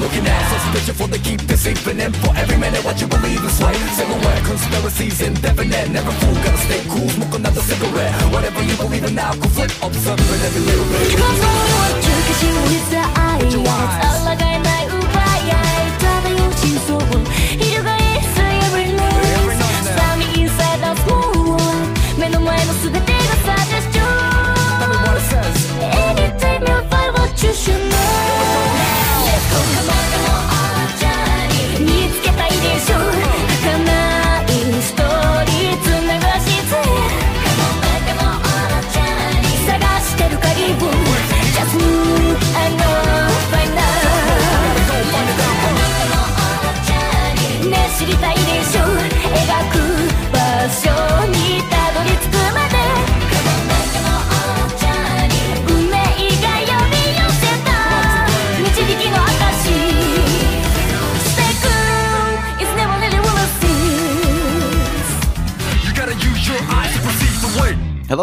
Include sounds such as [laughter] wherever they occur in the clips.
Looking at suspicion for they keep deceiving And for every minute what you believe is right Silhouette, conspiracies indefinite. Never fool, gotta stay cool, smoke another cigarette. Whatever you believe in now, go flip up something every little bit. Control what you see with the eye Tell me what you もっともっと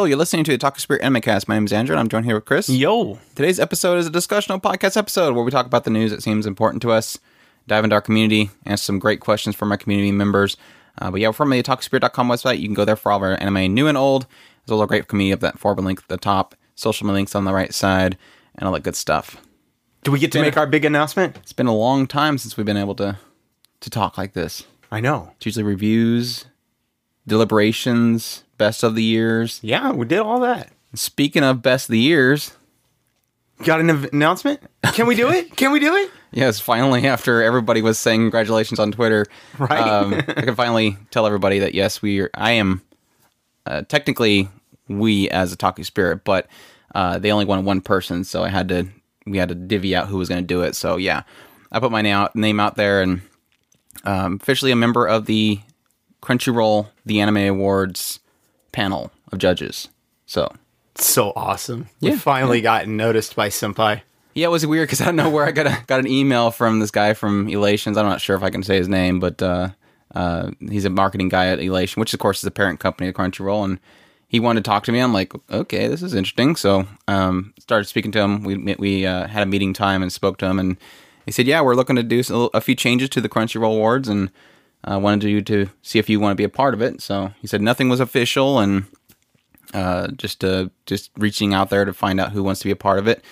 Hello, you're listening to the Otaku Spirit Anime Cast. My name is Andrew, and I'm joined here with Chris. Yo. Today's episode is a discussional podcast episode where we talk about the news that seems important to us, dive into our community, answer some great questions from our community members. Uh, but yeah, we're from the OtakuSpirit.com website. You can go there for all of our anime, new and old. There's a little great community up that forum link at the top, social links on the right side, and all that good stuff. Do we get to make our big announcement? It's been a long time since we've been able to to talk like this. I know. It's usually reviews, deliberations, best of the years. Yeah, we did all that. Speaking of best of the years, Got an av- announcement? Can we do it? [laughs] Can we do it? Yes, finally, after everybody was saying congratulations on Twitter, Right. um, [laughs] I can finally tell everybody that yes, we are. I am uh, technically we as a talking spirit, but uh, they only wanted one person, so I had to we had to divvy out who was going to do it. So yeah, I put my name out, name out there, and um, officially a member of the Crunchyroll The Anime Awards panel of judges. So So awesome. Yeah, we finally gotten noticed by Senpai. Yeah, it was weird because I don't know where I got a, got an email from this guy from Ellation's. I'm not sure if I can say his name, but uh, uh, he's a marketing guy at Ellation, which of course is a parent company of Crunchyroll, and he wanted to talk to me. I'm like, okay, this is interesting. So um, started speaking to him. We we uh, had a meeting time and spoke to him, and he said, yeah, we're looking to do a few changes to the Crunchyroll awards, and uh, wanted you to see if you want to be a part of it. So he said nothing was official, and uh, just uh, just reaching out there to find out who wants to be a part of it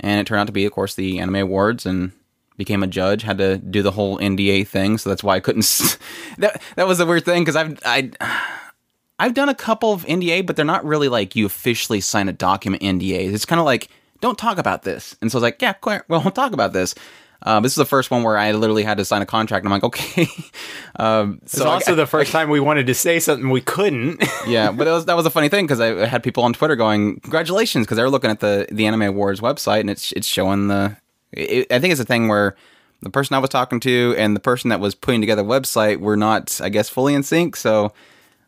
and it turned out to be, of course, the Anime Awards, and became a judge. Had to do the whole NDA thing, so that's why I couldn't. s- [laughs] that that was a weird thing because I've I. I've done a couple of NDA, but they're not really like you officially sign a document NDA. It's kind of like don't talk about this, and so I was like, yeah, well, we'll talk about this. Um, this is the first one where I literally had to sign a contract, I'm like, okay. [laughs] um, It's so I- also the first time we wanted to say something we couldn't. [laughs] yeah, but that was that was a funny thing because I had people on Twitter going congratulations because they were looking at the the Anime Awards website and it's it's showing the. It, I think it's a thing where the person I was talking to and the person that was putting together the website were not, I guess, fully in sync. So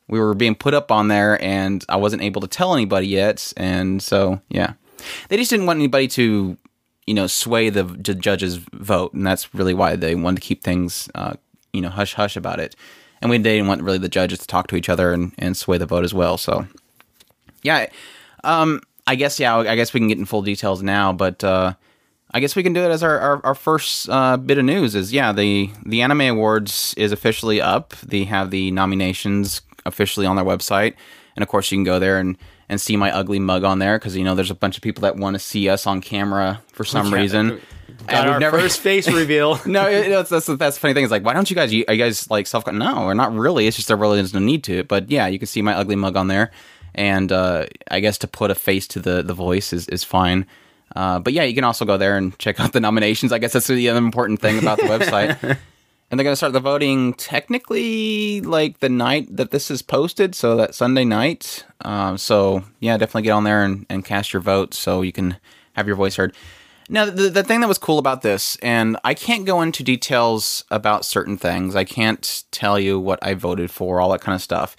we were being put up on there, and I wasn't able to tell anybody yet. And so yeah, they just didn't want anybody to you know sway the j- judge's vote, and that's really why they wanted to keep things uh, you know hush hush about it. And we didn't want really the judges to talk to each other and, and sway the vote as well. So yeah, um, I guess yeah, I guess we can get in full details now, but uh, I guess we can do it as our, our, our first uh, bit of news. Is yeah, the the Anime Awards is officially up. They have the nominations officially on their website, and of course you can go there and and see my ugly mug on there because you know there's a bunch of people that want to see us on camera for some reason. Got we've our never- first face [laughs] reveal. no, it, it's, that's that's the funny thing. Is like, why don't you guys? Are you guys like self? No, or not really. It's just there really is no need to it. But yeah, you can see my ugly mug on there, and uh, I guess to put a face to the the voice is is fine. Uh, but yeah, you can also go there and check out the nominations. I guess that's the other important thing about the website. [laughs] And they're going to start the voting technically like the night that this is posted, so that Sunday night. Um, so yeah, definitely get on there and, and cast your vote so you can have your voice heard. Now, the, the thing that was cool about this, and I can't go into details about certain things. I can't tell you what I voted for, all that kind of stuff.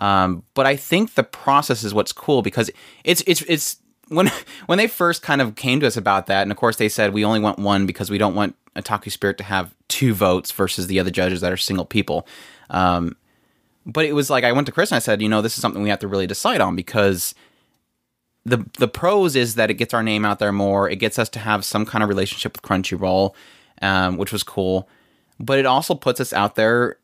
Um, but I think the process is what's cool because it's it's it's when [laughs] when they first kind of came to us about that, and of course they said we only want one because we don't want a Otaku Spirit to have two votes versus the other judges that are single people. Um, but it was like I went to Chris and I said, you know, this is something we have to really decide on because the the pros is that it gets our name out there more. It gets us to have some kind of relationship with Crunchyroll, um, which was cool. But it also puts us out there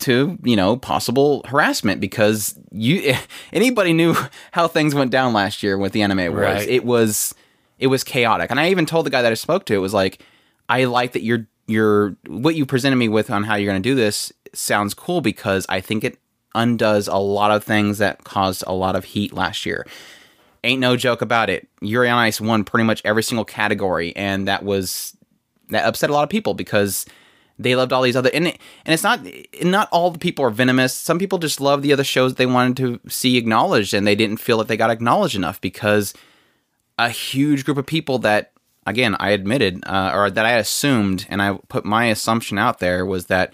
to you know possible harassment because you [laughs] anybody knew [laughs] how things went down last year with the anime awards. Right. It was it was chaotic, and I even told the guy that I spoke to it was like, I like that you're you're what you presented me with on how you're going to do this sounds cool because I think it undoes a lot of things that caused a lot of heat last year. Ain't no joke about it. Yuri on Ice won pretty much every single category, and that was that upset a lot of people because they loved all these other and it, and it's not not all the people are venomous. Some people just love the other shows they wanted to see acknowledged, and they didn't feel that they got acknowledged enough because a huge group of people that again I admitted uh, or that I assumed and I put my assumption out there was that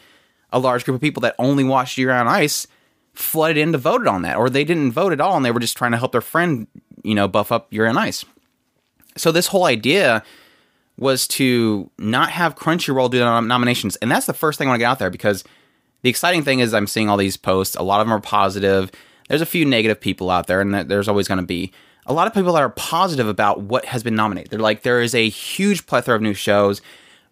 a large group of people that only watched Yuri on Ice flooded in to voted on that, or they didn't vote at all and they were just trying to help their friend, you know, buff up Yuri on Ice. So this whole idea was to not have Crunchyroll do the nom- nominations, and that's the first thing I want to get out there because the exciting thing is I'm seeing all these posts. A lot of them are positive. There's a few negative people out there, and there's always going to be a lot of people that are positive about what has been nominated. They're like, there is a huge plethora of new shows.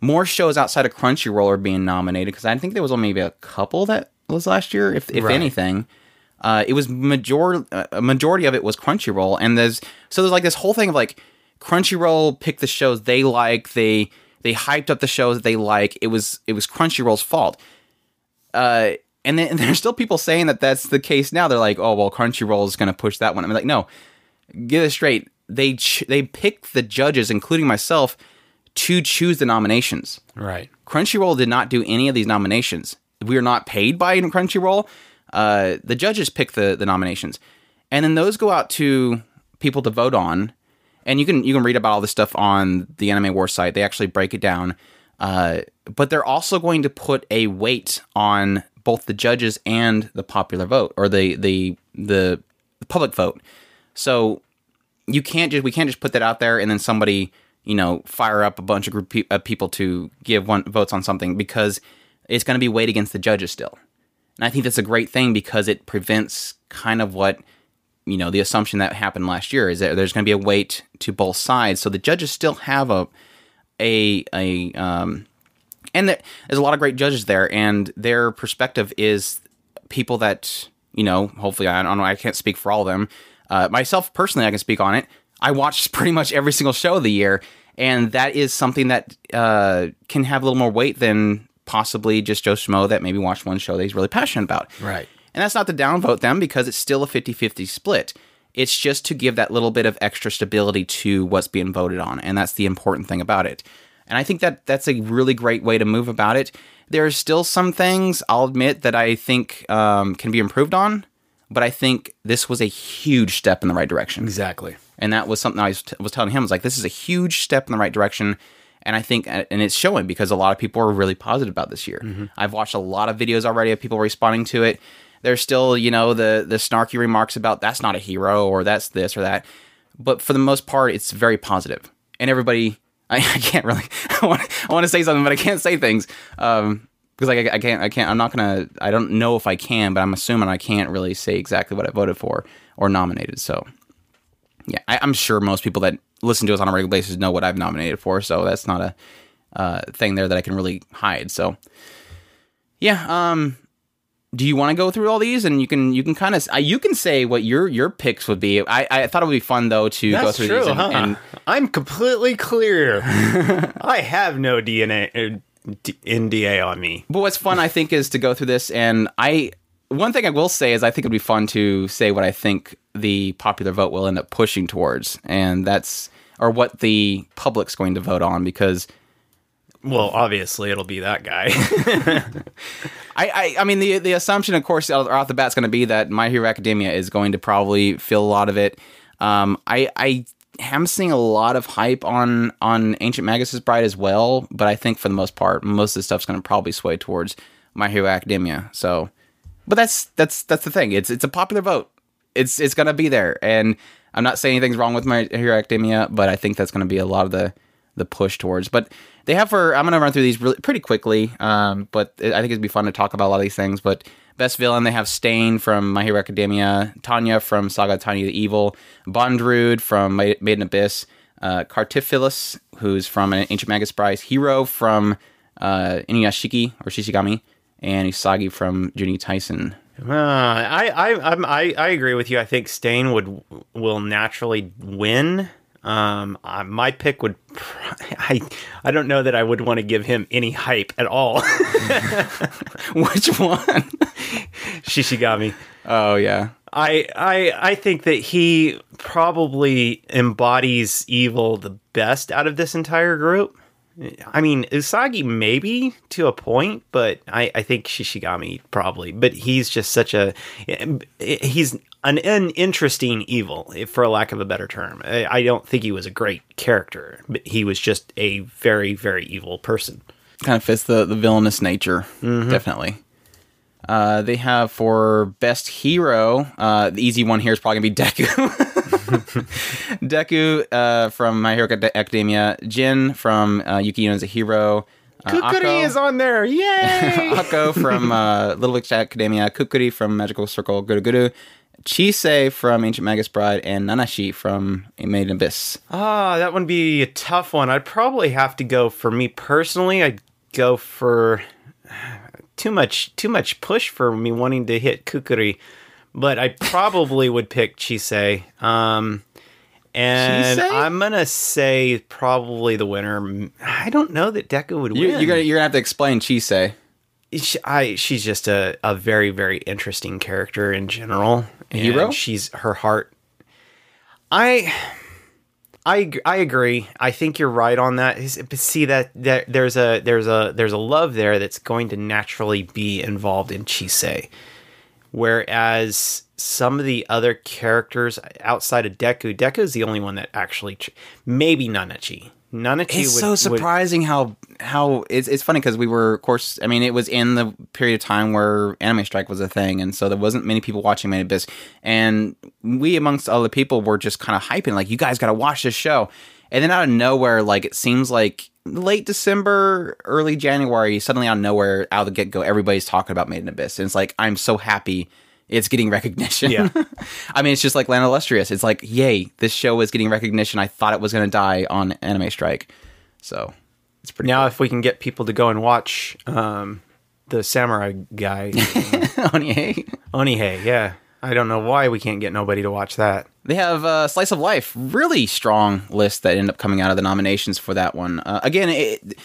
More shows outside of Crunchyroll are being nominated because I think there was only maybe a couple that was last year, if if Right. anything. Uh, it was major uh, a majority of it was Crunchyroll, and there's so there's like this whole thing of like Crunchyroll picked the shows they like, they they hyped up the shows that they like. It was it was Crunchyroll's fault. Uh, and then [laughs] and there's still people saying that that's the case now. They're like, oh well, Crunchyroll is going to push that one. I'm like, no, get it straight. They ch- they picked the judges, including myself, to choose the nominations. Right. Crunchyroll did not do any of these nominations. We are not paid by Crunchyroll. Uh, the judges pick the the nominations, and then those go out to people to vote on. And you can you can read about all this stuff on the Anime War site. They actually break it down. Uh, but they're also going to put a weight on both the judges and the popular vote or the the the public vote. So you can't just we can't just put that out there and then somebody you know fire up a bunch of group pe- of people to give one votes on something because it's going to be weighed against the judges still. And I think that's a great thing because it prevents kind of what you know the assumption that happened last year is that there's going to be a weight to both sides, so the judges still have a a a um and there, there's a lot of great judges there, and their perspective is people that you know. Hopefully, I don't know. I can't speak for all of them. Uh, myself personally, I can speak on it. I watched [laughs] pretty much every single show of the year, and that is something that uh, can have a little more weight than possibly just Joe Schmo that maybe watched one show that he's really passionate about. Right. And that's not to downvote them because it's still a 50 50 split. It's just to give that little bit of extra stability to what's being voted on. And that's the important thing about it. And I think that that's a really great way to move about it. There's still some things, I'll admit, that I think um, can be improved on. But I think this was a huge step in the right direction Exactly. and that was something I was, was telling him. I was like, this is a huge step in the right direction, and I think, and it's showing because a lot of people are really positive about this year. I've watched a lot of videos already of people responding to it. There's still, you know, the the snarky remarks about that's not a hero or that's this or that, but for the most part, it's very positive. and everybody. [laughs] I, I can't really. [laughs] I want, I to say something, but I can't say things. Um, because like I, I can't I can't I'm not gonna I don't know if I can but I'm assuming I can't really say exactly what I voted for or nominated so yeah, I, I'm sure most people that listen to us on a regular basis know what I've nominated for, so that's not a uh, thing there that I can really hide. So, yeah. Um, do you want to go through all these, and you can you can kind of you can say what your your picks would be. I, I thought it would be fun though to go through true, these and, huh? and I'm completely clear. [laughs] I have no DNA D- NDA er, on me. But what's fun, I think, is to go through this. And I, one thing I will say is, I think it'd be fun to say what I think the popular vote will end up pushing towards, and that's or what the public's going to vote on because Well, obviously it'll be that guy. [laughs] [laughs] I, I, I mean, the the assumption, of course, off the bat is going to be that My Hero Academia is going to probably fill a lot of it. Um, I, I am seeing a lot of hype on on Ancient Magus' Bride as well, but I think for the most part, most of the stuff's going to probably sway towards My Hero Academia. So, but that's that's that's the thing. It's it's a popular vote. It's it's going to be there, and I'm not saying anything's wrong with My Hero Academia, but I think that's going to be a lot of the the push towards. But they have for I'm going to run through these really pretty quickly. Um, but I think it'd be fun to talk about a lot of these things. But Best villain, they have Stain from My Hiro Academia, Tanya from Saga Tanya the Evil, Bondrewd from Ma- Made in Abyss, uh, Cartaphilus, who's from an Ancient Magus Bride, Hero from uh, Inuyashiki or Shishigami, and Usagi from Juni Taisen. Uh, I, I, I, I agree with you. I think Stain would will naturally win. Um, uh, my pick would. pr- [laughs] I, I don't know that I would want to give him any hype at all. [laughs] Which one? [laughs] Shishigami. oh yeah, I, I, I think that he probably embodies evil the best out of this entire group. I mean, Usagi maybe to a point, but I, I think Shishigami probably. But he's just such a he's an, an interesting evil, for lack of a better term. I, I don't think he was a great character, but he was just a very very evil person. kind of fits the the villainous nature, definitely. Uh, they have for best hero. Uh, the easy one here is probably gonna be Deku. [laughs] [laughs] Deku uh, from My Hero Academia, Jin from uh, Yuki no Hero, uh, Kukuri Akko- is on there, yay! [laughs] Akko from uh, Little Witch Academia, Kukuri from Magical Circle Guru Guru, Chise from Ancient Magus Bride, and Nanachi from Made in Abyss. Ah, that would be a tough one. I'd probably have to go for me personally. I'd go for [sighs] too much too much push for me wanting to hit Kukuri, but I probably would pick Chise. Um, and Chise? I'm gonna say probably the winner. I don't know that Deku would You, win. you're gonna you're gonna have to explain Chise. She, I, she's just a, a very very interesting character in general. Hero? She's her heart. I. I, I agree. I think you're right on that. But see that, that there's a there's a there's a love there that's going to naturally be involved in Chise, whereas some of the other characters outside of Deku, Deku is the only one that actually ch- maybe Nanachi. Nanachi It's would, so would- surprising how how it's it's funny because we were of course I mean it was in the period of time where anime strike was a thing and so there wasn't many people watching Made Abyss and we amongst other people were just kind of hyping like you guys got to watch this show and then out of nowhere like it seems like late December early January suddenly out of nowhere out of the get go everybody's talking about Made in Abyss and it's like I'm so happy it's getting [laughs] recognition. Yeah. [laughs] I mean, it's just like Land Illustrious. It's like, yay, this show is getting recognition. I thought it was going to die on Anime Strike. So it's pretty now if we can get people to go and watch um, the samurai guy [laughs] Onihei. Onihei, yeah. I don't know why we can't get nobody to watch that. They have uh, Slice of Life, really strong list that end up coming out of the nominations for that one. Uh, again, it,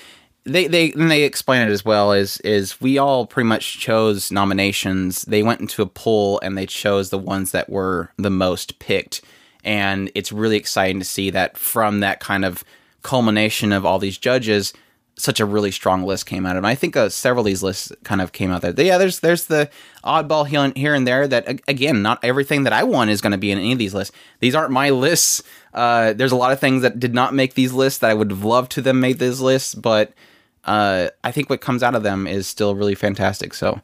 they they they explain it as well is is we all pretty much chose nominations. They went into a poll and they chose the ones that were the most picked, and it's really exciting to see that from that kind of culmination of all these judges, such a really strong list came out of. And I think uh, several of these lists kind of came out there. Yeah, there's there's the oddball here and, here and there that again, not everything that I want is going to be in any of these lists. These aren't my lists. Uh, there's a lot of things that did not make these lists that I would have loved to them make these lists, but uh, I think what comes out of them is still really fantastic. So.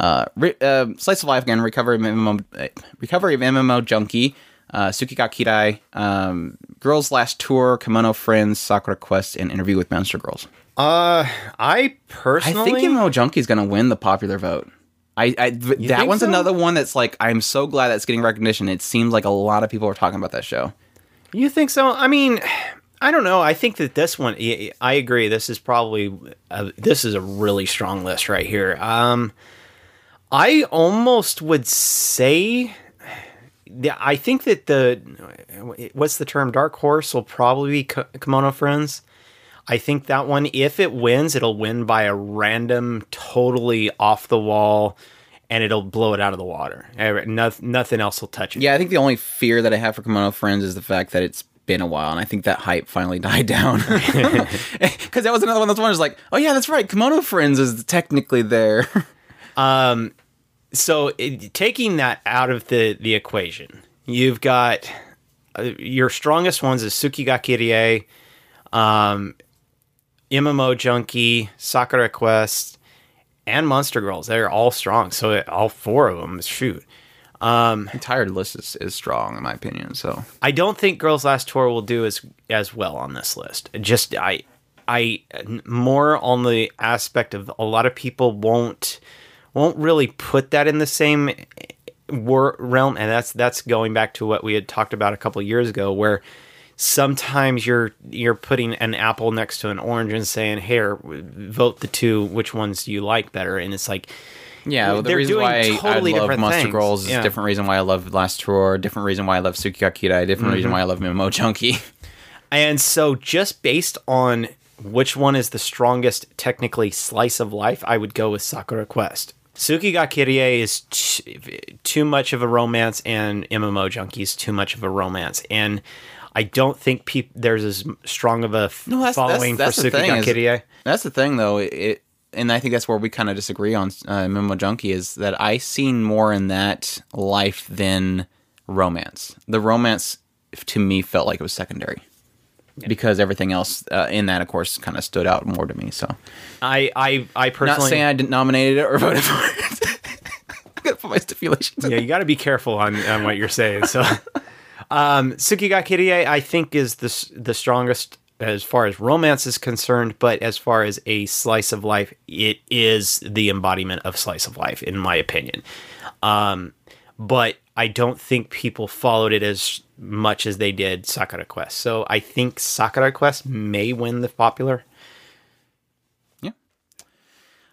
Uh, re- uh, Slice of Life again, Recovery of MMO, uh, Recovery of MMO Junkie, uh, Tsuki ga Kirei, um, Girls Last Tour, Kemono Friends, Sakura Quest, and Interview with Monster Girls. Uh, I I personally think MMO Junkie is going to win the popular vote. I, I th- that one's so? another one that's like I'm so glad that's getting recognition. It seems like a lot of people are talking about that show. You think so? I mean, I don't know. I think that this one, I I agree. This is probably a, this is a really strong list right here. Um, I almost would say, I think that the what's the term? Dark Horse will probably be Kemono Friends. I think that one, if it wins, it'll win by a random, totally off the wall, and it'll blow it out of the water. Nothing else will touch it. Yeah, I think the only fear that I have for Kemono Friends is the fact that it's been a while, and I think that hype finally [laughs] died down. [laughs] [laughs] Because that was another one. That's one was like, oh yeah, that's right. Kemono Friends is technically there. so it, taking that out of the the equation, you've got uh, your strongest ones is Tsuki ga Kirei, um, MMO Junkie, Sakura Quest, and Monster Girls. They're all strong. So it, all four of them, shoot. The entire list is, is strong in my opinion. So I don't think Girls Last Tour will do as as well on this list. Just I I more on the aspect of a lot of people won't won't really put that in the same eh, wor- realm, and that's that's going back to what we had talked about a couple of years ago, where sometimes you're you're putting an apple next to an orange and saying, "Here, vote the two. Which ones do you like better?" And it's like, Yeah, well, the reason why totally I love Monster things. Girls is Yeah. a different reason why I love Last Tour, different reason why I love Tsukiyakira, different reason Mm-hmm. why I love Mimo Junkie. [laughs] And so, just based on which one is the strongest technically slice of life, I would go with Sakura Quest. Tsuki ga Kirei is t- too much of a romance, and MMO Junkie is too much of a romance. And I don't think peop- there's as strong of a f- No, that's- that's- following that's for the Suki Kirie. That's the thing, though. It, and I think that's where we kind of disagree on uh, Mimo Junkie is that I seen more in that life than romance. The romance to me felt like it was secondary because everything else uh, in that, of course, kind of stood out more to me. So, I, I, I personally not saying I didn't nominate it or voted for it. [laughs] I gotta put my stipulations. yeah, you got to be careful on, on what you're saying. So, [laughs] um, Tsuki ga Kirei, I think, is the the strongest as far as romance is concerned, but as far as a slice of life, it is the embodiment of slice of life, in my opinion. Um, but I don't think people followed it as much as they did Sakura Quest. So I think Sakura Quest may win the popular. Yeah,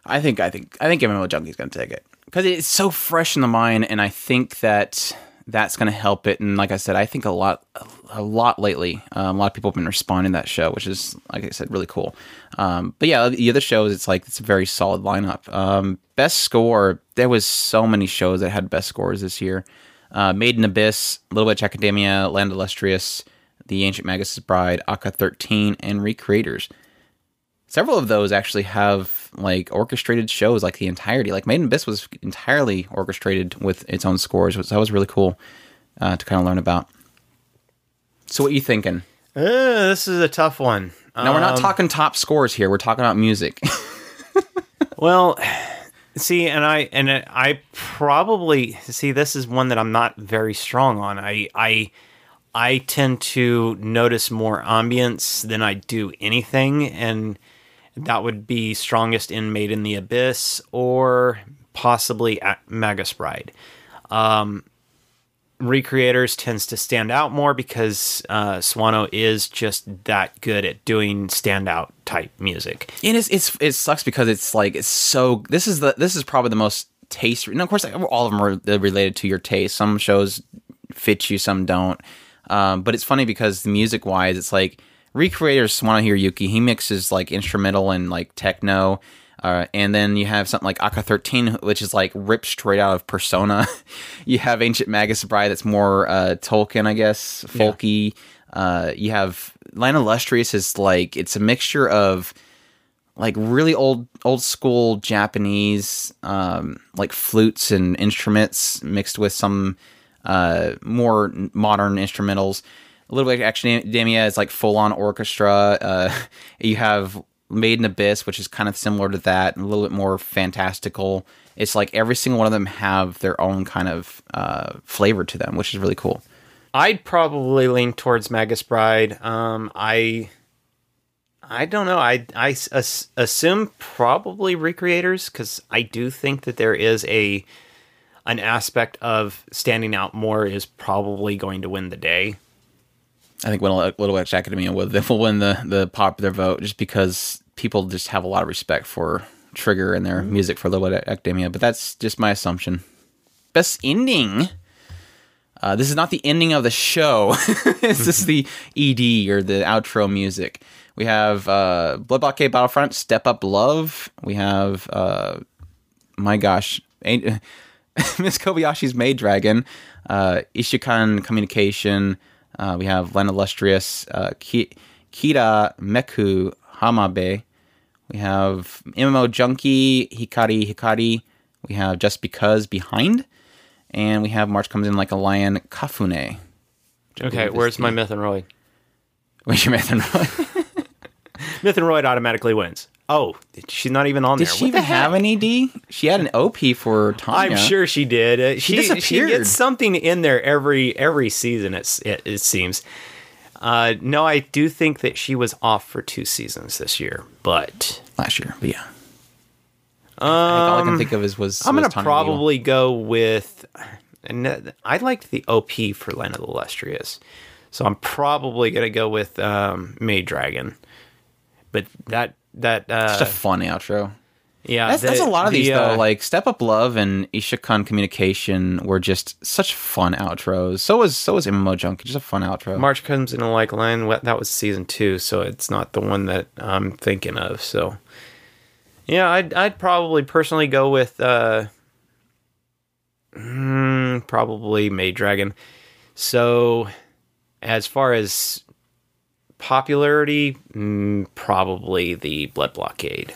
I think I think I think MMO Junkie's going to take it because it's so fresh in the mind, and I think that that's going to help it. And like I said, I think a lot a lot lately, um, a lot of people have been responding to that show, which is like I said, really cool. Um, but yeah, the other shows, it's like it's a very solid lineup. Um, best score, there was so many shows that had best scores this year. Uh, Made in Abyss, Little Witch Academia, Land Illustrious, The Ancient Magus' Bride, ACCA 13, and Recreators several of those actually have like orchestrated shows like the entirety like Made in Abyss was entirely orchestrated with its own scores which that was really cool uh, to kind of learn about so what you thinking Uh, this is a tough one. now we're not Um, talking top scores here we're talking about music [laughs] Well, see, and I and I probably see this is one that I'm not very strong on. I I I tend to notice more ambience than I do anything, and that would be strongest in Made in the Abyss or possibly at Magus. Um, Recreators tends to stand out more because uh, Sawano is just that good at doing standout type music. and it's, it's it sucks because it's like it's so this is the this is probably the most taste and of course all of them are related to your taste some shows fit you some don't um, but it's funny because music wise it's like recreators want to hear yuki he mixes like instrumental and like techno uh, and then you have something like ACCA 13, which is like ripped straight out of Persona. [laughs] you have Ancient Magus Bride, that's more uh, Tolkien, I guess, folky. Uh, you have Land Illustrious is like it's a mixture of like really old old school Japanese um, like flutes and instruments mixed with some uh, more modern instrumentals. A little bit of Academia is like full on orchestra. Uh, [laughs] you have Made in Abyss, which is kind of similar to that, a little bit more fantastical. It's like every single one of them have their own kind of uh, flavor to them, which is really cool. I'd probably lean towards Magus Bride. Um, I, I don't know. I I as- assume probably Recreators because I do think that there is a an aspect of standing out more is probably going to win the day. I think Little, Little Witch Academia will, will win the, the popular vote just because people just have a lot of respect for Trigger and their music for Little Witch Academia. But that's just my assumption. Best ending. Uh, this is not the ending of the show. [laughs] this is the [laughs] ED or the outro music. We have uh, Blood Blockade Battlefront, Step Up Love. We have, uh, my gosh, [laughs] Miss Kobayashi's Maid Dragon, uh, Ishukan Communication. Uh, we have Len Illustrious, uh, Ki- Kira Meku Hamabe. We have MMO Junkie, Hikari Hikari. We have Just Because Behind. And we have March Comes In Like a Lion, Kafune. Okay, where's my Myth and Roid? Where's your Mathan [laughs] Myth and Roid automatically wins. Oh, she's not even on Did there. she What the even have heck? an ED? She had an OP for Tanya. I'm sure she did. Uh, she, she disappeared. gets something in there every every season. It's it, it seems. Uh, no, I do think that she was off for two seasons this year, but Last year, but yeah. all I can think of is was. I'm was gonna probably go with, and I liked the OP for Land of the Lustrous, so I'm probably gonna go with um, Maid Dragon. But that that uh, Such a fun outro. yeah, That's, that's a lot of these the, though. uh, Like Step Up Love and Ishukan Communication were just such fun outros. So was so was MMO Junkie, just a fun outro. March comes in a like line. That was season two, so it's not the one that I'm thinking of. So, yeah, I'd I'd probably personally go with uh, mm, probably Maid Dragon. So, as far as popularity, mm, probably the Blood Blockade,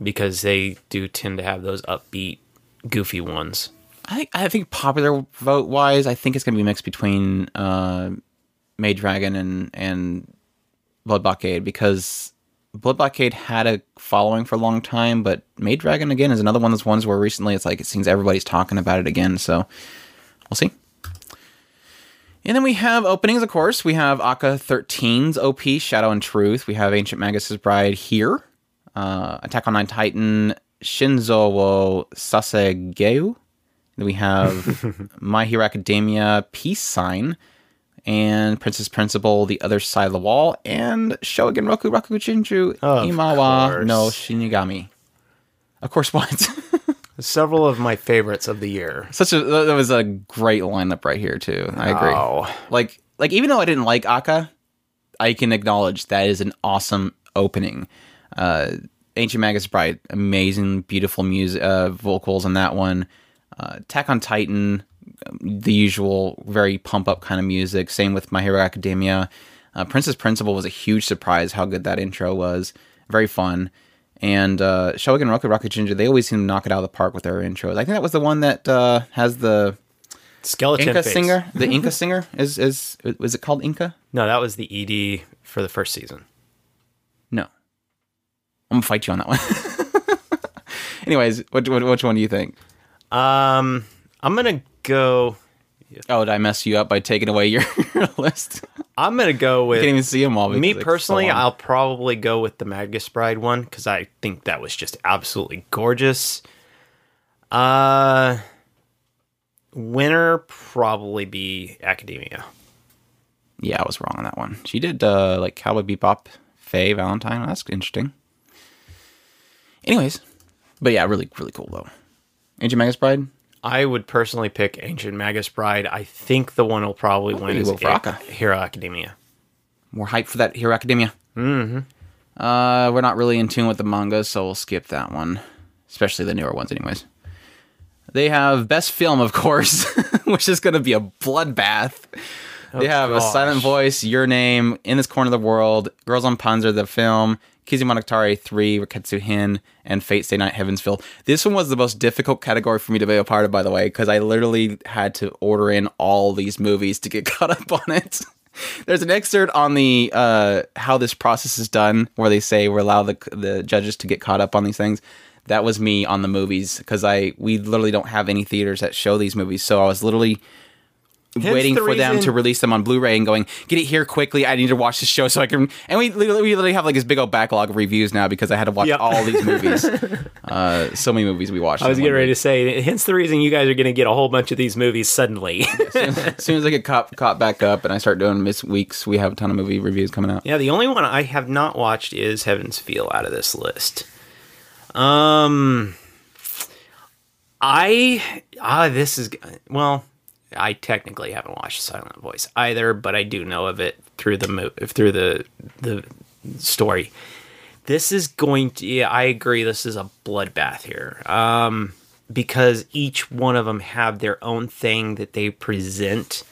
because they do tend to have those upbeat, goofy ones. I think I think popular vote wise, I think it's gonna be mixed between uh, Maid Dragon and and Blood Blockade because Blood Blockade had a following for a long time, but Maid Dragon again is another one of those ones where recently it's like it seems everybody's talking about it again. So we'll see. And then we have openings, of course. We have ACCA 13's OP, Shadow and Truth. We have Ancient Magus' Bride here. Uh, Attack on Nine Titan, Shinzou wo Sasageyo. Then we have [laughs] My Hero Academia, Peace Sign, and Princess Principal, The Other Side of the Wall, and Shogun Roku Raku Jinju Imawa course. no Shinigami. Of course, what? [laughs] Several of my favorites of the year. Such a that was a great lineup right here too. I agree. Oh. Like like even though I didn't like ACCA, I can acknowledge that is an awesome opening. Uh, Ancient Magus Bride, amazing, beautiful music, uh, vocals on that one. Uh, Attack on Titan, the usual, very pump up kind of music. Same with My Hero Academia. Uh, Princess Principal was a huge surprise how good that intro was. Very fun. And uh, Shogun Roku Roku Ginger, they always seem to knock it out of the park with their intros. I think that was the one that uh, has the Skeleton Inca face. singer. The [laughs] Inca singer is is was it called Inca? No, that was the ED for the first season. No, I'm gonna fight you on that one. [laughs] Anyways, which, which which one do you think? Um, I'm gonna go. Oh, did I mess you up by taking away your, [laughs] list? I'm gonna go with can't even see them all. me it's so personally. I'll probably go with the Magus Bride one because I think that was just absolutely gorgeous. Uh, winner probably be Academia. yeah, I was wrong on that one. She did uh, like Cowboy Bebop, Faye Valentine. That's interesting. Anyways, but yeah, really really cool though. Ancient Magus Bride. I would personally pick Ancient Magus Bride. I think the one will probably win is Hero Academia. More hype for that Hero Academia. Mm-hmm. Uh, we're not really in tune with the manga, so we'll skip that one, especially the newer ones, anyways. They have best film, of course, [laughs] which is going to be a bloodbath. they have a silent voice, your name, in this corner of the world, Girls und Panzer, the film, Kizumonogatari 3, Reiketsu-hen, and Fate Stay Night Heaven's Feel. This one was the most difficult category for me to be a part of, by the way, because I literally had to order in all these movies to get [laughs] caught up on it. There's an excerpt on the uh, how this process is done, where they say we allow the the judges to get caught up on these things. That was me on the movies because I we literally don't have any theaters that show these movies, so I was literally waiting the for them reason- to release them on Blu-ray and going, get it here quickly. I need to watch this show so I can. And we literally, we literally have like this big old backlog of reviews now because I had to watch Yep. all these movies. [laughs] uh, so many movies we watched. I was getting ready to say, hence the reason you guys are going to get a whole bunch of these movies suddenly. [laughs] as soon as I get caught, caught back up and I start doing miss weeks, we have a ton of movie reviews coming out. yeah, the only one I have not watched is Heaven's Feel out of this list. Um, I ah, this is well, I technically haven't watched Silent Voice either, but I do know of it through the mo- through the the story. This is going to yeah, I agree. This is a bloodbath here. Um, because each one of them have their own thing that they present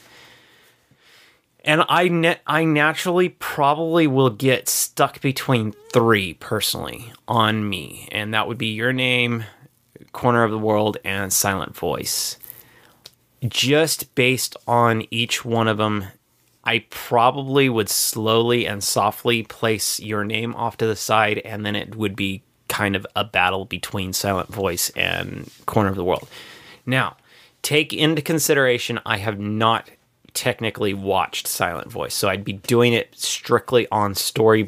and I na- I naturally probably will get stuck between three personally on me, and that would be your name, corner of the world, and silent voice. Just based on each one of them, I probably would slowly and softly place your name off to the side, and then it would be kind of a battle between silent voice and corner of the world. Now, take into consideration I have not technically watched Silent Voice, so I'd be doing it strictly on story,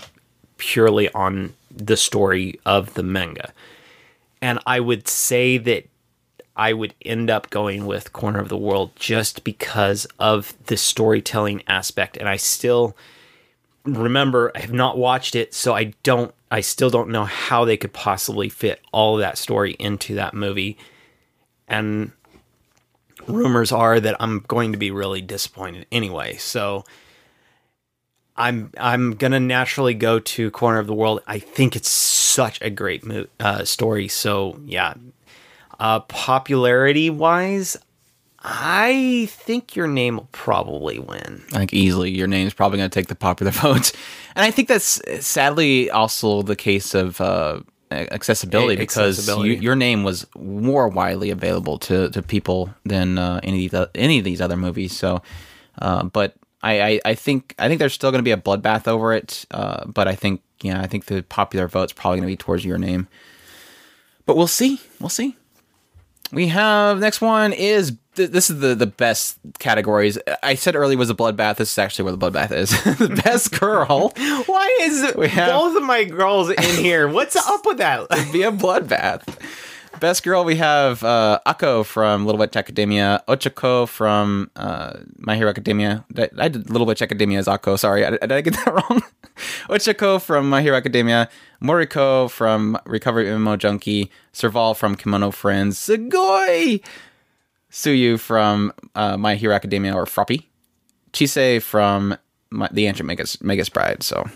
purely on the story of the manga. and I would say that I would end up going with Corner of the World just because of the storytelling aspect. And I still remember I have not watched it, so I don't I still don't know how they could possibly fit all of that story into that movie. And rumors are that I'm going to be really disappointed anyway. So I'm I'm gonna naturally go to Corner of the World. I think it's such a great mo- uh, story. So yeah, uh, popularity wise, I think your name will probably win. I think easily your name's probably going to take the popular [laughs] vote. And I think that's sadly also the case of uh, accessibility A- because accessibility. You, your name was more widely available to, to people than uh, any of the, any of these other movies. So, uh, but I, I, I think I think there's still going to be a bloodbath over it. Uh, but I think yeah, I think the popular vote's probably going to be towards your name. But we'll see. We'll see. We have next one is th- this is the the best categories. I said earlier was a bloodbath. This is actually where the bloodbath is. [laughs] the best girl Why is have- both of my girls in here? What's up with that? be a bloodbath. Best girl we have uh, Akko from Little Witch Academia, Ochako from uh, My Hero Academia. I did Little Witch Academia as Akko. Sorry, did I get that [laughs] wrong? Ochako from My Hero Academia, Moriko from Recovery MMO Junkie, Serval from Kemono Friends, Sugoi, Tsuyu from uh, My Hero Academia or Froppy, Chise from my, The Ancient Magus, Magus Bride. So,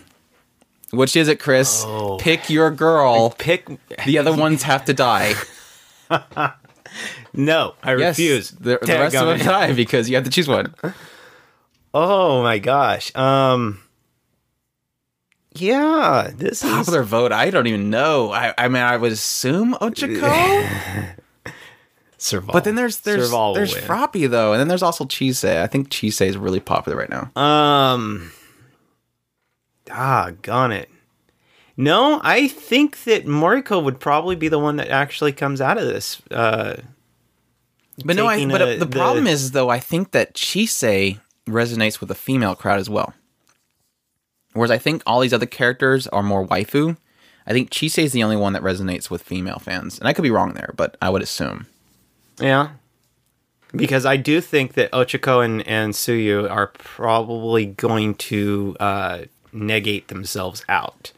which is it, Chris? Oh. Pick your girl. Pick The other ones have to die. [laughs] no, I Yes, refuse. The, the rest of them die because you have to choose one. Oh my gosh. Um. Yeah, this is Popular vote. I don't even know. I, I mean, I would assume Ochako, [laughs] Serval. but then there's there's Serval there's win. Froppy though, and then there's also Cheese. I think Cheese is really popular right now. Um. Doggone it. No, I think that Moriko would probably be the one that actually comes out of this. Uh, But no, I, but a- the, the- problem is though, I think that Chise resonates with the female crowd as well. Whereas I think all these other characters are more waifu. I think Chise is the only one that resonates with female fans, and I could be wrong there, but I would assume. yeah. Because I do think that Ochako and, and Tsuyu are probably going to uh, negate themselves out.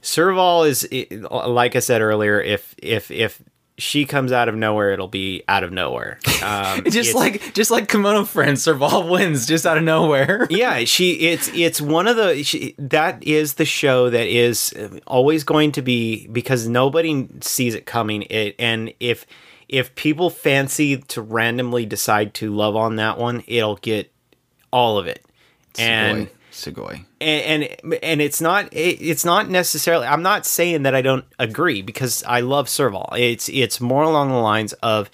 Serval is, like I said earlier, if if if she comes out of nowhere, it'll be out of nowhere. [laughs] Um, Just like just like Kemono Friends, Serval [laughs] wins just out of nowhere. [laughs] yeah she it's it's one of the she, that is the show that is always going to be because nobody sees it coming it and if if people fancy to randomly decide to love on that one it'll get all of it and Sugoi. and and, and it's not it, it's not necessarily I'm not saying that I don't agree because I love Serval. It's it's more along the lines of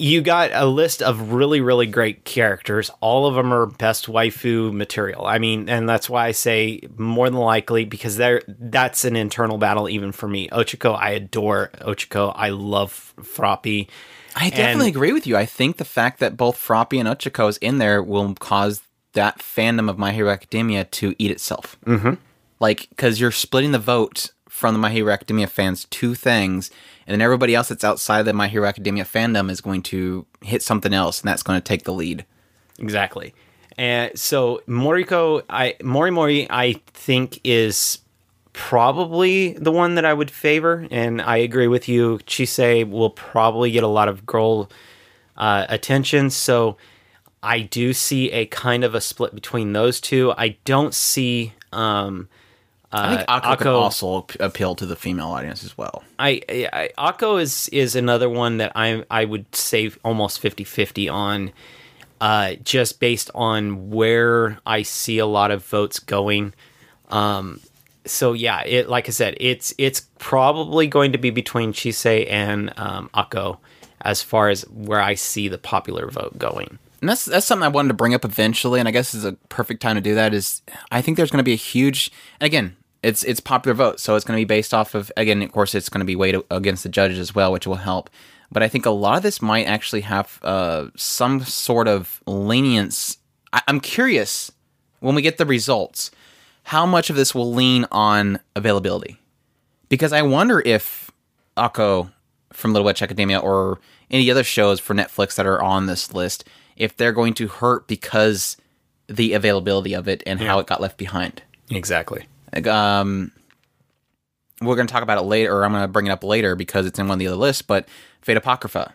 you got a list of really really great characters. All of them are best waifu material. I mean, and that's why I say more than likely because there that's an internal battle even for me. Ochako, I adore Ochako. I love Froppy. I definitely agree with you. I think the fact that both Froppy and Ochako is in there will cause that fandom of My Hero Academia to eat itself. Mm-hmm. Like, because you're splitting the vote from the My Hero Academia fans two things, and then everybody else that's outside the My Hero Academia fandom is going to hit something else, and that's going to take the lead. Exactly. And so Moriko, I Mori Mori, I think is probably the one that I would favor, and I agree with you. Chise will probably get a lot of girl uh, attention, so I do see a kind of a split between those two. I don't see. Um, I think uh, Akko, Akko- also appeal to the female audience as well. I, I Akko is is another one that I I would say almost 50-50 on uh just based on where I see a lot of votes going. Um so yeah, it like I said, it's it's probably going to be between Chise and um Akko as far as where I see the popular vote going. And that's that's something I wanted to bring up eventually, and I guess is a perfect time to do that. Is I think there's going to be a huge, and again, it's it's popular vote, so it's going to be based off of again, of course, it's going to be weighed against the judges as well, which will help. But I think a lot of this might actually have uh, some sort of lenience. I, I'm curious when we get the results, how much of this will lean on availability, because I wonder if Akko from Little Witch Academia or any other shows for Netflix that are on this list if they're going to hurt because the availability of it and how it got left behind. Exactly. Um, we're going to talk about it later, or I'm going to bring it up later because it's in one of the other lists. But Fate Apocrypha,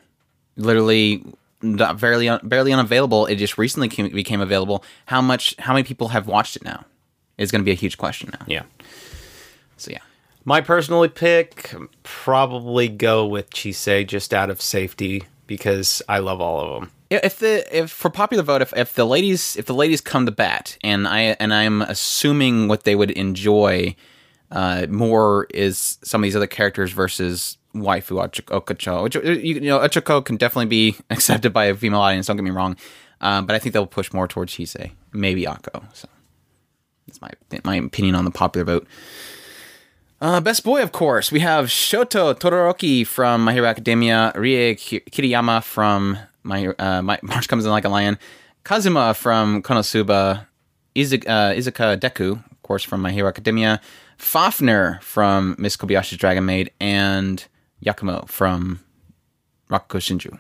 literally not barely un- barely unavailable. It just recently came, became available. How much? How many people have watched it now? Is going to be a huge question now. Yeah. So yeah, My personally pick probably go with Chise just out of safety because I love all of them. if the if for popular vote, if, if the ladies if the ladies come to bat, and I and I'm assuming what they would enjoy uh, more is some of these other characters versus waifu Ochako, which uh, you, know Ochako can definitely be [laughs] accepted by a female audience. Don't get me wrong, um, but I think they'll push more towards Chise, maybe Akko. So that's my my opinion on the popular vote. Uh, best boy, of course, we have Shoto Todoroki from My Hero Academia, Rei Kiriyama from My uh, My [laughs] March Comes in Like a Lion, Kazuma from Konosuba, Izuku, uh, Izuku Deku, of course, from My Hero Academia, Fafnir from Miss Kobayashi's Dragon Maid, and Yakumo from Rakugo Shinju.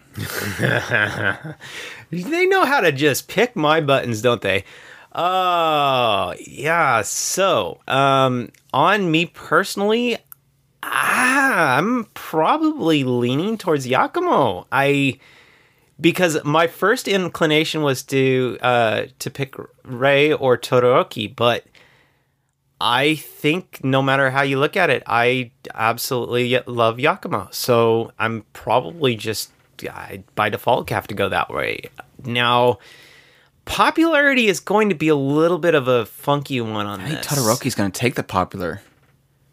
[laughs] They know how to just pick my buttons, don't they? Oh, yeah. So, um, on me personally, ah, I'm probably leaning towards Yakumo. I because my first inclination was to uh to pick Ray or Todoroki, but I think no matter how you look at it, I absolutely love Yakumo. So I'm probably just I, by default have to go that way. Now, popularity is going to be a little bit of a funky one on I think this. Todoroki's going to take the popular.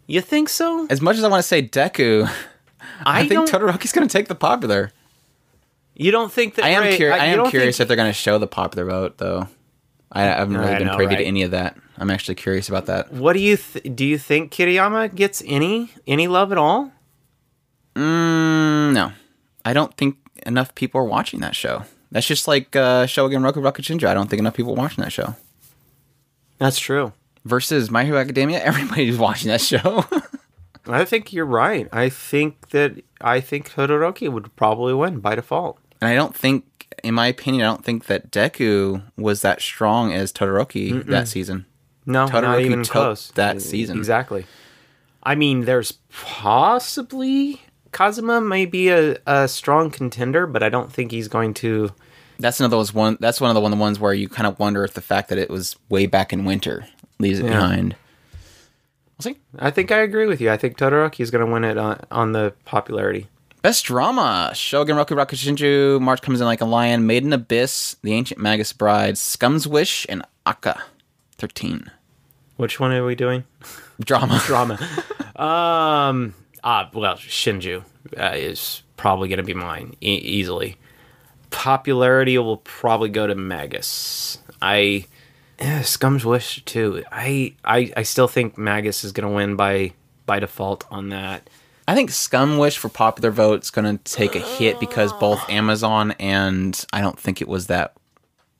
You think so? As much as I want to say Deku, [laughs] I, I think Todoroki's going to take the popular. You don't think that I am, curi- I you am curious think- if they're going to show the popular vote, though. I, I haven't really I been know, privy to any of that. I'm actually curious about that. What do you th- do? You think Kiriyama gets any any love at all? Mm, no, I don't think enough people are watching that show. That's just like uh, Shogun Roku Shinja. I don't think enough people are watching that show. That's true. Versus My Hero Academia, [laughs] everybody's watching that show. [laughs] I think you're right. I think that I think Todoroki would probably win by default. and I don't think, in my opinion, I don't think that Deku was that strong as Todoroki that season. No, not even close. that season. Exactly. I mean, there's possibly Kazuma may be a, a strong contender, but I don't think he's going to. That's another one. That's one of the one the ones where you kind of wonder if the fact that it was way back in winter leaves it Yeah. behind. We'll see. I think I agree with you. I think Todoroki is going to win it on, on the popularity. Best drama: Showa Genroku Rakugo Shinju, March Comes in Like a Lion, Made in Abyss, The Ancient Magus Bride, Scum's Wish, and ACCA. Thirteen. Which one are we doing? Drama. Drama. [laughs] um. Ah, well, Shinju uh, is probably going to be mine e- easily. Popularity will probably go to Magus. I eh, Scum's Wish too. I I I still think Magus is going to win by by default on that. I think Scum Wish for popular vote's going to take a hit because both [sighs] Amazon and I don't think it was that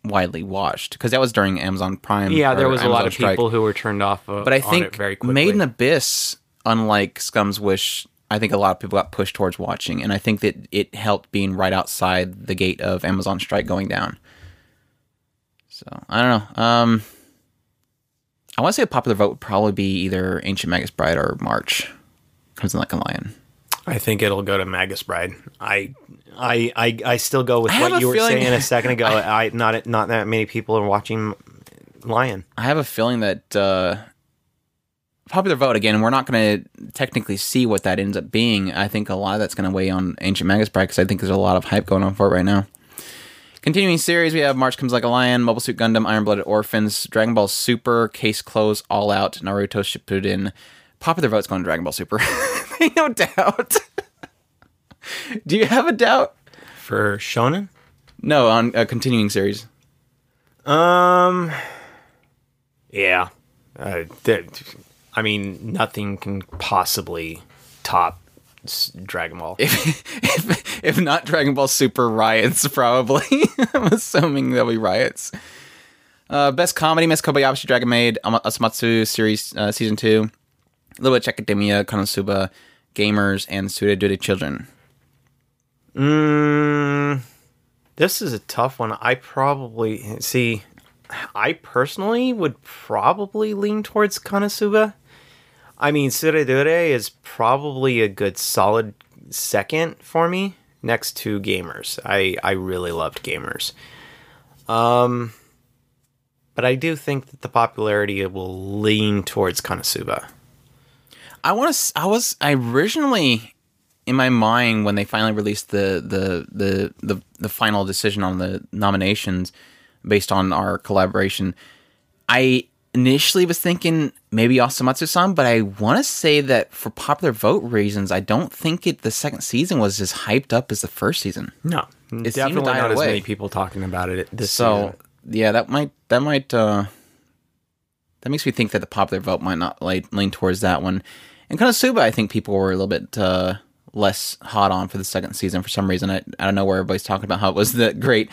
widely watched because that was during Amazon Prime. Yeah, there was a lot of Strike. people who were turned off. Uh, But I think very quickly. Made in Abyss, unlike Scum's Wish, I think a lot of people got pushed towards watching, and I think that it helped being right outside the gate of Amazon Strike going down. So I don't know. Um, I want to say a popular vote would probably be either Ancient Magus Bride or March. Comes in like a lion. I think it'll go to Magus Bride. I, I, I, I still go with I what you were saying a [laughs] second ago. I, not not that many people are watching Lion. I have a feeling that uh, popular vote again. We're not going to technically see what that ends up being. I think a lot of that's going to weigh on Ancient Magus Bride because I think there's a lot of hype going on for it right now. Continuing series, we have March Comes Like a Lion, Mobile Suit Gundam, Iron Blooded Orphans, Dragon Ball Super, Case Close, All Out, Naruto Shippuden. Popular vote's going to Dragon Ball Super. [laughs] no doubt. [laughs] Do you have a doubt? For Shonen? No, on a continuing series. Um, yeah. Uh, th- I mean, nothing can possibly top Dragon Ball. if, if, if not Dragon Ball Super riots, probably. [laughs] I'm assuming there'll be riots. Uh, best comedy: Miss Kobayashi Dragon Maid, Ama- Osomatsu series uh, season two, Little Witch Academia, Konosuba, gamers, and Tsuredure children. Mm, this is a tough one. I probably see. I personally would probably lean towards Konosuba. I mean, Tsuredure is probably a good solid second for me next to Gamers. I I really loved Gamers. Um but I do think that the popularity will lean towards Konosuba. I want to. I was. I originally, in my mind, when they finally released the the the the, the final decision on the nominations based on our collaboration, I initially was thinking maybe Osomatsu-san, but I want to say that for popular vote reasons, I don't think it the second season was as hyped up as the first season. No, to definitely not as many people talking about it this so season. yeah, that might that might uh that makes me think that the popular vote might not like lean towards that one. And Konosuba, I think people were a little bit uh less hot on for the second season for some reason. I, I don't know where everybody's talking about how it was that great.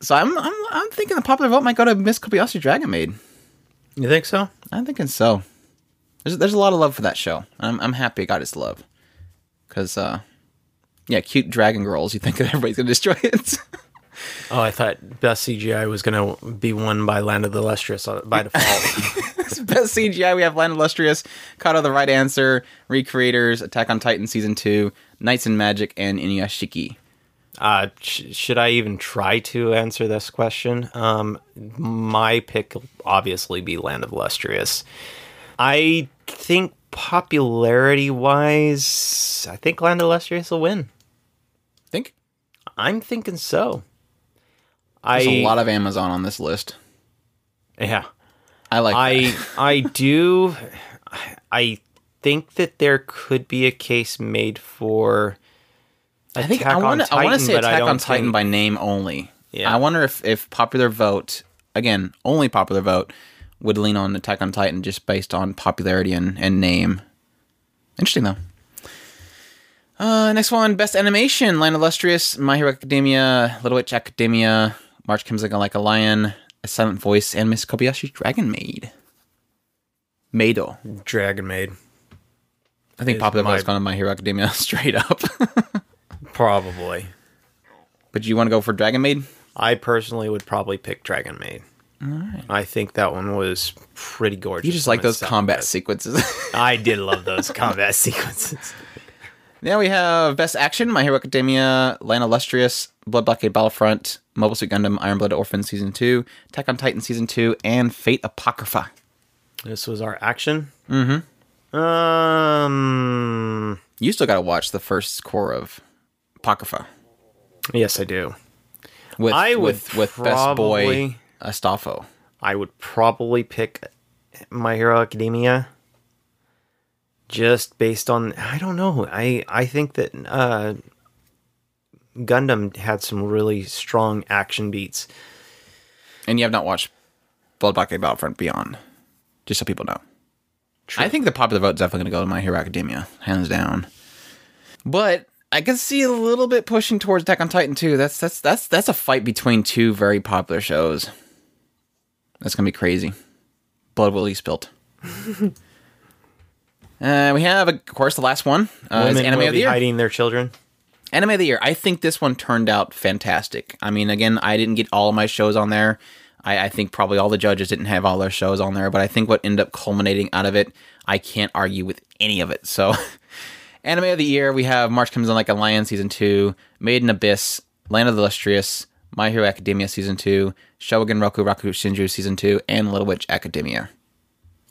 So I'm I'm I'm thinking the popular vote might go to Miss Kobayashi Dragon Maid. You think so? I'm thinking so. There's there's a lot of love for that show. I'm I'm happy it got its love. Cause uh yeah, cute dragon girls, you think that [laughs] everybody's gonna destroy it. [laughs] Oh, I thought best CGI was going to be won by Land of the Lustrous uh, by [laughs] default. Best CGI, we have Land of the Lustrous, Kado the Right Answer, Re:Creators, Attack on Titan Season 2, Knights and Magic, and Inuyashiki. Uh, sh- should I even try to answer this question? Um, my pick will obviously be Land of Lustrous. I think popularity wise, I think Land of Lustrous will win. Think? I'm thinking so. There's I a lot of Amazon on this list. yeah. I like I that. [laughs] I do I think that there could be a case made for I think Attack I want to I want to say Attack on Titan think- by name only. Yeah. I wonder if if popular vote again only popular vote would lean on Attack on Titan just based on popularity and, and name. Interesting though. Uh, next one, best animation: Land of Lustrous, My Hero Academia, Little Witch Academia, March Comes Like a, like a Lion, A Silent Voice, and Miss Kobayashi Dragon Maid. Maido. Dragon Maid. I think popular vote's gone to My Hero Academia [laughs] straight up. [laughs] Probably. but you want to go for Dragon Maid? I personally would probably pick Dragon Maid. I think that one was pretty gorgeous. You just like those combat sequences. [laughs] I did love those combat [laughs] sequences. now we have Best Action, My Hero Academia, Land of Lustrous, Blood Blockade Battlefront, Mobile Suit Gundam, Iron Blood Orphan Season 2, Attack on Titan Season 2, and Fate Apocrypha. This was our action. Mm-hmm. Um. You still got to watch the first core of Apocrypha Yes, I do. with I with, with Best Boy probably- Astolfo. I would probably pick My Hero Academia. Just based on I don't know. I I think that uh, Gundam had some really strong action beats. And you have not watched Blood Blockade Battlefront Beyond, just so people know. I think the popular vote is definitely going to go to My Hero Academia, hands down. But I can see a little bit pushing towards Attack on Titan too. That's that's that's that's a fight between two very popular shows. That's gonna be crazy. Blood will be spilt. [laughs] uh, we have, of course, the last one. Uh, is anime of the year. hiding their children. Anime of the year. I think this one turned out fantastic. I mean, again, I didn't get all of my shows on there. I, I think probably all the judges didn't have all their shows on there, but I think what ended up culminating out of it, I can't argue with any of it. So, [laughs] anime of the year, we have March Comes On Like a Lion Season 2, Made in Abyss, Land of the Lustrous, My Hero Academia Season 2, Showa Genroku Rakugo Shinju Season 2, and Little Witch Academia.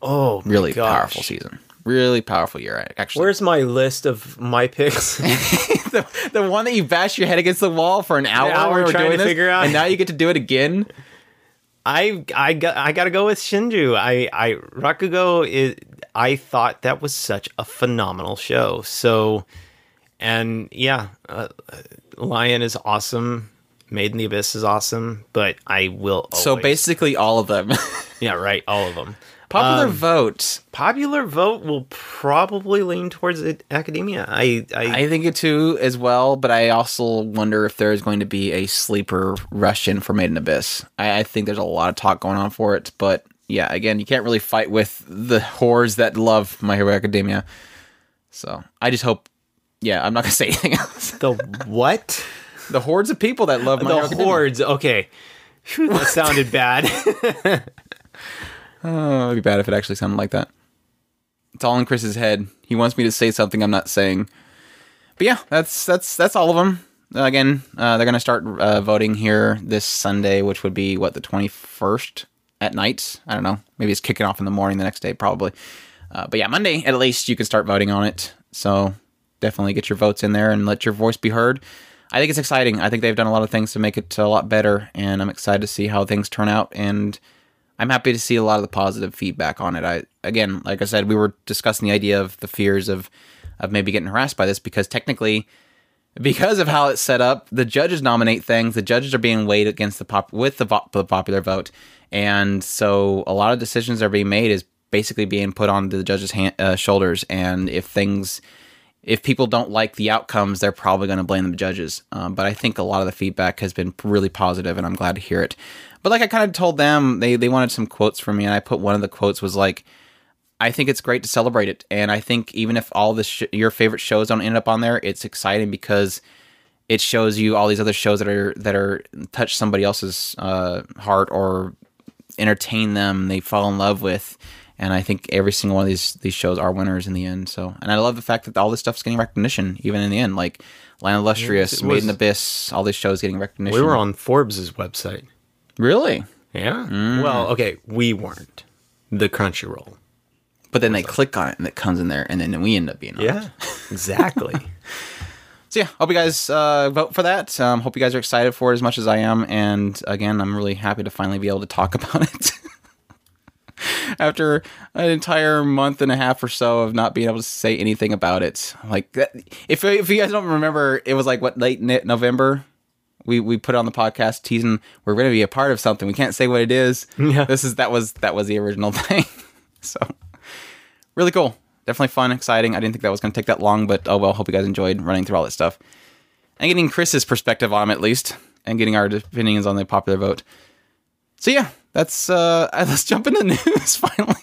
Oh, Really gosh. powerful season. Really powerful year, actually. Where's my list of my picks? [laughs] the, the one that you bashed your head against the wall for an hour, hour we were trying doing to this, figure out- and now you get to do it again. I I got I got to go with Shinju. I I Rakugo is I thought that was such a phenomenal show. So and yeah, uh, Lion is awesome. Made in the Abyss is awesome, but I will always, So basically, all of them. [laughs] yeah, right, all of them. Popular Um, vote. Popular vote will probably lean towards it, academia. I I, I think it too as well, but I also wonder if there's going to be a sleeper rush in for Made in Abyss. I, I think there's a lot of talk going on for it, but yeah, again, you can't really fight with the whores that love My Hero Academia. So I just hope. Yeah, I'm not gonna [laughs] say anything else. The what? the hordes of people that love My Hero the Academia. hordes. Okay. That sounded bad. [laughs] [laughs] Oh, it'd be bad if it actually sounded like that. It's all in Chris's head. He wants me to say something I'm not saying. But yeah, that's that's that's all of them. Again, uh, they're gonna start uh, voting here this Sunday, which would be what the 21st at night. I don't know. Maybe it's kicking off in the morning the next day, probably. Uh, but yeah, Monday at least you can start voting on it. So definitely get your votes in there and let your voice be heard. I think it's exciting. I think they've done a lot of things to make it a lot better, and I'm excited to see how things turn out. And I'm happy to see a lot of the positive feedback on it. I again, like I said, we were discussing the idea of the fears of of maybe getting harassed by this because technically because of how it's set up, the judges nominate things. The judges are being weighed against the pop with the, vo- the popular vote, and so a lot of decisions are being made is basically being put on the judges' hand, uh, shoulders. And if things, if people don't like the outcomes, they're probably going to blame the judges. Um, but I think a lot of the feedback has been really positive, and I'm glad to hear it. But like I kind of told them, they they wanted some quotes from me, and I put one of the quotes was like. I think it's great to celebrate it, and I think even if all the sh- your favorite shows don't end up on there, it's exciting because it shows you all these other shows that are that are touch somebody else's uh, heart or entertain them, they fall in love with, and I think every single one of these these shows are winners in the end. So, and I love the fact that all this stuff's getting recognition, even in the end, like Land of Lustrous, it Made in Abyss, all these shows getting recognition. we were on Forbes' website. really, Yeah. Mm. Well, okay, we weren't. The Crunchyroll. But then they click on it and it comes in there, and then we end up being on it. Yeah. [laughs] Exactly. [laughs] So yeah, hope you guys uh, vote for that. Um, hope you guys are excited for it as much as I am. And again, I'm really happy to finally be able to talk [laughs] about it after an entire month and a half or so of not being able to say anything about it. Like, that, if if you guys don't remember, it was like what late November. We, we put on the podcast teasing we're going to be a part of something. We can't say what it is. Yeah. This is that was that was the original thing. so really cool. Definitely fun, exciting. I didn't think that was going to take that long, but oh well. Hope you guys enjoyed running through all that stuff and getting Chris's perspective on at least, and getting our opinions on the popular vote. So yeah, that's uh, [laughs] let's jump into the [laughs] news finally.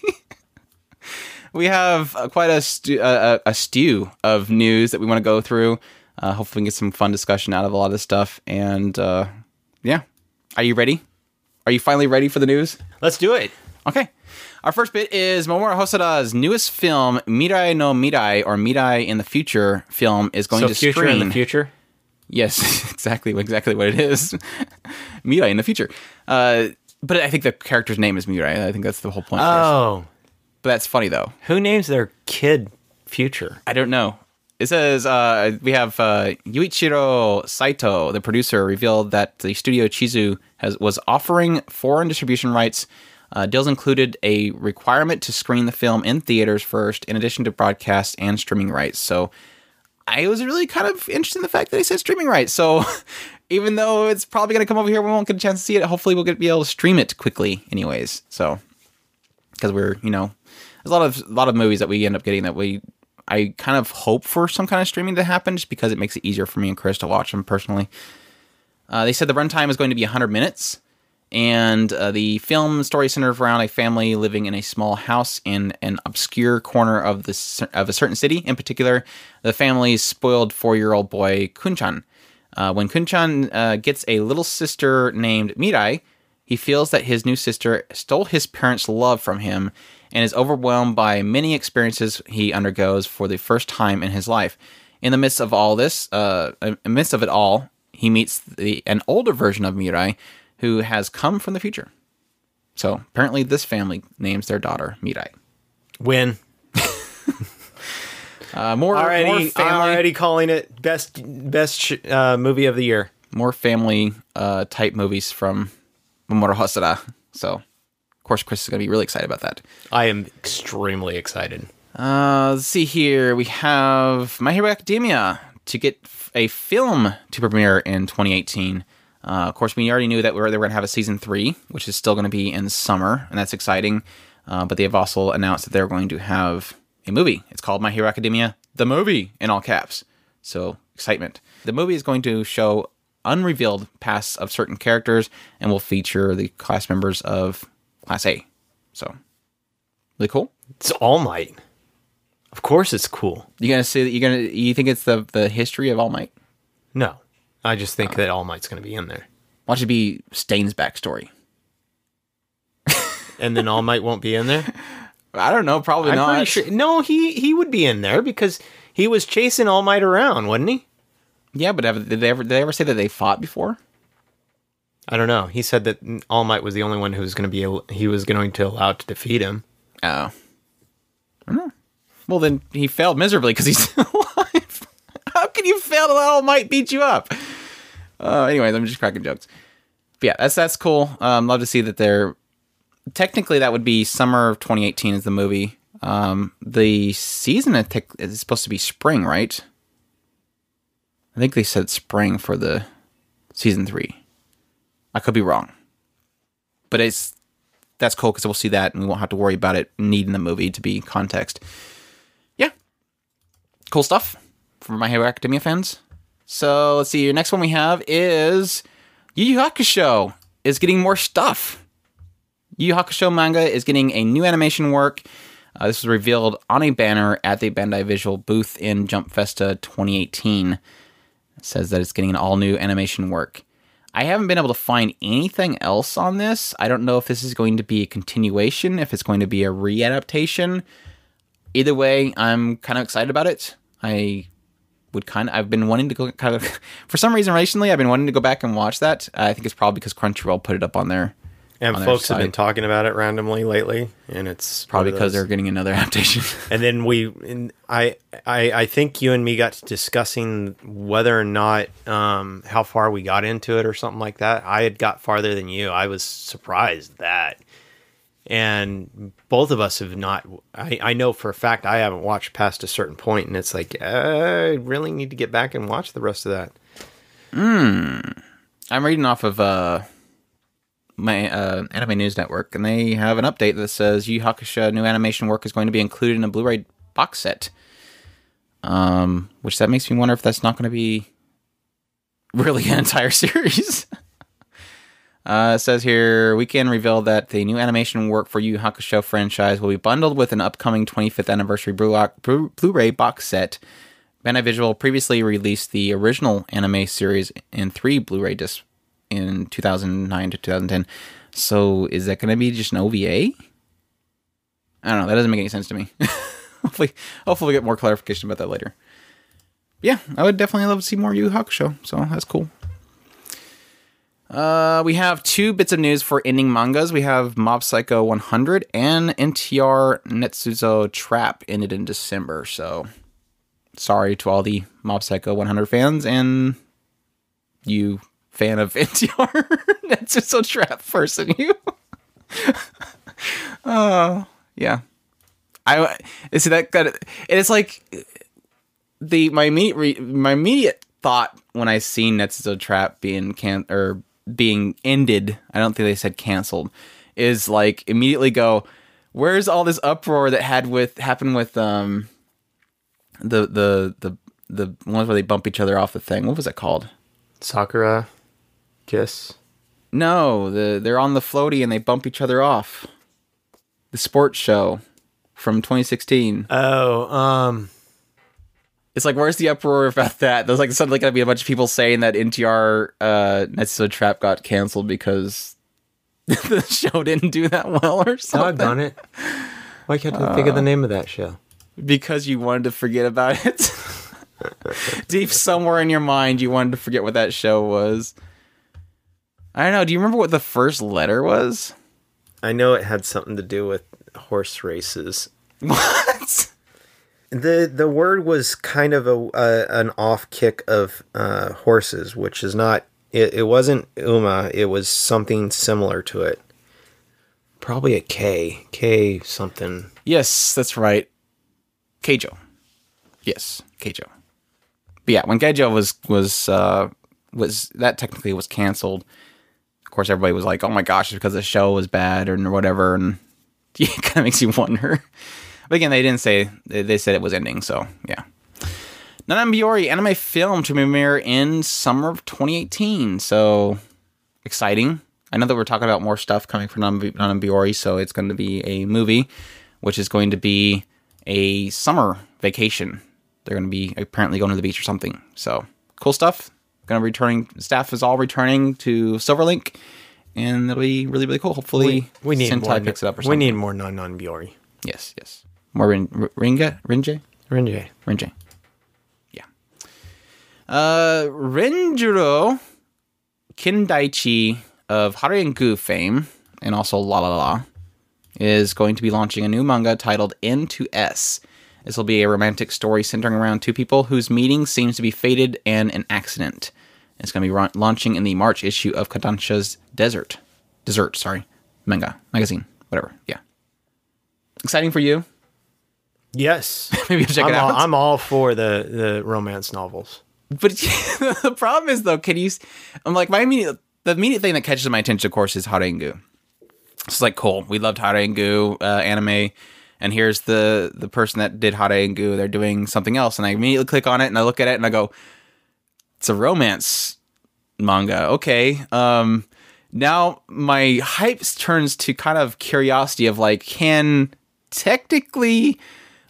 we have uh, quite a, stu- uh, a a stew of news that we want to go through. Uh, hopefully, we can get some fun discussion out of a lot of this stuff. And uh, yeah, are you ready? Are you finally ready for the news? Let's do it. Okay. Our first bit is Mamoru Hosoda's newest film, Mirai no Mirai, or Mirai in the Future film, is going So to future screen. in the future. Yes, [laughs] exactly, exactly what it is. [laughs] Mirai in the future. Uh, but I think the character's name is Mirai. I think that's the whole point. Oh, But that's funny though. who names their kid future? I don't know. It says uh, we have uh, Yuichiro Saito, the producer, revealed that the studio Chizu has was offering foreign distribution rights. Uh, deals included a requirement to screen the film in theaters first, in addition to broadcast and streaming rights. So I was really kind of interested in the fact that he said streaming rights. So [laughs] even though it's probably going to come over here, we won't get a chance to see it. Hopefully, we'll get be able to stream it quickly, anyways. So because we're you know there's a lot of a lot of movies that we end up getting that we I kind of hope for some kind of streaming to happen just because it makes it easier for me and Chris to watch them personally. Uh, they said the runtime is going to be 100 minutes, and uh, the film story centers around a family living in a small house in an obscure corner of the of a certain city. In particular, the family's spoiled four year old boy Kunchan. Uh, when Kunchan uh, gets a little sister named Mirai, he feels that his new sister stole his parents' love from him and is overwhelmed by many experiences he undergoes for the first time in his life. In the midst of all this, uh, in the midst of it all, he meets the, an older version of Mirai who has come from the future. So apparently, this family names their daughter Mirai. Win. [laughs] Uh, more, more Already, family, I'm already calling it best best sh- uh, movie of the year. more family uh, type movies from Mamoru Hosoda. So, of course, Chris is going to be really excited about that. I am extremely excited. Uh, let's see here. We have My Hero Academia to get f- a film to premiere in 2018. Uh, of course, we already knew that we were, they were going to have a season three, which is still going to be in summer, and that's exciting. Uh, but they have also announced that they're going to have a movie. It's called My Hero Academia, the movie, in all caps. So, excitement. The movie is going to show unrevealed pasts of certain characters and will feature the class members of Class A. So, really cool. It's All Might. Of course, it's cool. You gonna say that you gonna you think it's the the history of All Might? No, I just think that All Might's going to be in there, Watch it be Stain's backstory. [laughs] and then All Might won't be in there. I don't know, probably I'm not. sure. No, he he would be in there because he was chasing All Might around, wasn't he? Yeah, but have, did they ever did they ever say that they fought before? I don't know. He said that All Might was the only one who was going to be able, he was going to allow to defeat him. Oh, I don't know. Well, then he failed miserably because he's [laughs] still alive. How can you fail to let All Might beat you up? Uh, anyways, I'm just cracking jokes. But yeah, that's that's cool. Um, love to see that they're technically that would be summer of 2018 is the movie. Um, the season is supposed to be spring, right? I think they said spring for the season three. I could be wrong, but it's that's cool because we'll see that and we won't have to worry about it needing the movie to be context. Yeah, cool stuff for My Hero Academia fans. So let's see. Your next one we have is Yu Yu Hakusho is getting more stuff. Yu Yu Hakusho manga is getting a new animation work. Uh, this was revealed on a banner at the Bandai Visual booth in Jump Festa 2018. It says that it's getting an all new animation work. I haven't been able to find anything else on this. I don't know if this is going to be a continuation, if it's going to be a readaptation. Either way, I'm kind of excited about it. I would kind of, I've been wanting to go [laughs] kind of, for some reason recently, I've been wanting to go back and watch that. I think it's probably because Crunchyroll put it up on there. And On folks have been talking about it randomly lately, and it's Probably because they're getting another [laughs] adaptation. And then we, and I, I, I think you and me got to discussing whether or not um, how far we got into it or something like that. I had got farther than you. I was surprised that, and both of us have not. I, I know for a fact I haven't watched past a certain point, and it's like I really need to get back and watch the rest of that. I'm reading off of uh, my uh, Anime News Network, and they have an update that says Yu Hakusho new animation work is going to be included in a Blu-ray box set. Um, which that makes me wonder if that's not going to be really [laughs] an entire series. Uh, it says here, Weekend revealed that the new animation work for Yu Hakusho franchise will be bundled with an upcoming 25th anniversary Blu- Blu- Blu-ray box set. Bandai Visual previously released the original anime series in three Blu-ray discs in 2009 to 2010. So is that going to be just an OVA? I don't know. That doesn't make any sense to me. [laughs] hopefully, hopefully we get more clarification about that later. Yeah, I would definitely love to see more Yu Hakusho. So that's cool. Uh, we have two bits of news for ending mangas. We have Mob Psycho 100 and NTR Netsuzo Trap ended in December. So sorry to all the Mob Psycho 100 fans and you fan of [laughs] NTR Netsuzo Trap person. You. Oh [laughs] yeah. I see that got it. It's like the my immediate re, my immediate thought when I seen Netsuzo Trap being can or being ended. I don't think they said canceled. Is like immediately go. Where's all this uproar that had with happened with um the the the the ones where they bump each other off the thing? What was it called? Sakura, kiss. No, the they're on the floaty and they bump each other off. The sports show from 2016. Oh, um, It's like, where's the uproar about that? There's like suddenly gonna be a bunch of people saying that NTR uh, Netsuzo Trap got canceled because [laughs] the show didn't do that well or something. doggone it. Why can't I think of the name of that show? Because you wanted to forget about it. [laughs] Deep somewhere in your mind, you wanted to forget what that show was. I don't know. Do you remember what the first letter was? I know it had something to do with horse races. [laughs] What? The The word was kind of a, a an off kick of uh, horses, which is not. It, it wasn't Uma. It was something similar to it. Probably a K. K something. Yes, that's right. Keijo. Yes, Keijo. But yeah, when Keijo was was uh was that technically was canceled. Of course, everybody was like, "Oh my gosh," it's because the show was bad or whatever, and [laughs] it kind of makes you wonder. But again, they didn't say they, said it was ending, so yeah. Non Non Biyori anime film to premiere in summer of 2018. So exciting. I know that we're talking about more stuff coming from Biyori, so it's going to be a movie, which is going to be a summer vacation. They're going to be apparently going to the beach or something. So cool stuff. Going to returning staff is all returning to Silverlink, and it'll be really really cool. Hopefully, We need Sentai more. picks it up or we need more non non Biyori. yes yes more Ringa Rinje Renjay. Rinje. Yeah. Uh, Renjuro Kindaichi of Harengu fame and also La La La is going to be launching a new manga titled N to S. This will be a romantic story centering around two people whose meeting seems to be fated and an accident. It's going to be ra- launching in the March issue of Kodansha's Desert. Desert, sorry. Manga. Magazine. Whatever. Yeah. Exciting for you. Yes. [laughs] Maybe check I'm it out. all, I'm all for the, the romance novels. But [laughs] the problem is though, can you? I'm like my immediate the immediate thing that catches my attention, of course, is Harengu. It's like cool. We loved Harengu uh, anime, and here's the the person that did Harengu. They're doing something else, and I immediately click on it and I look at it and I go, it's a romance manga. Okay. Um, now my hype turns to kind of curiosity of like, can technically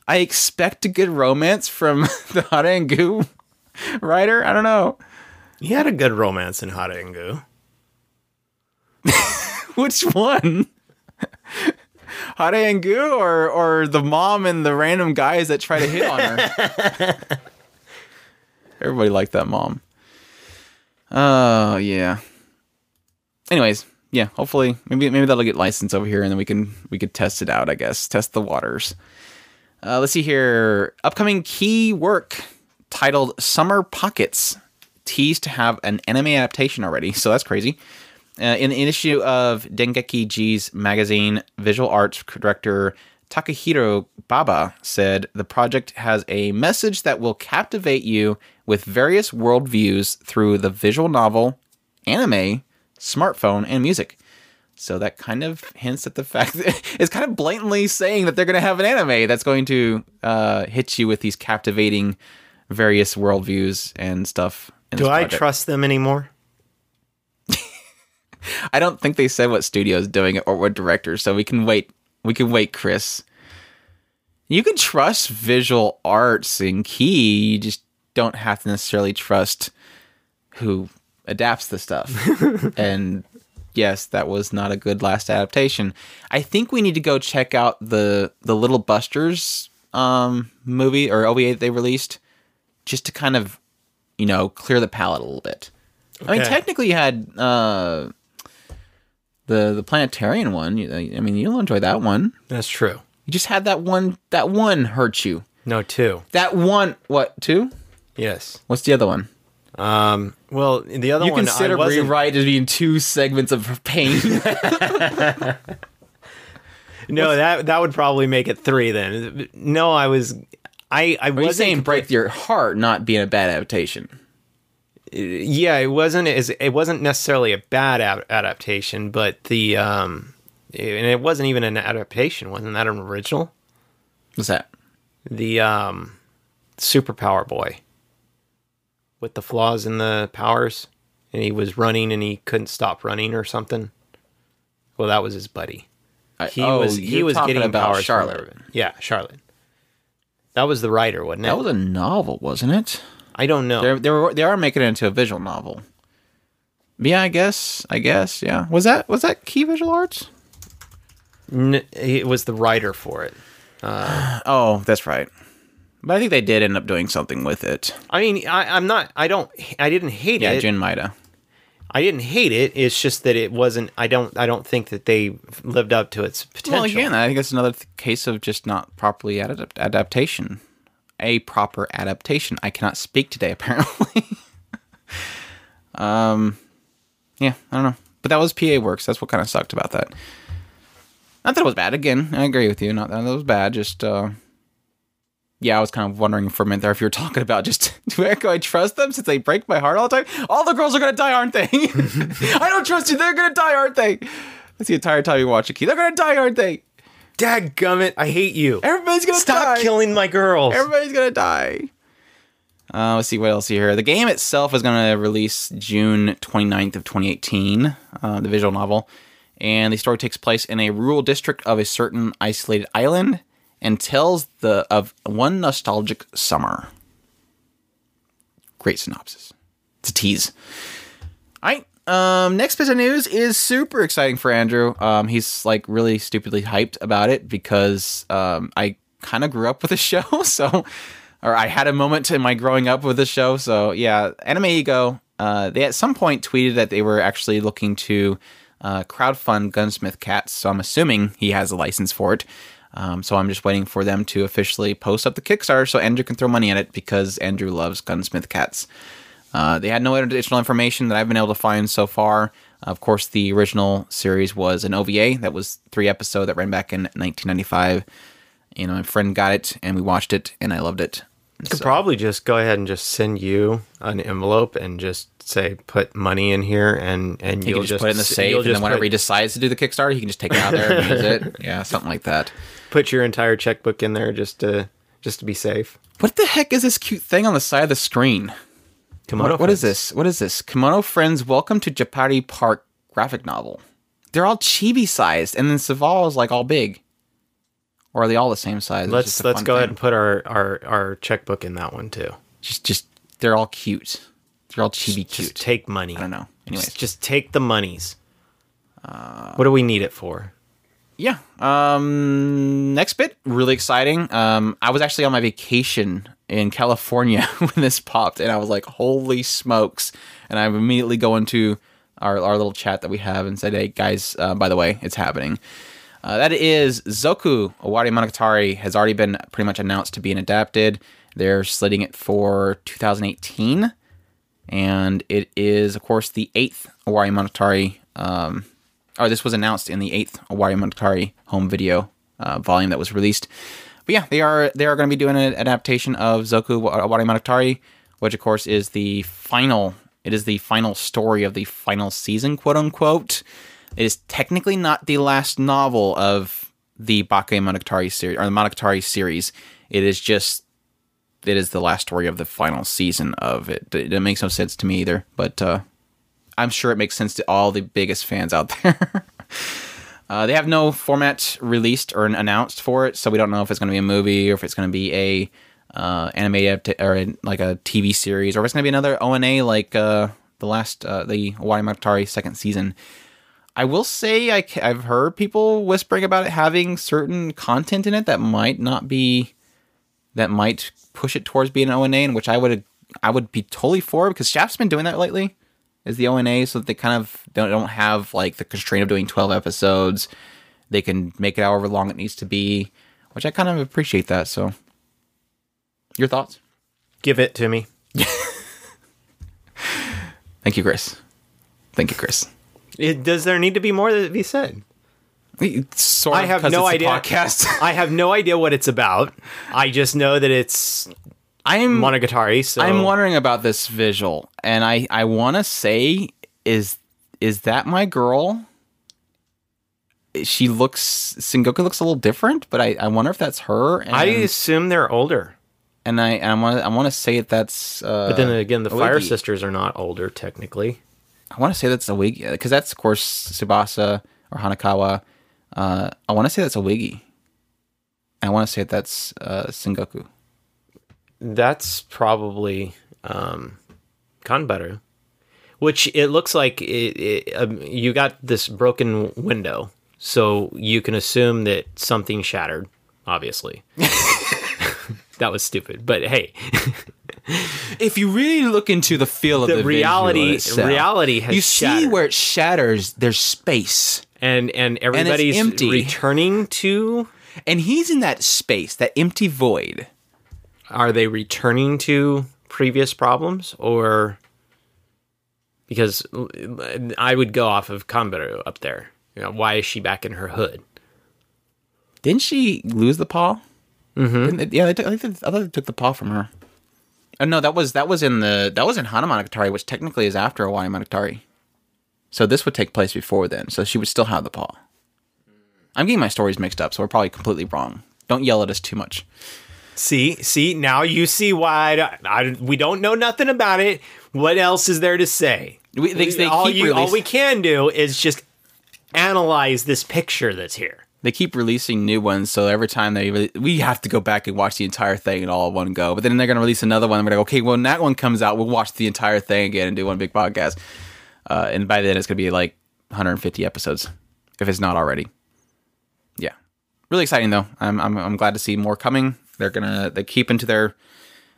I expect a good romance from [laughs] the Hot Harengu writer? I don't know. He had a good romance in Hot Harengu. [laughs] Which one? Hot Harengu or or the mom and the random guys that try to hit on her? [laughs] Everybody liked that mom. Oh yeah. Anyways, yeah. Hopefully, maybe maybe that'll get licensed over here, and then we can we could test it out. I guess test the waters. Uh, let's see here. Upcoming key work titled Summer Pockets teased to have an anime adaptation already, so that's crazy. Uh, in an issue of Dengeki G's magazine, visual arts director Takahiro Baba said the project has a message that will captivate you with various worldviews through the visual novel, anime, smartphone, and music. So that kind of hints at the fact that [laughs] it's kind of blatantly saying that they're going to have an anime that's going to uh, hit you with these captivating various worldviews and stuff. Do I trust them anymore? [laughs] I don't think they said what studio is doing it or what director, so we can wait. We can wait, Chris. You can trust visual arts in Key. You just don't have to necessarily trust who adapts the stuff. [laughs] and yes, that was not a good last adaptation. I think we need to go check out the the Little Busters um, movie or OVA that they released, just to kind of you know clear the palette a little bit. I mean, technically, you had uh, the the planetarian one. I mean, you'll enjoy that one. That's true. You just had that one. That one hurt you. No, two. That one. What two? Yes. What's the other one? Um. Well, the other You one consider I wasn't. rewrite as being two segments of pain. [laughs] No, that that would probably make it three then. No, I was. I I Are you wasn't saying break your heart not being a bad adaptation? yeah, it wasn't as it wasn't necessarily a bad ad- adaptation, but the um, and it wasn't even an adaptation. Wasn't that an original? What's that? The um, superpower boy with the flaws in the powers, and he was running and he couldn't stop running or something. Well, that was his buddy. I- He oh, was he was getting about powers Charlotte. Yeah, Charlotte. That was the writer, wasn't it? That was a novel, wasn't it? I don't know. They're, they were they are making it into a visual novel. Yeah, I guess. I guess. Yeah. Was that was that Key Visual Arts? N- it was the writer for it. Uh, [sighs] oh, that's right. But I think they did end up doing something with it. I mean, I, I'm not. I don't. I didn't hate Yeah, it. Jun Maeda. I didn't hate it. It's just that it wasn't. I don't. I don't think that they lived up to its potential. Well, again, I think it's another th- case of just not properly adap- adaptation. A proper adaptation. I cannot speak today, [laughs] apparently. um, yeah, I don't know, but that was PA works. That's what kind of sucked about that. Not that it was bad. Again, I agree with you. Not that it was bad. Just, uh, yeah, I was kind of wondering for a minute there if you were talking about just [laughs] do I, I trust them since they break my heart all the time? All the girls are gonna die, aren't they? [laughs] I don't trust you. They're gonna die, aren't they? That's the entire time you watch a key. They're gonna die, aren't they? Dad gummit, I hate you. Everybody's gonna Stop die. killing my girls. Everybody's gonna die. Uh, let's see what else here. The game itself is going to release June 29th of 2018, uh, the visual novel. And the story takes place in a rural district of a certain isolated island. And tells the of one nostalgic summer. Great synopsis. It's a tease. All right. Um, next bit of news is super exciting for Andrew. Um, he's like really stupidly hyped about it because um, I kind of grew up with the [laughs] show, so or I had a moment in my growing up with the show. So yeah, AnimEigo. Uh, they at some point tweeted that they were actually looking to uh, crowdfund Gunsmith Cats. So I'm assuming he has a license for it. Um, so I'm just waiting for them to officially post up the Kickstarter so Andrew can throw money at it because Andrew loves Gunsmith Cats. Uh, they had no additional information that I've been able to find so far. Of course, the original series was an OVA that was three episode that ran back in 1995. You know, my friend got it and we watched it and I loved it. Could probably just go ahead and just send you an envelope and just say put money in here and and He you'll can just, put it in the safe, and then whenever put, he decides to do the Kickstarter, he can just take it out there and use it. [laughs] Yeah, something like that. Put your entire checkbook in there just to just to be safe. What the heck is this cute thing on the side of the screen? Kimono What, what is this? What is this? Kemono Friends Welcome to Japari Park graphic novel. They're all chibi sized, and then Serval is like all big. Or are they all the same size? Let's let's go ahead and put our, our our checkbook in that one too. just just they're all cute. They're all chibi Just cute. take money. I don't know. Anyways, Just, just take the monies. Uh, what do we need it for? Yeah. Um, next bit, really exciting. Um, I was actually on my vacation in California [laughs] when this popped, and I was like, "Holy smokes!" And I immediately go into our our little chat that we have and said, "Hey guys, uh, by the way, it's happening." Uh, that is Zoku Owari Monogatari has already been pretty much announced to be an adapted. They're slitting it for 2018, and it is, of course, the eighth Owari Monogatari. Um, or this was announced in the eighth Owari Monogatari home video uh, volume that was released. But yeah, they are they are going to be doing an adaptation of Zoku Owari Monogatari, which of course is the final. It is the final story of the final season, quote unquote. It is technically not the last novel of the Bake Monogatari series or the Monogatari series. It is just it is the last story of the final season of it. It, it makes no sense to me either, but uh, I'm sure it makes sense to all the biggest fans out [laughs] there. uh, they have no format released or announced for it, so we don't know if it's going to be a movie or if it's going to be a uh, animated or a, like a TV series or if it's going to be another ONA like uh, the last uh, the Monogatari second season. I will say I, have heard people whispering about it having certain content in it that might not be that might push it towards being an ONA, and which I would I would be totally for because Shaft's been doing that lately. Is the ONA so that they kind of don't don't have like the constraint of doing twelve episodes. They can make it however long it needs to be, which I kind of appreciate that. So, your thoughts? Give it to me. [laughs] Thank you, Chris. Thank you, Chris. It, does there need to be more to be said? Sort I of, have 'cause no idea. Podcast. [laughs] I have no idea what it's about. I just know that it's I'm Monogatari. So I'm wondering about this visual, and I I want to say is is that my girl? She looks Sengoku looks a little different, but I, I wonder if that's her. And, I assume they're older. and I and I want I want to say that that's. Uh, But then again, the Fire Sisters are not older technically. I want to say that's a wig because that's of course Tsubasa or Hanekawa. Uh, I want to say that's a wiggy. I want to say that's uh, Sengoku. That's probably um, Kanbaru, which it looks like it, it, um, you got this broken window, so you can assume that something shattered. Obviously, [laughs] that was stupid. But hey, [laughs] if you really look into the feel of The the, reality- itself, reality has you see shattered. where it shatters. There's space, and and everybody's empty. returning to. and he's in that space, that empty void. Are they returning to previous problems or? Because I would go off of Kanbaru up there. You know, why is she back in her hood? Didn't she lose the paw? Mm-hmm. yeah, they took, I, think they, I thought they took the paw from her. Oh no, that was that was in the that was in Hana Monogatari, which technically is after Owari Monogatari. So this would take place before then. So she would still have the paw. I'm getting my stories mixed up, so we're probably completely wrong. Don't yell at us too much. See, see, now you see why I, I- we don't know nothing about it. What else is there to say? We- they- they all, keep you, all we can do is just analyze this picture that's here. they keep releasing new ones. So every time they re- we have to go back and watch the entire thing in all in one go. But then they're going to release another one. And we're like, okay, well, when that one comes out, we'll watch the entire thing again and do one big podcast. Uh, and by then, it's going to be like 150 episodes, if it's not already. Yeah, really exciting though. I'm I'm, I'm glad to see more coming. They're gonna they keep into their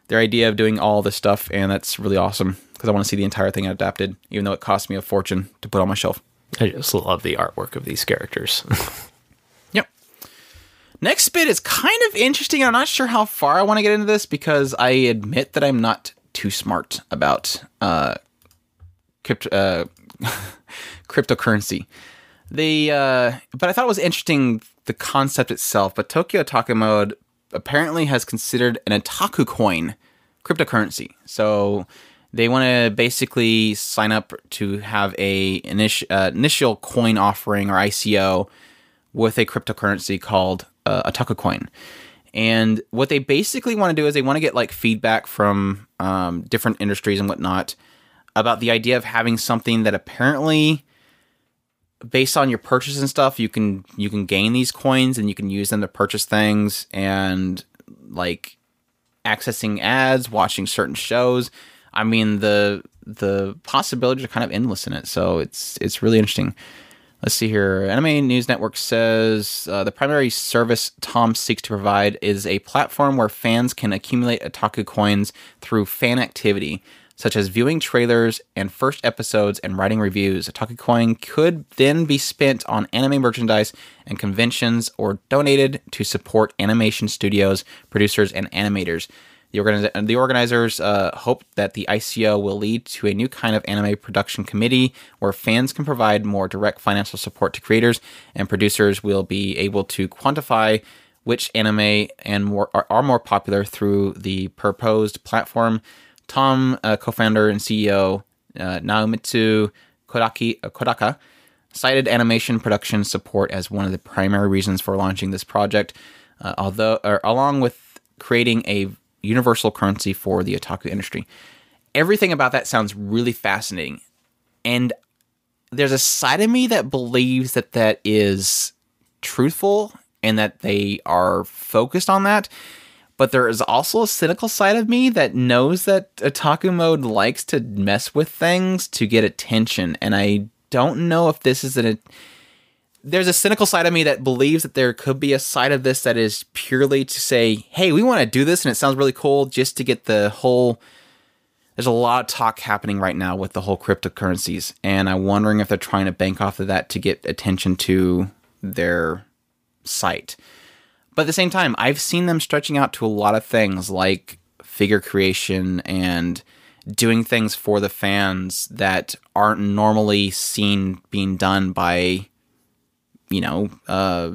their idea of doing all this stuff, and that's really awesome because I want to see the entire thing adapted, even though it cost me a fortune to put on my shelf. I just love the artwork of these characters. [laughs] Yep. Next bit is kind of interesting. I'm not sure how far I want to get into this because I admit that I'm not too smart about uh, crypto, uh, [laughs] cryptocurrency. The uh, but I thought it was interesting the concept itself. But Tokyo Otaku Mode apparently has considered an otaku coin cryptocurrency. So they want to basically sign up to have a initial uh, initial coin offering or ICO with a cryptocurrency called uh, Otaku Coin. And what they basically want to do is they want to get like feedback from um, different industries and whatnot about the idea of having something that apparently, based on your purchase and stuff, you can you can gain these coins and you can use them to purchase things and like accessing ads, watching certain shows. I mean the the possibilities are kind of endless in it. So it's it's really interesting. Let's see here. Anime News Network says uh, the primary service TOM seeks to provide is a platform where fans can accumulate otaku coins through fan activity, such as viewing trailers and first episodes and writing reviews. Otaku coin could then be spent on anime merchandise and conventions or donated to support animation studios, producers, and animators. The, organiz- the organizers uh, hope that the ICO will lead to a new kind of anime production committee where fans can provide more direct financial support to creators, and producers will be able to quantify which anime and more are, are more popular through the proposed platform. TOM, uh, co-founder and CEO uh, Naomitsu Kodaki, uh, Kodaka, cited animation production support as one of the primary reasons for launching this project, uh, although or, along with creating a universal currency for the otaku industry. Everything about that sounds really fascinating. And there's a side of me that believes that that is truthful and that they are focused on that. But there is also a cynical side of me that knows that otaku mode likes to mess with things to get attention. And I don't know if this is an there's a cynical side of me that believes that there could be a side of this that is purely to say, hey, we want to do this and it sounds really cool just to get the whole. There's a lot of talk happening right now with the whole cryptocurrencies, and I'm wondering if they're trying to bank off of that to get attention to their site. But at the same time, I've seen them stretching out to a lot of things like figure creation and doing things for the fans that aren't normally seen being done by you know uh,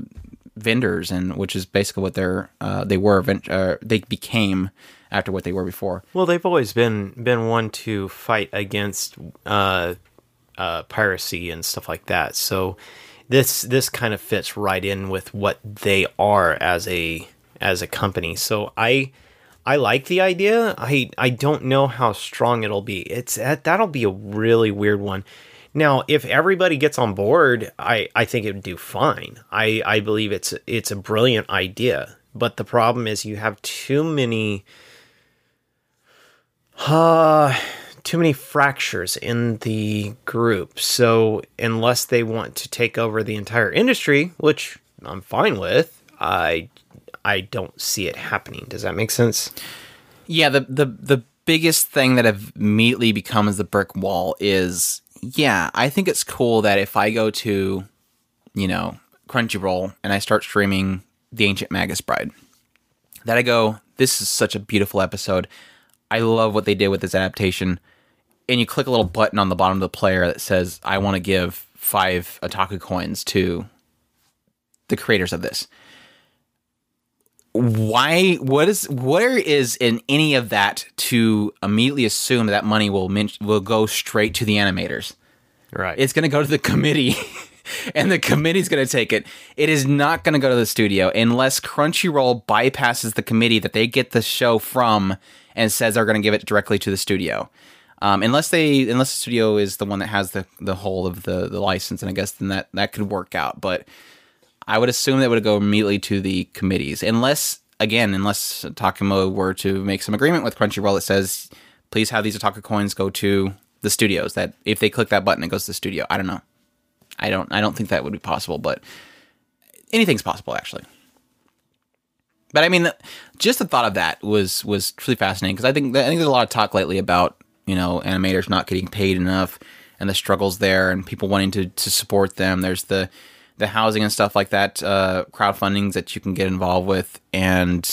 vendors and which is basically what they're uh, they were uh, they became after what they were before well, they've always been been one to fight against uh, uh, piracy and stuff like that. So this this kind of fits right in with what they are as a as a company. So I I like the idea. I I don't know how strong it'll be. It's that that'll be a really weird one. Now, if everybody gets on board, I, I think it would do fine. I, I believe it's it's a brilliant idea. But the problem is you have too many uh too many fractures in the group. So unless they want to take over the entire industry, which I'm fine with, I I don't see it happening. Does that make sense? yeah the the the biggest thing that immediately becomes the brick wall is yeah i think it's cool that if i go to you know crunchyroll and i start streaming the ancient magus bride that i go this is such a beautiful episode i love what they did with this adaptation and you click a little button on the bottom of the player that says i want to give five otaku coins to the creators of this. Why what is where is in any of that to immediately assume that money will min- will go straight to the animators? Right. it's going to go to the committee [laughs] and the committee's going to take it. It is not going to go to the studio unless crunchyroll bypasses the committee that they get the show from and says they're going to give it directly to the studio um, unless they unless the studio is the one that has the the whole of the the license and i guess then that that could work out but I would assume that would go immediately to the committees, unless again, unless Takimo were to make some agreement with Crunchyroll that says, please have these otaku coins go to the studios. That if they click that button, it goes to the studio. I don't know. I don't. I don't think that would be possible, but anything's possible actually. But I mean, just the thought of that was was truly fascinating because I think I think there's a lot of talk lately about you know animators not getting paid enough and the struggles there and people wanting to to support them. There's the the housing and stuff like that, uh, crowdfundings that you can get involved with, and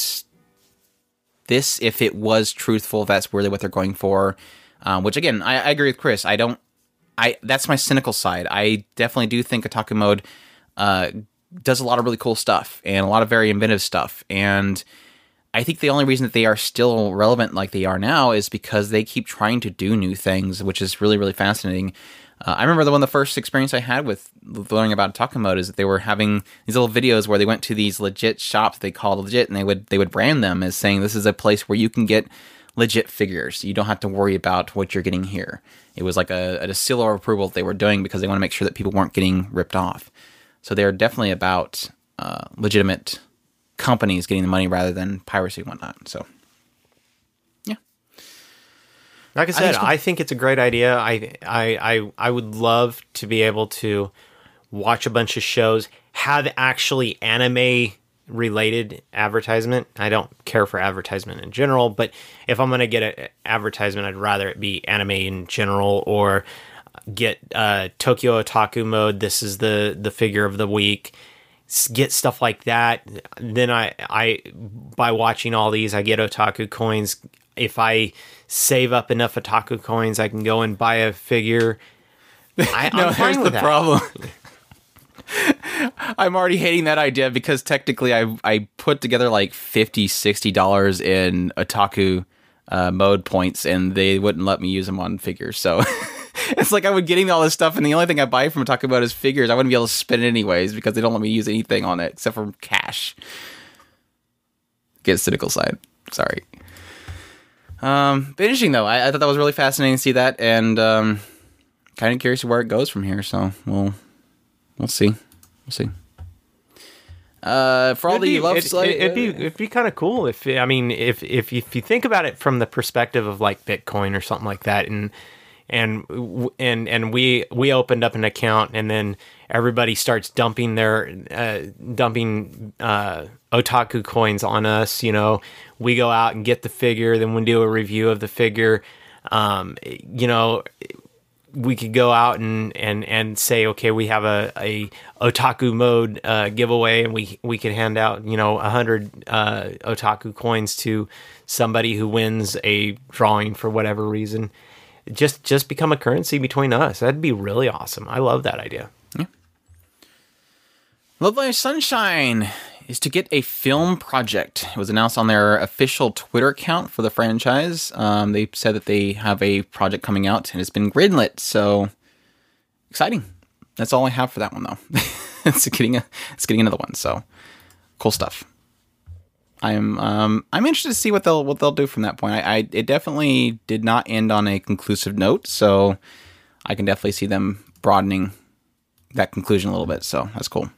this, if it was truthful, that's really what they're going for. Um, which again, I, I agree with Chris. I don't. I that's my cynical side. I definitely do think Otaku Mode uh, does a lot of really cool stuff and a lot of very inventive stuff. And I think the only reason that they are still relevant like they are now is because they keep trying to do new things, which is really, really fascinating. Uh, I remember the one the first experience I had with learning about Otaku Mode is that they were having these little videos where they went to these legit shops they called legit, and they would they would brand them as saying this is a place where you can get legit figures. You don't have to worry about what you're getting here. It was like a, a seal of approval that they were doing because they want to make sure that people weren't getting ripped off. So they're definitely about uh, legitimate companies getting the money rather than piracy and whatnot. So, yeah. Like I said, just- I think it's a great idea. I, I, I, I would love to be able to watch a bunch of shows, have actually anime related advertisement. I don't care for advertisement in general, but if I'm going to get an advertisement, I'd rather it be anime in general or get uh, Tokyo Otaku mode. This is the the figure of the week. Get stuff like that. Then I I by watching all these, I get otaku coins. If I save up enough otaku coins, I can go and buy a figure. [laughs] I, No, I'm here's the that. problem. [laughs] I'm already hating that idea because technically I I put together like 50 60 dollars in otaku uh, mode points and they wouldn't let me use them on figures. So [laughs] [laughs] it's like I would getting all this stuff and the only thing I buy from Otaku Mode is figures. I wouldn't be able to spend it anyways because they don't let me use anything on it except for cash. Get cynical side. Sorry. Um, but interesting though. I, I thought that was really fascinating to see that and um, kind of curious where it goes from here. So we'll we'll see. We'll see. Uh, for all It'd the be, love it, site, it'd be it'd be kind of cool if I mean if if if you think about it from the perspective of like Bitcoin or something like that, and and and and we we opened up an account and then everybody starts dumping their uh, dumping uh, otaku coins on us. You know, we go out and get the figure, then we do a review of the figure. Um, you know, we could go out and and and say okay we have a, a otaku mode uh, giveaway and we we could hand out you know a hundred uh, otaku coins to somebody who wins a drawing for whatever reason just just become a currency between us that'd be really awesome i love that idea Love Live Sunshine is to get a film project. It was announced on their official Twitter account for the franchise. Um, they said that they have a project coming out and it's been greenlit. So exciting. That's all I have for that one though. [laughs] it's getting a, it's getting another one. So cool stuff. I'm um I'm interested to see what they'll what they'll do from that point. I, I it definitely did not end on a conclusive note, so I can definitely see them broadening that conclusion a little bit. So that's cool.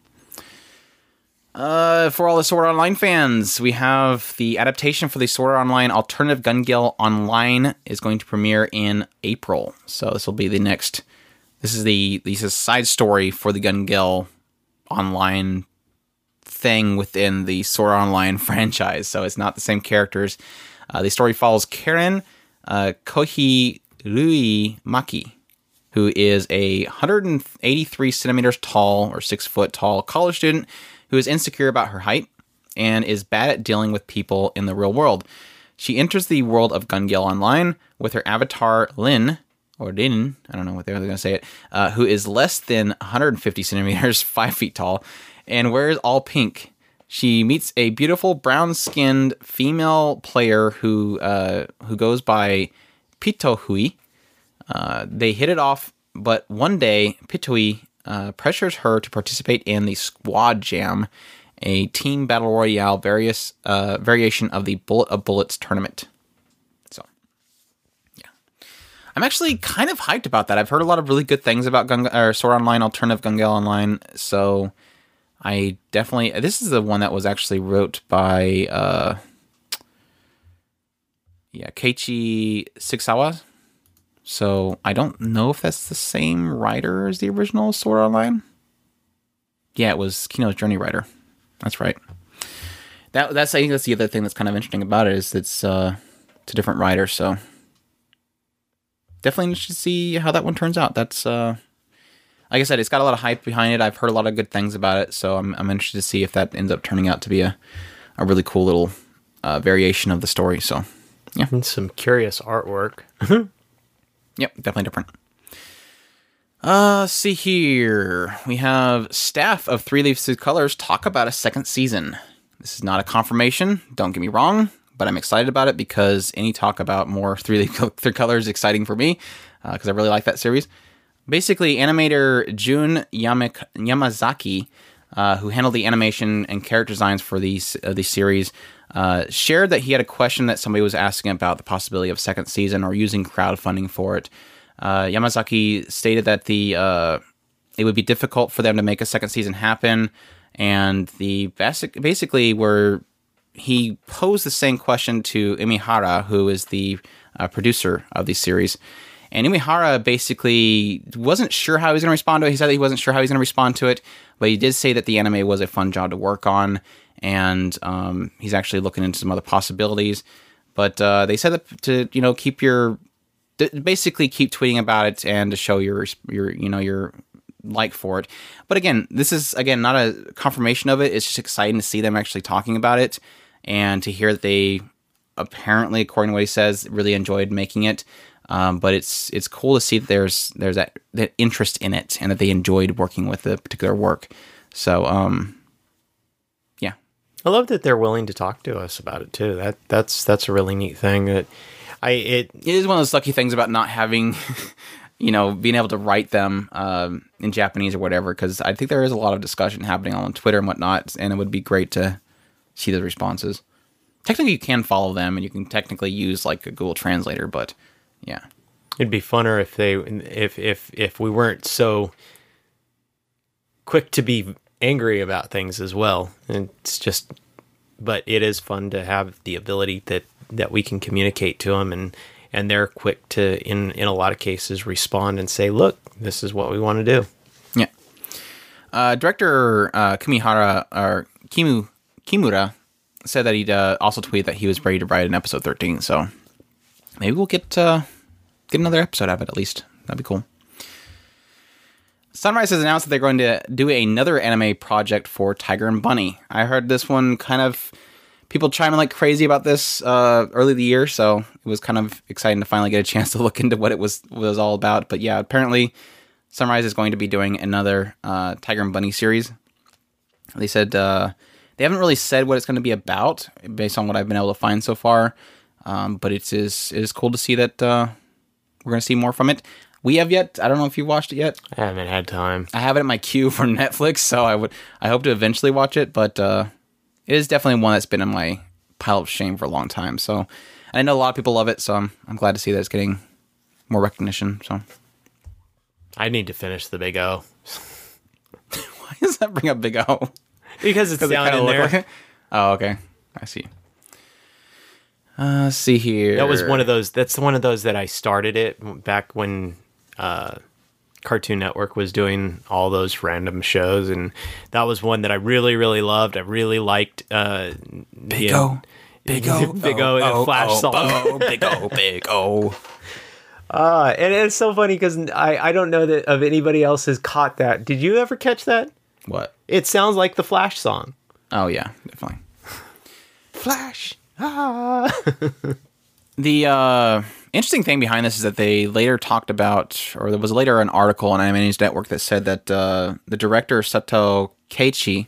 Uh, for all the Sword Online fans, we have the adaptation for the Sword Online Alternative Gun Gale Online is going to premiere in April. So this will be the next. This is the this is side story for the Gun Gale Online thing within the Sword Online [laughs] franchise. So it's not the same characters. Uh, the story follows Karen uh, Kohi Rui Maki, who is a 183 centimeters tall or six foot tall college student who is insecure about her height and is bad at dealing with people in the real world. She enters the world of Gun Gale Online with her avatar Lin, or Din, I don't know what they're going to say it, uh, who is less than 150 centimeters, [laughs] five feet tall, and wears all pink. She meets a beautiful brown-skinned female player who uh, who goes by Pitohui. Uh, they hit it off, but one day Pitohui uh, pressures her to participate in the Squad Jam, a team battle royale various uh, variation of the Bullet of Bullets tournament. So, yeah, I'm actually kind of hyped about that. I've heard a lot of really good things about Gun or Sword Online Alternative Gun Gale Online, so I definitely this is the one that was actually wrote by uh yeah, Keiichi Sigsawa. So I don't know if that's the same writer as the original Sword Online. Yeah, it was Kino's Journey writer. That's right. That that's I think that's the other thing that's kind of interesting about it is it's uh it's a different writer, so definitely interested to see how that one turns out. That's uh like I said, it's got a lot of hype behind it. I've heard a lot of good things about it, so I'm I'm interested to see if that ends up turning out to be a a really cool little uh, variation of the story. So And some curious artwork. Yep, definitely different. Uh, see here. We have staff of Three Leaves Colors talk about a second season. This is not a confirmation, don't get me wrong, but I'm excited about it because any talk about more Three Leaf [laughs] Three Colors is exciting for me because I really like that series. Basically, animator Jun Yamazaki, uh, who handled the animation and character designs for these uh, these series, uh, shared that he had a question that somebody was asking about the possibility of second season or using crowdfunding for it. Uh, Yamazaki stated that the uh, it would be difficult for them to make a second season happen, and the basic basically were he posed the same question to Imihara, who is the uh, producer of the series. And Imihara basically wasn't sure how he was going to respond to it. He said that he wasn't sure how he was going to respond to it, but he did say that the anime was a fun job to work on, and um, he's actually looking into some other possibilities. But uh, they said that to you know keep your basically keep tweeting about it and to show your your you know your like for it. But again, this is again not a confirmation of it. It's just exciting to see them actually talking about it and to hear that they apparently, according to what he says, really enjoyed making it. Um, but it's it's cool to see that there's there's that, that interest in it and that they enjoyed working with the particular work. So um, yeah, I love that they're willing to talk to us about it too. That that's that's a really neat thing. That I it it is one of those lucky things about not having, [laughs] you know, being able to write them um, in Japanese or whatever. Because I think there is a lot of discussion happening on Twitter and whatnot, and it would be great to see the responses. Technically, you can follow them, and you can technically use like a Google Translator, but yeah, it'd be funner if they if if if we weren't so quick to be angry about things as well. And it's just, but it is fun to have the ability that that we can communicate to them and and they're quick to in in a lot of cases respond and say, look, this is what we want to do. yeah. Uh, director uh, Kimihara or Kimu Kimura said that he'd uh, also tweeted that he was ready to write an episode 13. So maybe we'll get uh, get another episode of it at least. That'd be cool. Sunrise has announced that they're going to do another anime project for Tiger and Bunny. I heard this one kind of people chiming like crazy about this uh, early the year, so it was kind of exciting to finally get a chance [laughs] to look into what it was was all about. But yeah, apparently Sunrise is going to be doing another uh, Tiger and Bunny series. They said uh, they haven't really said what it's going to be about, based on what I've been able to find so far. Um, but it is it is cool to see that uh, we're going to see more from it. We have yet. I don't know if you watched it yet. I haven't had time. I have it in my queue for [laughs] Netflix, so I would I hope to eventually watch it. But uh, it is definitely one that's been in my pile of shame for a long time. So I know a lot of people love it, so I'm I'm glad to see that it's getting more recognition. So I need to finish the Big O [laughs] why does that bring up Big O? because it's it down kinda in there. like it? Oh, okay. I see. Uh, see here. That was one of those. That's one of those that I started it back when uh, Cartoon Network was doing all those random shows, and that was one that I really, really loved. I really liked. Uh, Big O. [laughs] Big O. Big O, and a Flash oh, song. Oh, big O. [laughs] Big O. Uh, and it's so funny because I, I don't know that of anybody else has caught that. Did you ever catch that? What? It sounds like the Flash song. Oh yeah, definitely. Flash. [laughs] The uh, interesting thing behind this is that they later talked about, or there was later an article on Anime News Network that said that uh, the director Sato Keiichi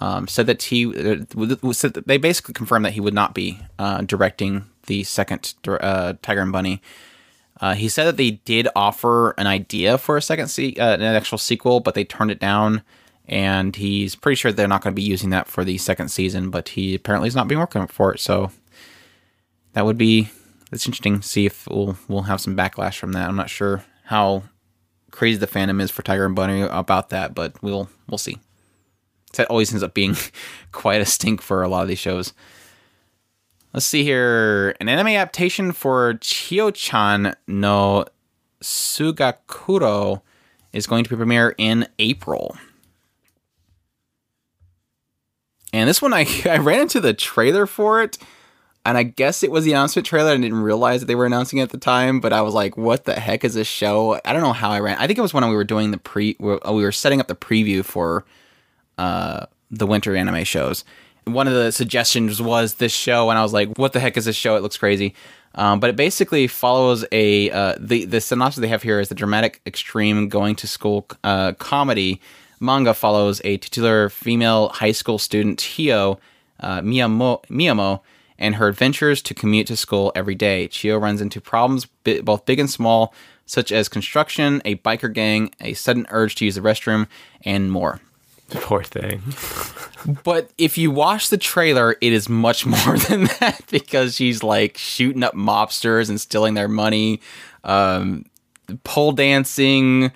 um, said that he uh, said that they basically confirmed that he would not be uh, directing the second uh, Tiger and Bunny. Uh, he said that they did offer an idea for a second se- an actual sequel, but they turned it down. And he's pretty sure they're not going to be using that for the second season, but he apparently is not being working for it. So that would be it's interesting see if we'll we'll have some backlash from that. I'm not sure how crazy the fandom is for Tiger and Bunny about that, but we'll we'll see. That always ends up being [laughs] quite a stink for a lot of these shows. Let's see here. An anime adaptation for Chio-chan no Tsūgakuro is going to be premiere in April. And this one, I, [laughs] I ran into the trailer for it, and I guess it was the announcement trailer. I didn't realize that they were announcing it at the time, but I was like, what the heck is this show? I don't know how I ran. I think it was when we were doing the pre, we were setting up the preview for uh, the winter anime shows. One of the suggestions was this show, and I was like, what the heck is this show? It looks crazy. Um, but it basically follows a uh, the the synopsis they have here is the dramatic extreme going to school uh, comedy manga follows a titular female high school student Chio uh, Miyamo, Miyamo and her adventures to commute to school every day. Chio runs into problems bi- both big and small, such as construction, a biker gang, a sudden urge to use the restroom, and more. [laughs] Poor thing. But if you watch the trailer, it is much [laughs] more than that because she's like shooting up mobsters and stealing their money, um, pole dancing,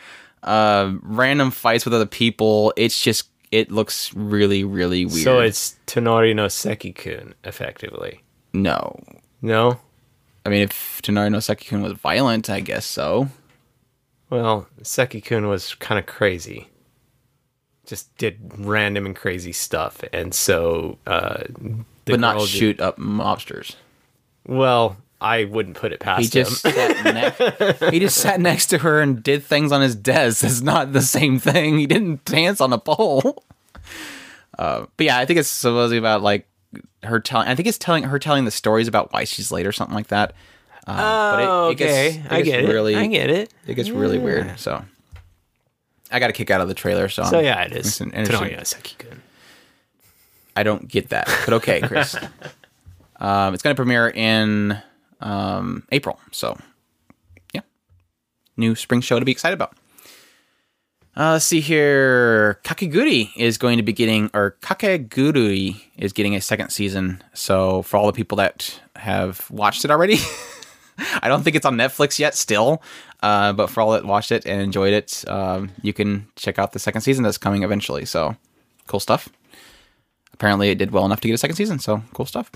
uh, random fights with other people. It's just it looks really really weird. So it's Tonari no Seki-kun, effectively. no. No? I mean, if Tonari no Seki-kun was violent, I guess so. Well, Seki-kun was kind of crazy. Just did random and crazy stuff. And so... Uh, but not girl did- shoot up mobsters. Well, I wouldn't put it past He just him. sat [laughs] ne- he just sat next to her and did things on his desk. It's not the same thing. He didn't dance on a pole. [laughs] Uh, but yeah, I think it's supposedly about like her telling. I think it's telling her telling the stories about why she's late or something like that. Uh, but oh, it, it gets- okay. it I gets get really, it. I get it. It gets really weird. So I got a kick out of the trailer. So, So I'm- yeah, it is. it's an interesting- Tonari no Seki-kun. I don't get that, but okay, Chris. [laughs] um, it's going to premiere in um, April, so yeah, new spring show to be excited about. Uh, let's see here. Kakegurui is going to be getting, or Kakegurui is getting a second season. So for all the people that have watched it already, [laughs] I don't think it's on Netflix yet still. Uh, but for all that watched it and enjoyed it, um, you can check out the second season that's coming eventually. So cool stuff apparently it did well enough to get a second season, so cool stuff.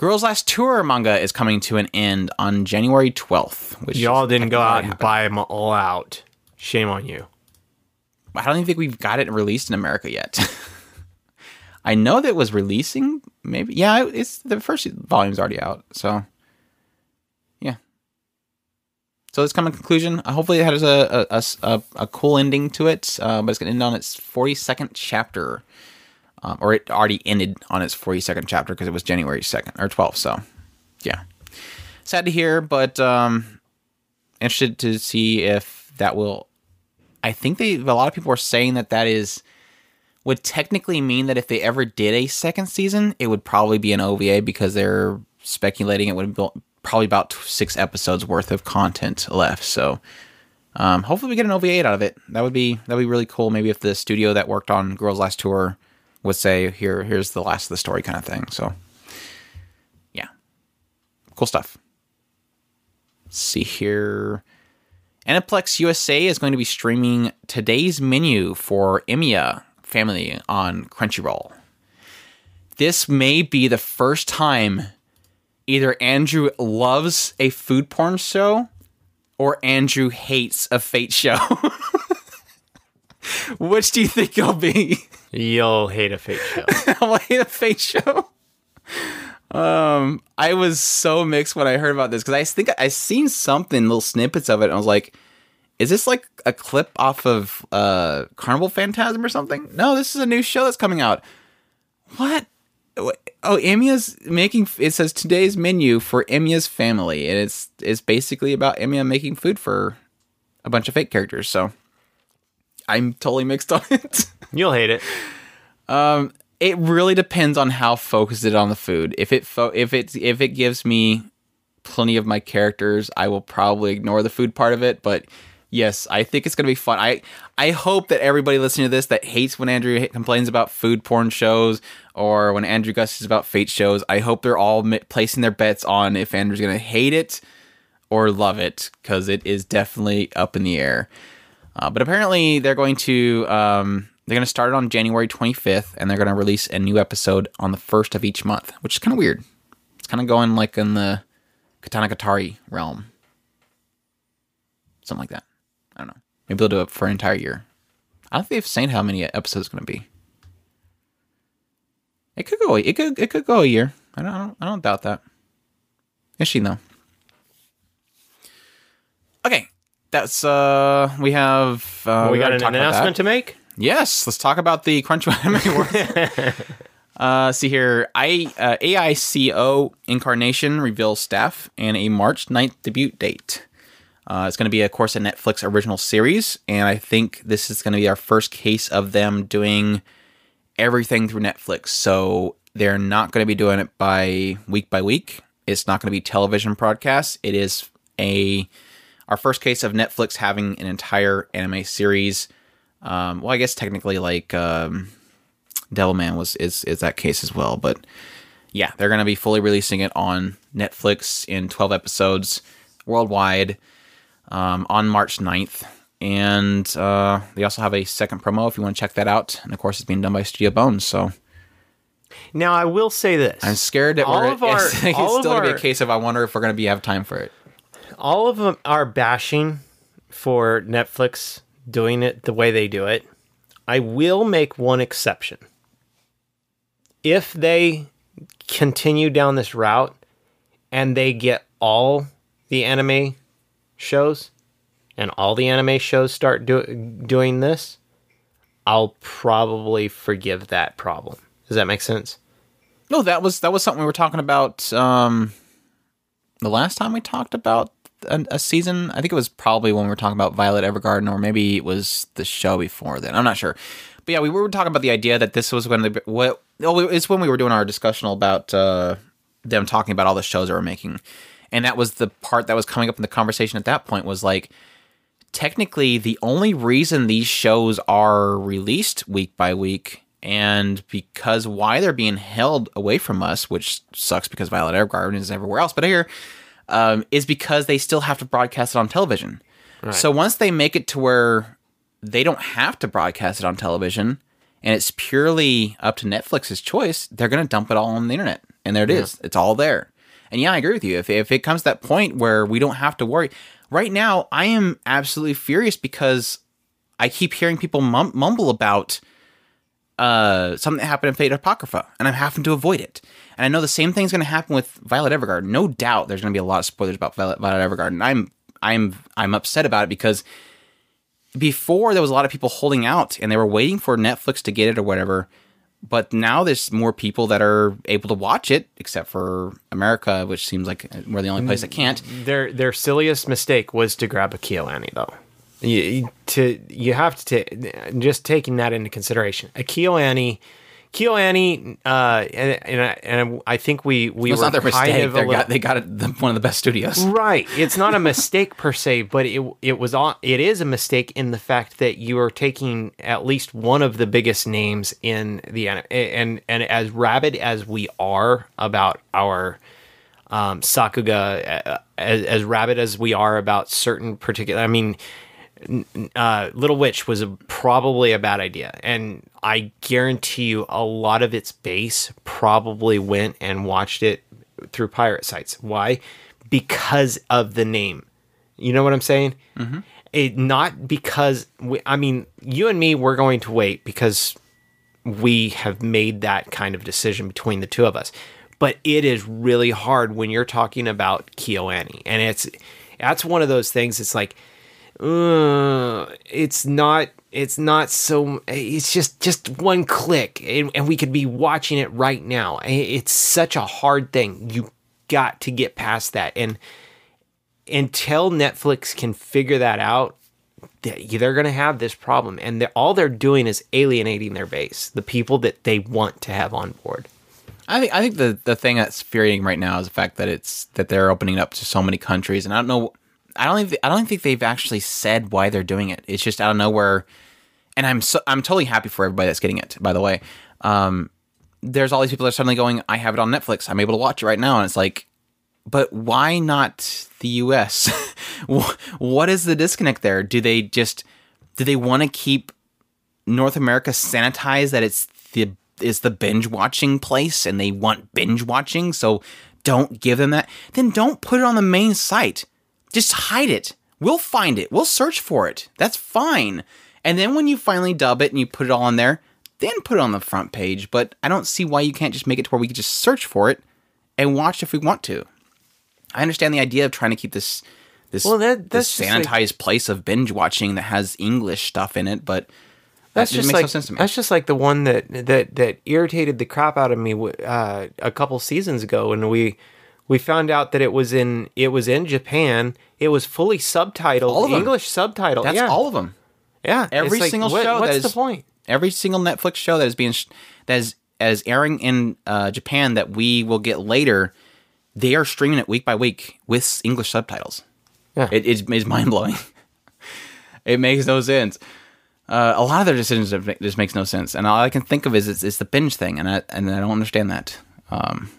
Girls Last Tour manga is coming to an end on January 12th. Which Y'all didn't go out and buy them all out. Shame on you. I don't even think we've got it released in America yet. [laughs] I know that it was releasing, maybe. Yeah, it's the first volume's already out, so yeah. So it's coming to conclusion. Uh, Hopefully, it has a a, a, a, a cool ending to it, uh, but it's going to end on its 42nd chapter. Um, or it already ended on its 42nd chapter because it was January 2nd or 12th. So, yeah. Sad to hear, but um, interested to see if that will. I think they a lot of people are saying that that is would technically mean that if they ever did a second season, it would probably be an OVA because they're speculating it would be probably about six episodes worth of content left. So um, hopefully we get an OVA out of it. That would be that would be really cool. Maybe if the studio that worked on Girls Last Tour would say here here's the last of the story kind of thing. So yeah, cool stuff. Let's see here. Aniplex USA is going to be streaming today's menu for Emiya family on Crunchyroll. This may be the first time either Andrew loves a food porn show or Andrew hates a fate show. [laughs] Which do you think it'll be? You'll hate a Fate show. [laughs] I'll hate a fate show. Um, I was so mixed when I heard about this because I think I seen something, little snippets of it, and I was like, "Is this like a clip off of uh Carnival Phantasm or something?" No, this is a new show that's coming out. What? Oh, Emiya's making. It says today's menu for Emiya's family, and it's it's basically about Emiya making food for a bunch of Fate characters. So I'm totally mixed on it. [laughs] You'll hate it. Um, it really depends on how focused it on the food. If it fo- if it if it gives me plenty of my characters, I will probably ignore the food part of it. But yes, I think it's gonna be fun. I I hope that everybody listening to this that hates when Andrew complains about food porn shows or when Andrew gushes about fate shows, I hope they're all mi- placing their bets on if Andrew's gonna hate it or love it because it is definitely up in the air. Uh, but apparently, they're going to um, they're going to start it on January 25th, and they're going to release a new episode on the first of each month, which is kind of weird. It's kind of going like in the Katanagatari realm, something like that. I don't know. Maybe they'll do it for an entire year. I don't think they've saying how many episodes it's going to be. It could go. It could. It could go a year. I don't. I don't, I don't doubt that. Is she though? Okay, that's uh. We have. Uh, we got gotta an talk about that. announcement to make. Yes, let's talk about the Awards. [laughs] [laughs] uh, see here, I uh, AICO Incarnation reveals staff and a March 9th debut date. Uh, it's going to be, of course, a Netflix original series, and I think this is going to be our first case of them doing everything through Netflix. So they're not going to be doing it by week by week. It's not going to be television broadcasts. It is a our first case of Netflix having an entire anime series. Um, well, I guess technically, like um, Devilman was is is that case as well, but yeah, they're going to be fully releasing it on Netflix in 12 episodes worldwide um, on March 9th. And uh, they also have a second promo if you want to check that out. And of course, it's being done by Studio Bones. So Now I will say this: I'm scared that All we're of our- it's, [laughs] it's all of still going to be a case of I wonder if we're going to be have time for it. All of them are bashing for Netflix doing it the way they do it. I will make one exception. If they continue down this route and they get all the anime shows and all the anime shows start do- doing this, I'll probably forgive that problem. Does that make sense? No, that was that was something we were talking about um, the last time we talked about a, a season. I think it was probably when we were talking about Violet Evergarden, or maybe it was the show before then. I'm not sure. But yeah, we were talking about the idea that this was to be what. Oh, it's when we were doing our discussion about uh, them talking about all the shows that we're making, and that was the part that was coming up in the conversation at that point. Was like technically the only reason these shows are released week by week and because why they're being held away from us, which sucks because Violet Evergarden is everywhere else, but here um, is because they still have to broadcast it on television. So once they make it to where they don't have to broadcast it on television and it's purely up to Netflix's choice, they're going to dump it all on the internet. And there it is. It's all there. And yeah, I agree with you. If, if it comes to that point where we don't have to worry, right now, I am absolutely furious because I keep hearing people mum- mumble about uh, something that happened in Fate Apocrypha, and I'm having to avoid it. And I know the same thing's going to happen with Violet Evergarden. No doubt, there's going to be a lot of spoilers about Violet, Violet Evergarden. I'm I'm I'm upset about it because before there was a lot of people holding out and they were waiting for Netflix to get it or whatever. But now there's more people that are able to watch it, except for America, which seems like uh, we're the only place that can't. Mm, their their silliest mistake was to grab a Kyoani though. You, to you have to ta- just taking that into consideration. A Kyoani, Kyoani, uh, and and I, and I think we we It's were not their mistake. of a They little- got they got it, the, one of the best studios. Right. [laughs] It's not a mistake per se, but it it was on it is a mistake in the fact that you are taking at least one of the biggest names in the anime and and as rabid as we are about our um, Sakuga, uh, as, as rabid as we are about certain particular, I mean, uh, Little Witch was a, probably a bad idea, and I guarantee you, a lot of its base probably went and watched it through pirate sites. Why? Because of the name. You know what I'm saying? It not because we, I mean, you and me, we're going to wait because we have made that kind of decision between the two of us. But it is really hard when you're talking about Kyoani. And it's that's one of those things it's like uh, it's not it's not so it's just just one click and, and we could be watching it right now. It's such a hard thing. You got to get past that and until Netflix can figure that out, they- they're going to have this problem and they're, all they're doing is alienating their base the people that they want to have on board I think I think the the thing that's infuriating right now is the fact that it's that they're opening up to so many countries, and I don't know. I don't think I don't think they've actually said why they're doing it. It's just out of nowhere, and I'm so, I'm totally happy for everybody that's getting it. By the way, um, there's all these people that are suddenly going, I have it on Netflix. I'm able to watch it right now, and it's like, but why not the U.S.? [laughs] What is the disconnect there? Do they just do they want to keep North America sanitize that it's the is the binge watching place and they want binge watching, so don't give them that. Then don't put it on the main site. Just hide it. We'll find it. We'll search for it. That's fine. And then when you finally dub it and you put it all on there, then put it on the front page. But I don't see why you can't just make it to where we can just search for it and watch if we want to. I understand the idea of trying to keep this this, Well, that- this just like- sanitized place of binge watching that has English stuff in it, but That's that just makes like no sense to me. that's just like the one that that that irritated the crap out of me uh, a couple seasons ago and we we found out that it was in it was in Japan. It was fully subtitled, All of them. English subtitle. That's yeah. all of them. Yeah, Every It's like, single what- show What's that the point? Every single Netflix show that is being sh- that is as airing in uh, Japan that we will get later, they are streaming it week by week with English subtitles. Yeah. It is it's mind blowing. [laughs] it makes no sense. Uh, a lot of their decisions just makes no sense, and all I can think of is it's, it's the binge thing, and I and I don't understand that. Um,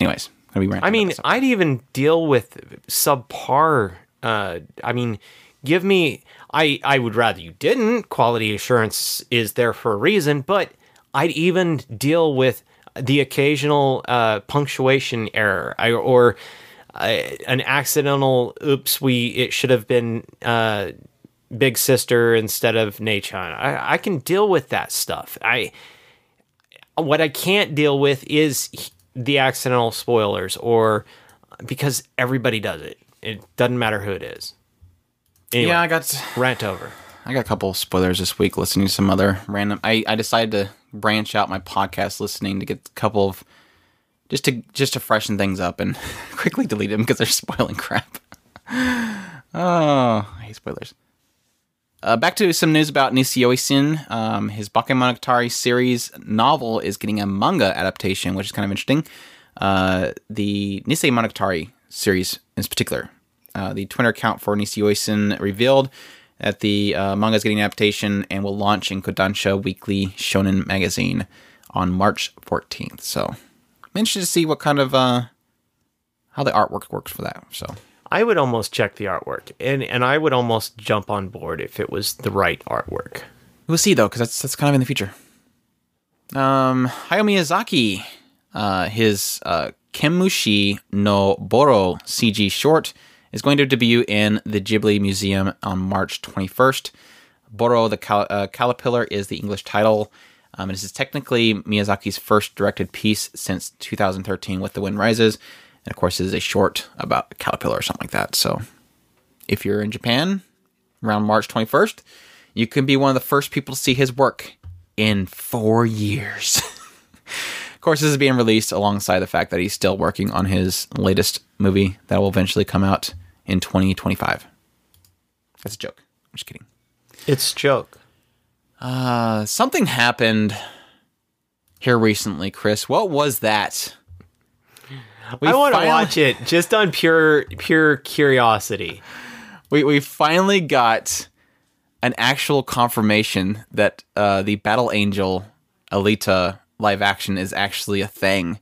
anyways, gonna I mean. I'd even deal with subpar. Uh, I mean, give me. I I would rather you didn't. Quality assurance is there for a reason, but I'd even deal with the occasional uh, punctuation error I, or uh, an accidental. Oops, we it should have been. Uh, Big Sister instead of Nachan. I, I can deal with that stuff. I what I can't deal with is the accidental spoilers or because everybody does it. It doesn't matter who it is. Anyway, yeah, I got rant over. I got a couple of spoilers this week listening to some other random I, I decided to branch out my podcast listening to get a couple of just to just to freshen things up and [laughs] quickly delete them because they're [laughs] spoiling crap. [laughs] oh, I hate spoilers. Uh, back to some news about NisiOisiN. Um, his Bakemonogatari series novel is getting a manga adaptation, which is kind of interesting. Uh, the Nisei Monogatari series, in particular, uh, the Twitter account for NisiOisiN revealed that the uh, manga is getting an adaptation and will launch in Kodansha Weekly Shonen Magazine on March 14th. So, I'm interested to see what kind of uh, how the artwork works for that. So, I would almost check the artwork, and and I would almost jump on board if it was the right artwork. We'll see though, because that's that's kind of in the future. Um, Hayao Miyazaki, uh, his uh, Kemushi no Boro CG short is going to debut in the Ghibli Museum on March 21st. Boro the Cal- uh, Caterpillar is the English title. Um, and this is technically Miyazaki's first directed piece since 2013 with The Wind Rises. And of course, it is a short about caterpillar or something like that. So if you're in Japan around March 21st, you can be one of the first people to see his work in four years. [laughs] of course, this is being released alongside the fact that he's still working on his latest movie that will eventually come out in 2025. That's a joke. I'm just kidding. It's joke. Uh, something happened here recently, Chris. What was that? We I want to finally- watch it just on pure pure curiosity. we we finally got an actual confirmation that uh, the Battle Angel Alita live action is actually a thing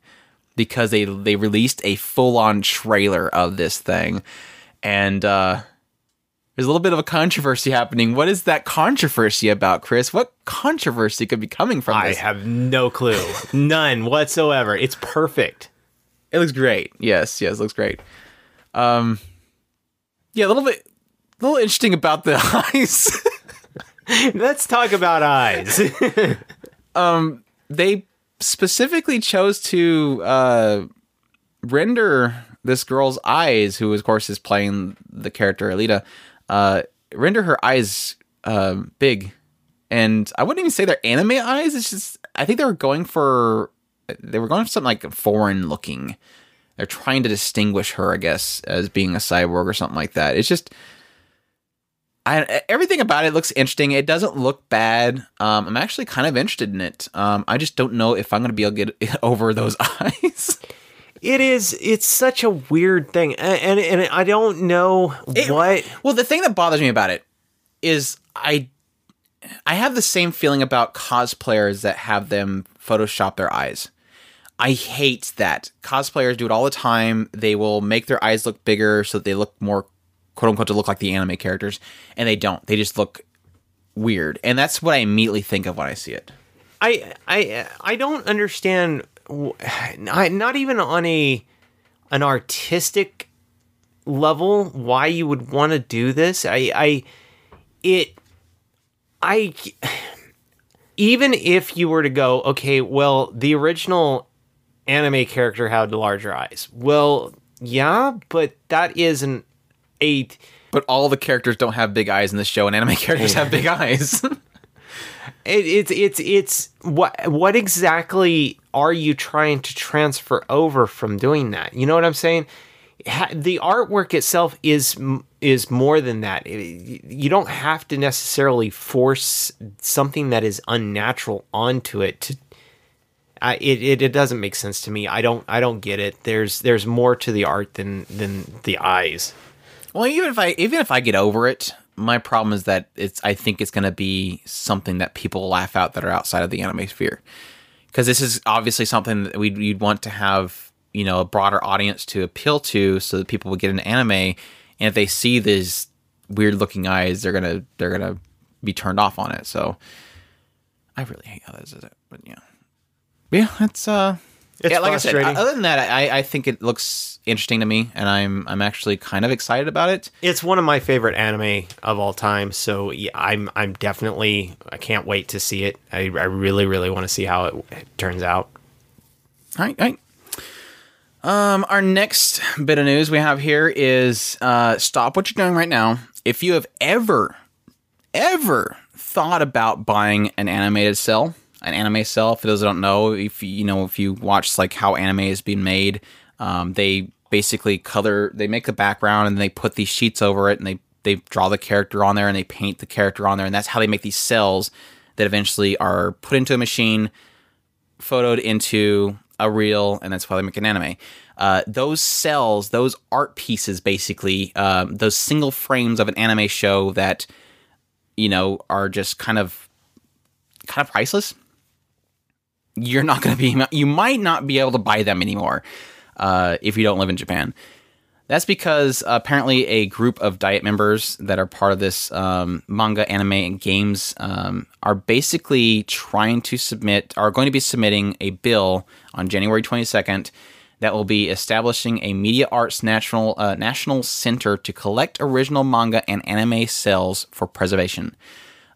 because they they released a full on trailer of this thing, and uh, there's a little bit of a controversy happening. What is that controversy about, Chris? What controversy could be coming from I have no clue, none whatsoever. It's perfect. It looks great. Yes, yes, looks great. Um, yeah, a little bit, a little interesting about the [laughs] eyes. Let's talk about eyes. [laughs] um, they specifically chose to uh, render this girl's eyes, who of course is playing the character Alita, uh, render her eyes uh, big, and I wouldn't even say they're anime eyes. It's just I think they were going for they were going for something like foreign looking. They're trying to distinguish her, I guess, as being a cyborg or something like that. It's just. I, everything about it looks interesting. It doesn't look bad. Um, I'm actually kind of interested in it. Um, I just don't know if I'm going to be able to get [laughs] over those [laughs] eyes. it is. It's such a weird thing, and and, and I don't know what. Well, the thing that bothers me about it is I I have the same feeling about cosplayers that have them Photoshop their eyes. I hate that cosplayers do it all the time. They will make their eyes look bigger so that they look more quote unquote to look like the anime characters, and they don't. They just look weird, and that's what I immediately think of when I see it. I I I don't understand. [sighs] not even on a an artistic level why you would want to do this. I I it I even if you were to go okay, well the original anime character had larger eyes. Well, yeah, but that isn't a But all the characters don't have big eyes in the show, and anime [laughs] characters have big eyes. [laughs] It, it's it's it's what what exactly are you trying to transfer over from doing that? You know what I'm saying? The artwork itself is is more than that. You don't have to necessarily force something that is unnatural onto it to. I, it, it it doesn't make sense to me. I don't I don't get it. There's there's more to the art than than the eyes. Well, even if I even if I get over it, my problem is that it's I think it's going to be something that people laugh out that are outside of the anime sphere. Because this is obviously something that we'd, you'd want to have, you know, a broader audience to appeal to, so that people would get into anime, and if they see these weird looking eyes, they're gonna they're gonna be turned off on it. So I really hate how this is it, but yeah, yeah, it's uh, It's yeah, like I said, other than that, I, I think it looks interesting to me, and I'm I'm actually kind of excited about it. It's one of my favorite anime of all time, so yeah, I'm I'm definitely I can't wait to see it. I, I really really want to see how it, it turns out. All right, all right. Um, our next bit of news we have here is uh, stop what you're doing right now. If you have ever, ever thought about buying an animated cell, an anime cell, for those that don't know, if you know if you watch like how anime is being made, um, they basically color, they make the background and they put these sheets over it and they they draw the character on there and they paint the character on there and that's how they make these cells that eventually are put into a machine photoed into a reel, and that's why they make an anime. Uh, those cells, those art pieces, basically, um, those single frames of an anime show that you know are just kind of kind of priceless. You're not going to be. You might not be able to buy them anymore uh, if you don't live in Japan. That's because apparently a group of diet members that are part of this um, manga, anime, and games um, are basically trying to submit, are going to be submitting a bill on January 22nd that will be establishing a media arts national uh, national center to collect original manga and anime cells for preservation.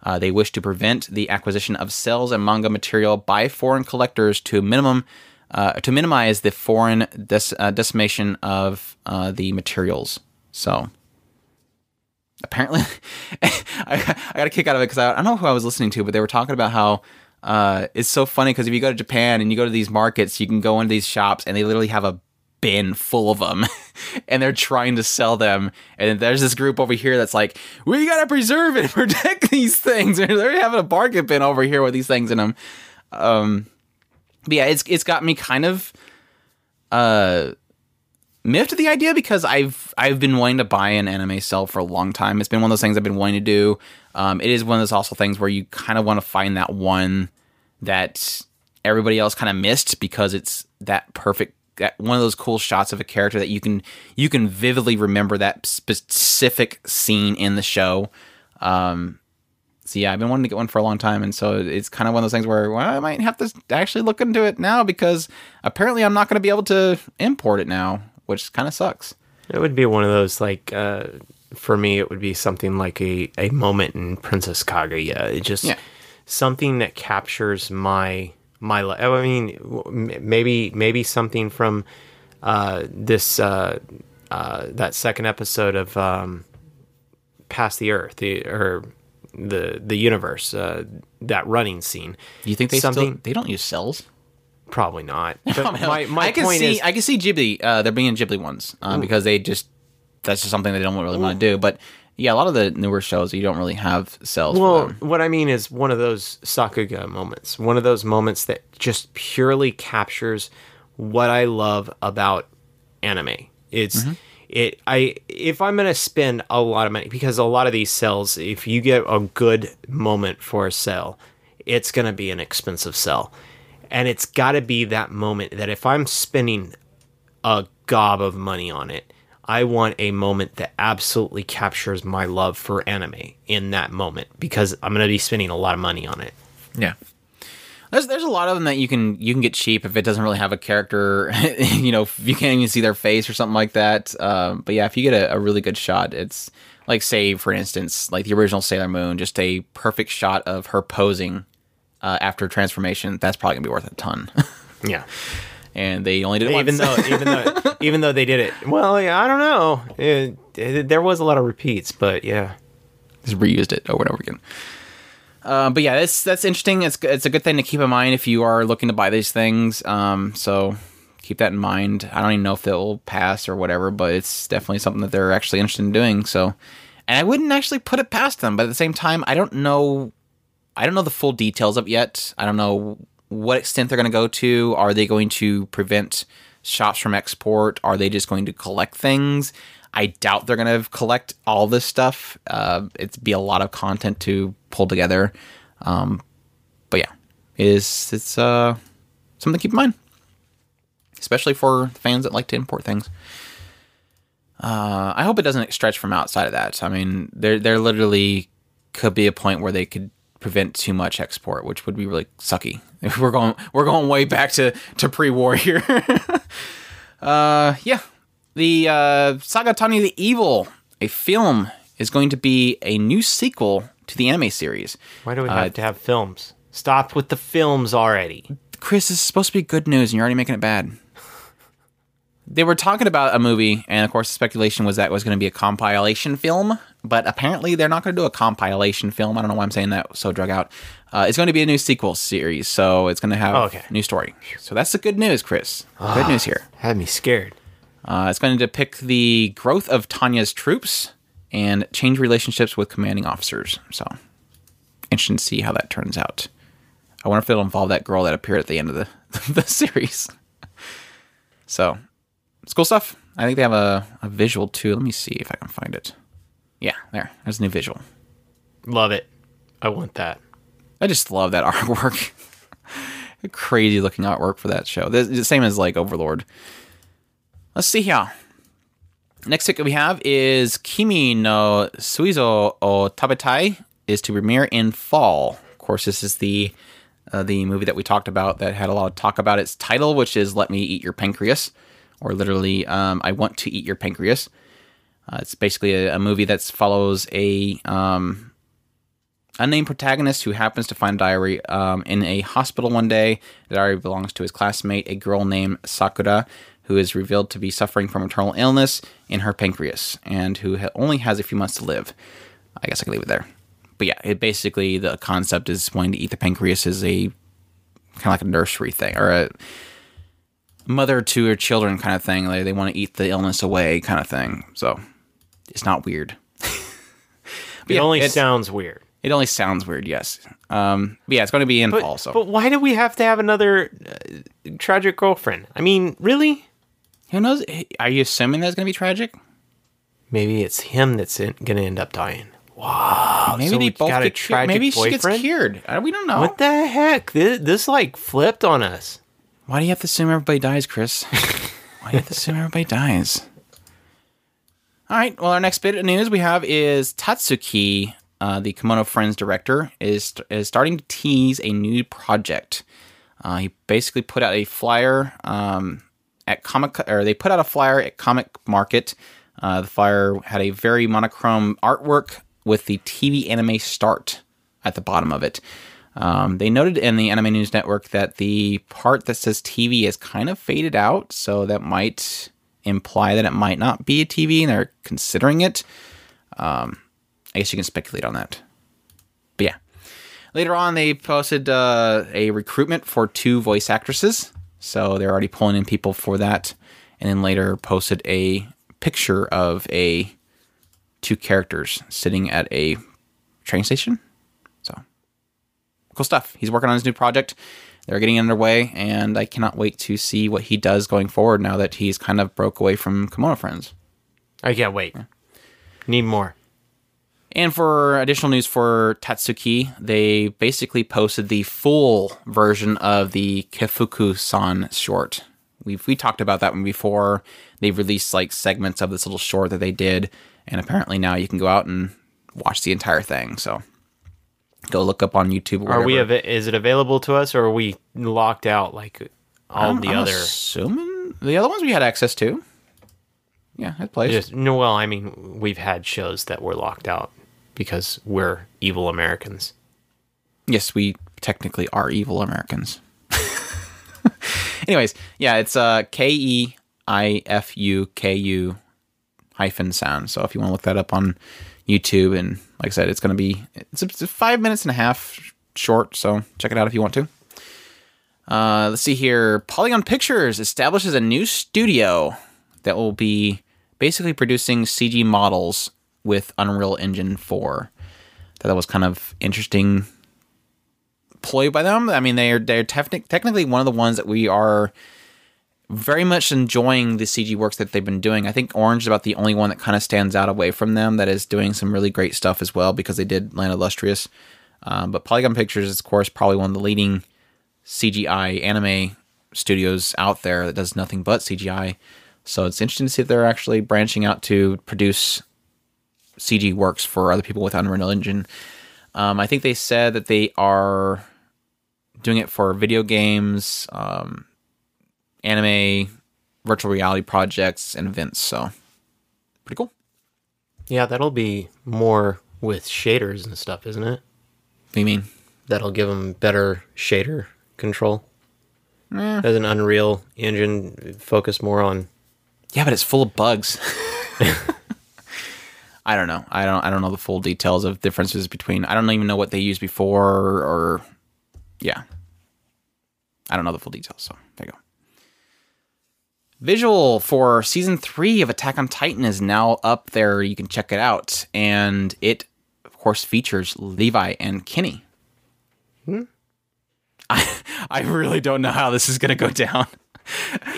Uh, they wish to prevent the acquisition of cells and manga material by foreign collectors to minimum uh, to minimize the foreign des- uh, decimation of uh, the materials. So apparently, [laughs] I, I got a kick out of it because I, I don't know who I was listening to, but they were talking about how uh, it's so funny because if you go to Japan and you go to these markets, you can go into these shops and they literally have a bin full of them [laughs] and they're trying to sell them and there's this group over here that's like we gotta preserve and [laughs] protect these things and [laughs] they're having a bargain bin over here with these things in them um but yeah it's it's got me kind of uh miffed at the idea because I've I've been wanting to buy an anime cell for a long time. It's been one of those things I've been wanting to do. Um, it is one of those also things where you kind of want to find that one that everybody else kind of missed because it's that perfect that one of those cool shots of a character that you can you can vividly remember that specific scene in the show. Um, so yeah, I've been wanting to get one for a long time, and so it's kind of one of those things where well, I might have to actually look into it now because apparently I'm not going to be able to import it now, which kind of sucks. It would be one of those like uh, for me, it would be something like a, a moment in Princess Kaguya. It just Yeah. Something that captures my my. li- I mean, maybe maybe something from uh, this uh, uh, that second episode of um, Past the Earth the, or the the universe. Uh, that running scene. You think they something? still they don't use cells? Probably not. [laughs] My my I can point see is, I can see Ghibli. Uh, they're bringing Ghibli ones uh, because they just that's just something they don't really want to do. But yeah, a lot of the newer shows you don't really have cells. for Well, what I mean is one of those Sakuga moments, one of those moments that just purely captures what I love about anime. It's mm-hmm. it I if I'm gonna spend a lot of money because a lot of these cells, if you get a good moment for a cell, it's gonna be an expensive cell. And it's gotta be that moment that if I'm spending a gob of money on it, I want a moment that absolutely captures my love for anime in that moment because I'm going to be spending a lot of money on it. Yeah. There's there's a lot of them that you can you can get cheap if it doesn't really have a character, [laughs] you know, if you can't even see their face or something like that. Um, but yeah, if you get a, a really good shot, it's like say for instance, like the original Sailor Moon, just a perfect shot of her posing uh, after transformation. That's probably gonna be worth a ton. [laughs] Yeah. And they only did it even once. though even though [laughs] even though they did it well yeah, i don't know it, it- there was a lot of repeats but yeah just reused it over and over again. Uh, but yeah, that's that's interesting. It's it's a good thing to keep in mind if you are looking to buy these things. Um, so keep that in mind. I don't even know if they'll pass or whatever, but it's definitely something that they're actually interested in doing. So, and I wouldn't actually put it past them. But at the same time, I don't know. I don't know the full details of it yet. I don't know what extent they're going to go to. Are they going to prevent shops from export? Are they just going to collect things? I doubt they're going to collect all this stuff. Uh, it'd be a lot of content to pull together. Um, but yeah, it is it's uh, something to keep in mind, especially for fans that like to import things. Uh, I hope it doesn't stretch from outside of that. I mean, there there literally could be a point where they could prevent too much export, which would be really sucky. [laughs] We're going we're going way back to to pre-war here. [laughs] uh, yeah, the uh, Saga Tanya the Evil, a film, is going to be a new sequel to the anime series. why do we Uh, have to have films stop with the films already Chris, this is supposed to be good news, and you're already making it bad. They were talking about a movie, and of course, the speculation was that it was going to be a compilation film. But apparently, they're not going to do a compilation film. I don't know why I'm saying that so drug out. Uh, it's going to be a new sequel series, so it's going to have Oh, okay. a new story. So that's the good news, Chris. Good news here. had me scared Uh, it's going to depict the growth of Tanya's troops and change relationships with commanding officers. So, interesting to see how that turns out. I wonder if it'll involve that girl that appeared at the end of the, [laughs] the series. So, it's cool stuff. I think they have a, a visual too. Let me see if I can find it. Yeah, there. There's a new visual. love it i want that I just love that [laughs] artwork. Crazy looking artwork for that show. The, the same as like Overlord. Let's see here. Next ticket we have is Kimi no Suizo o Tabetai is to premiere in fall. Of course, this is the uh, the movie that we talked about that had a lot of talk about its title, which is "Let Me Eat Your Pancreas," or literally, um, "I Want to Eat Your Pancreas." Uh, it's basically a, a movie that follows a um, unnamed protagonist who happens to find a diary um, in a hospital one day. The diary belongs to his classmate, a girl named Sakura, who is revealed to be suffering from a terminal illness in her pancreas and who ha- only has a few months to live. I guess I can leave it there. But yeah, it basically the concept is wanting to eat the pancreas is a kind of like a nursery thing or a mother to her children kind of thing. Like they want to eat the illness away kind of thing. So it's not weird. It yeah, only it's- sounds weird it only sounds weird, yes. Um, but yeah, it's going to be in but, fall. So but why do we have to have another uh, tragic girlfriend i mean really who knows? Are you assuming that's going to be tragic? maybe it's him that's gonna end up dying Wow. Maybe so they both got a get cured. tragic Maybe she boyfriend? gets cured. Uh, we don't know. what the heck this, this like flipped on us Why do you have to assume everybody dies, Chris? [laughs] Why do you have to assume everybody dies? All right. Well, our next bit of news we have is Tatsuki, uh, the Kemono Friends director, is is starting to tease a new project. Uh, he basically put out a flyer um, at Comic, or they put out a flyer at Comic Market. Uh, the flyer had a very monochrome artwork with the TV anime start at the bottom of it. Um, they noted in the Anime News Network that the part that says TV is kind of faded out, so that might imply that it might not be a TV, and they're considering it. Um, I guess you can speculate on that. But yeah, later on they posted uh, a recruitment for two voice actresses, so they're already pulling in people for that. And then later posted a picture of a two characters sitting at a train station. So cool stuff. He's working on his new project. They're getting underway, and I cannot wait to see what he does going forward now that he's kind of broke away from Kemono Friends. i can't wait need more And for additional news for Tatsuki, they basically posted the full version of the Keifuku san short, we've we talked about that one before. They've released like segments of this little short that they did, and apparently now you can go out and watch the entire thing. So go look up on YouTube. Or Are we? Av- is it available to us, or are we locked out like all I'm- the I'm other? Assuming the other ones we had access to. Yeah, it plays. Just no. Well, I mean, we've had shows that were locked out because we're evil Americans. Yes, we technically are evil Americans. [laughs] Anyways, yeah, it's uh K E I F U K U hyphen sound. So if you want to look that up on YouTube, and like I said, it's going to be it's, it's five minutes and a half short. So check it out if you want to. Uh, let's see here. Polygon Pictures establishes a new studio that will be basically producing CG models with Unreal Engine 4. That was kind of interesting ploy by them. I mean, they're they're technic- technically one of the ones that we are very much enjoying the CG works that they've been doing. I think Orange is about the only one that kind of stands out away from them that is doing some really great stuff as well because they did Land of Lustrous. Um, but Polygon Pictures is, of course, probably one of the leading CGI anime studios out there that does nothing but CGI. So it's interesting to see if they're actually branching out to produce CG works for other people with Unreal Engine. Um, I think they said that they are doing it for video games, um, anime, virtual reality projects, and events. So pretty cool. Yeah, that'll be more with shaders and stuff, isn't it? What do you mean? That'll give them better shader control. Eh. As an Unreal Engine, focus more on. Yeah, but it's full of bugs. [laughs] I don't know. I don't. I don't know the full details of differences between. I don't even know what they used before, or yeah. I don't know the full details. So there you go. Visual for season three of Attack on Titan is now up there. You can check it out, and it, of course, features Levi and Kenny. Hmm? I I really don't know how this is going to go down.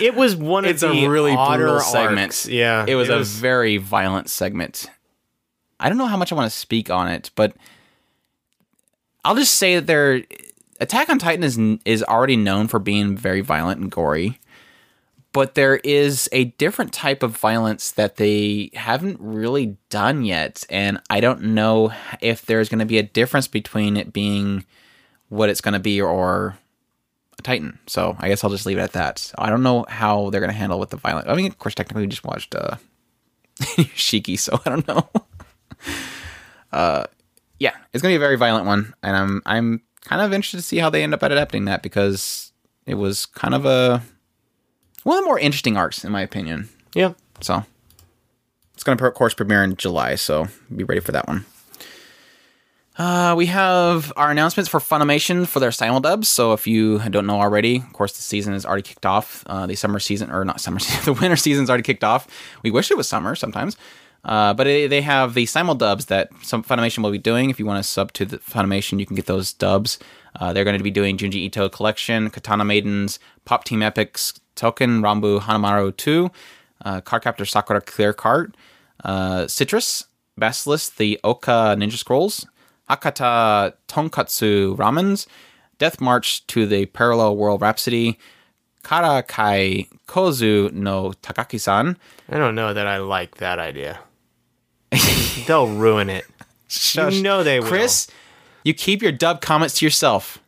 It was one of It's a the really odder brutal segment. arcs. Yeah, it was a very violent segment. I don't know how much I want to speak on it, but I'll just say that there, Attack on Titan is is already known for being very violent and gory, but there is a different type of violence that they haven't really done yet, and I don't know if there's going to be a difference between it being what it's going to be or a Titan. So I guess I'll just leave it at that. I don't know how they're going to handle with the violence. I mean, of course, technically, we just watched uh, [laughs] Shiki, so I don't know. [laughs] uh, yeah, it's going to be a very violent one, and I'm I'm kind of interested to see how they end up adapting that because it was kind of a one of the more interesting arcs, in my opinion. yeah. So it's going to, of course, premiere in July. So be ready for that one. Uh, we have our announcements for Funimation for their simuldubs. So if you don't know already, of course, the season is already kicked off. Uh, the summer season, or not summer [laughs] season, the winter season's already kicked off. We wish it was summer sometimes. Uh, but it, they have the simuldubs that some Funimation will be doing. If you want to sub to the Funimation, you can get those dubs. Uh, they're going to be doing Junji Ito Collection, Katana Maidens, Pop Team Epics, Token, Ranbu Hanamaru 2, uh, Cardcaptor Sakura Clear Card, uh, Citrus, Basilisk, the Ouka Ninja Scrolls, Hakata Tonkotsu Ramens, Death March to the Parallel World Rhapsody, Karakai Jouzu no Takagi-san, I don't know that I like that idea. [laughs] They'll ruin it. You know they will. Chris, you keep your dub comments to yourself.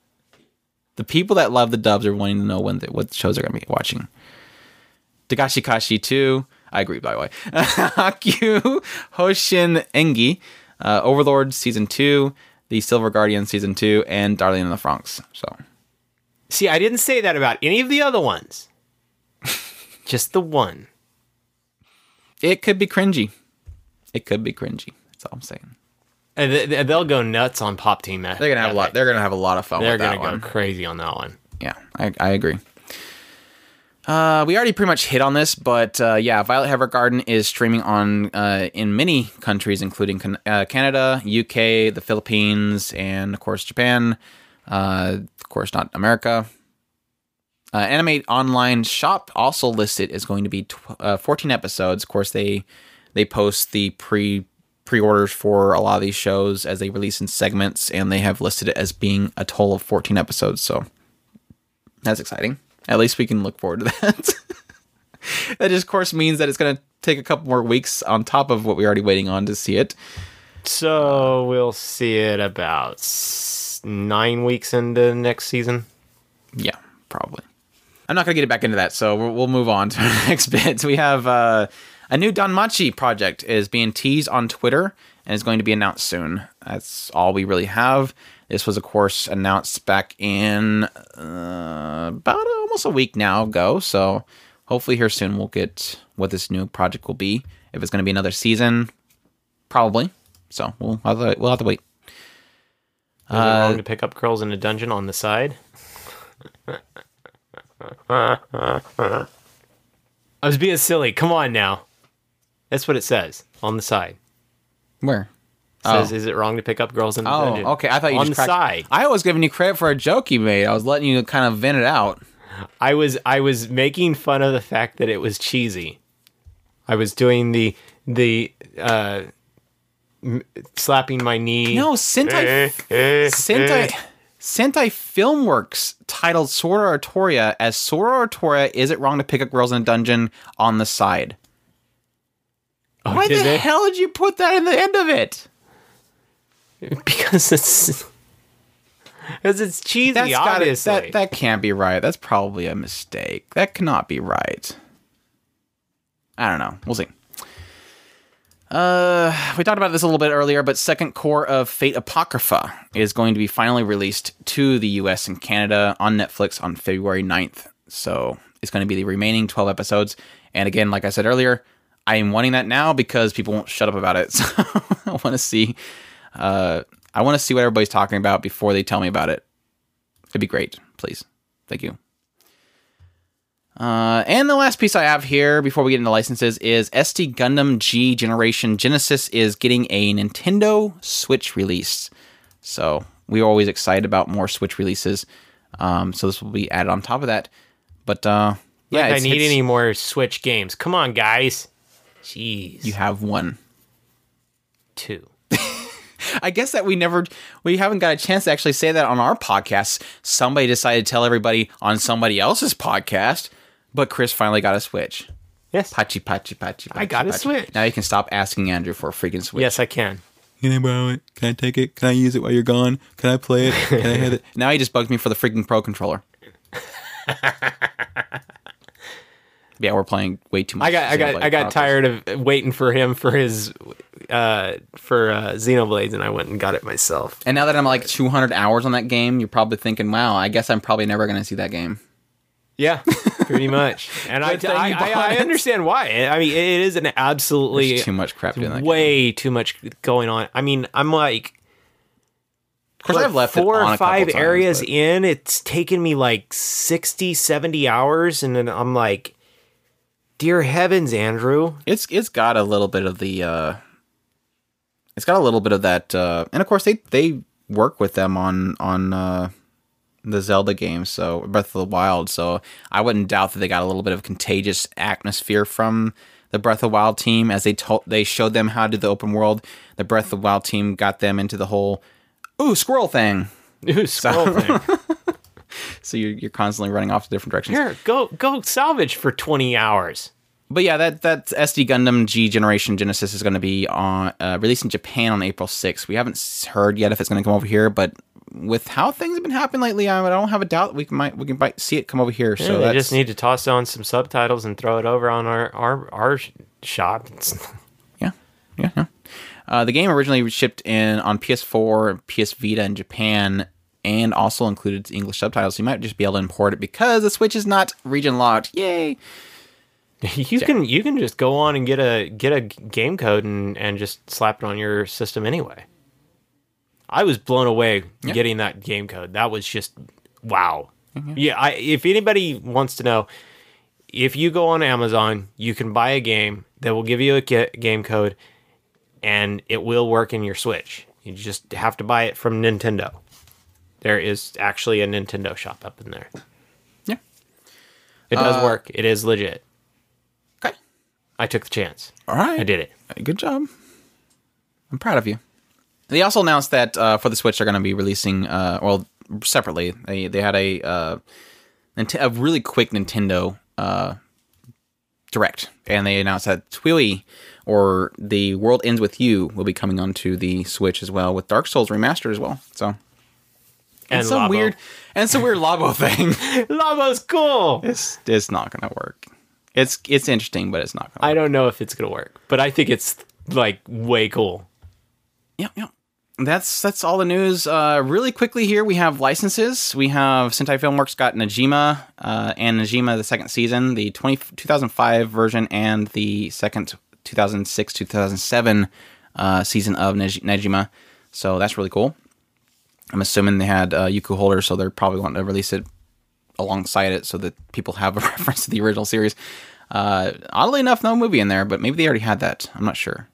The people that love the dubs are wanting to know when the, what shows they're going to be watching. Dagashi Kashi 2. I agree, by the way. [laughs] Hakyu Hoshin Engi. Uh, Overlord Season 2. The Silver Guardian Season 2. And Darling in the Franxx. So, See, I didn't say that about any of the other ones. [laughs] Just the one. it could be cringy. It could be cringy. That's all I'm saying. And th- th- they'll go nuts on Pop Team. They're gonna have a lot. They're gonna have a lot of fun They're gonna go one. crazy on that one. Yeah, I, I agree. Uh, we already pretty much hit on this, but uh, yeah, Violet Evergarden is streaming on uh, in many countries, including can- uh, Canada, UK, the Philippines, and of course Japan. Uh, of course, not America. Uh, Animate Online Shop also listed is going to be tw- uh, 14 episodes. Of course, they they post the pre pre-orders for a lot of these shows as they release in segments, and they have listed it as being a total of 14 episodes. So that's exciting. At least we can look forward to [laughs] that. that just, of course, means that it's going to take a couple more weeks on top of what we're already waiting on to see it. So we'll see it about nine weeks into next season. Yeah, probably. I'm not going to get it back into that, so we'll, move on to [laughs] the next bit. We have uh, a new Danmachi project is being teased on Twitter and is going to be announced soon. That's all we really have. This was, of course, announced back in uh, about almost a week now ago. So hopefully, here soon we'll get what this new project will be. If it's going to be another season, probably. So we'll have to, we'll have to wait. Is wrong to pick up girls in a dungeon on the side? [laughs] I was being silly. Come on now. That's what it says on the side. Where? It says, oh. "Is it wrong to pick up girls in the Oh, dungeon?" okay. I thought you on just the cracked- side. I was giving you credit for a joke you made. I was letting you kind of vent it out. I was I was making fun of the fact that it was cheesy. I was doing the the uh, m- slapping my knee. No, Sentai, eh, eh, eh, Sentai, Sentai Filmworks titled Sword Oratoria as Sword Oratoria. Is it wrong to pick up girls in a dungeon on the side? Oh, Why the they? hell did you put that in the end of it? [laughs] Because it's because it's cheesy. That's gotta, obviously. that that can't be right. That's probably a mistake. That cannot be right. I don't know. We'll see. Uh, we talked about this a little bit earlier, but second core of Fate Apocrypha is going to be finally released to the US and Canada on Netflix on February 9th. So it's going to be the remaining 12 episodes. And again, like I said earlier, I am wanting that now because people won't shut up about it. [laughs] So I want to see, uh, I want to see what everybody's talking about before they tell me about it. It'd be great, please. Thank you. Uh, and the last piece I have here before we get into licenses is SD Gundam G Generation Genesis is getting a Nintendo Switch release. So we are always excited about more Switch releases. Um, so this will be added on top of that. But uh, yeah, Like I need any more Switch games. Come on, guys. Jeez. You have one. two. [laughs] I guess that we never, we haven't got a chance to actually say that on our podcast. Somebody decided to tell everybody on somebody else's podcast, but Chris finally got a Switch. Yes. Pachi, pachi, pachi, pachi. I got a. Switch. Now you can stop asking Andrew for a freaking Switch. Yes, I can. Can I borrow it? Can I take it? Can I use it while you're gone? Can I play it? Can I hit it? [laughs] Now he just bugs me for the freaking pro controller. [laughs] yeah, we're playing way too much. I got I got I got tired of waiting for him for his uh for uh Xenoblades and I went and got it myself. And now that I'm like 200 hours on that game, you're probably thinking, "Wow, I guess I'm probably never going to see that game." Yeah, pretty much. [laughs] And I, I, I, I understand why. I mean, it is an absolutely There's too much crap doing that. game. way too much going on. I mean, I'm like Of course, I've left it four on or a five times, areas but- in. It's taken me like 60, 70 hours, and then I'm like, dear heavens, Andrew. it's it's got a little bit of the uh it's got a little bit of that uh and of course they they work with them on on uh the Zelda games, so Breath of the Wild. So I wouldn't doubt that they got a little bit of contagious atmosphere from the Breath of the Wild team as they told they showed them how to do the open world. The Breath of the Wild team got them into the whole ooh squirrel thing. Ooh, scroll thing. [laughs] [laughs] So you're you're constantly running off to different directions. Here, go go salvage for 20 hours. But yeah, that that SD Gundam G Generation Genesis is going to be on uh, released in Japan on April 6th. We haven't heard yet if it's going to come over here, but with how things have been happening lately, I don't have a doubt that we can, might we can might see it come over here. Yeah, so they just need to toss on some subtitles and throw it over on our our, our shop. [laughs] Yeah, yeah, yeah. Uh, the game originally shipped in on PS4, PS Vita in Japan, and also included English subtitles. So you might just be able to import it because the Switch is not region locked. Yay! [laughs] you can you can just go on and get a get a game code and and just slap it on your system anyway. I was blown away getting that game code. That was just wow. Mm-hmm. Yeah, I if anybody wants to know, if you go on Amazon, you can buy a game that will give you a game code, and it will work in your Switch. You just have to buy it from Nintendo. There is actually a Nintendo shop up in there. Yeah. It does work. It is legit. Okay. I took the chance. All right. I did it. Good job. I'm proud of you. They also announced that uh, for the Switch, they're going to be releasing, uh, well, separately. They they had a uh, a really quick Nintendo uh, direct, and they announced that Twilly or The World Ends with You will be coming onto the Switch as well with Dark Souls remastered as well. So And and some Labo. weird and some weird Labo thing. [laughs] Labo's cool. It's it's not gonna work. It's it's interesting, but it's not gonna. I Work. don't know if it's gonna work, but I think it's like way cool. Yep, yep. That's that's all the news. Uh, really quickly here, we have licenses. We have Sentai Filmworks got Negima uh, and Negima the second season, the 20, 2005 version, and the second 2006 2007 uh, season of Naj- Negima. So that's really cool. I'm assuming they had uh, UQ Holder, so they're probably wanting to release it alongside it so that people have [laughs] a reference to the original series. Uh, oddly enough, no movie in there, but maybe they already had that. I'm not sure.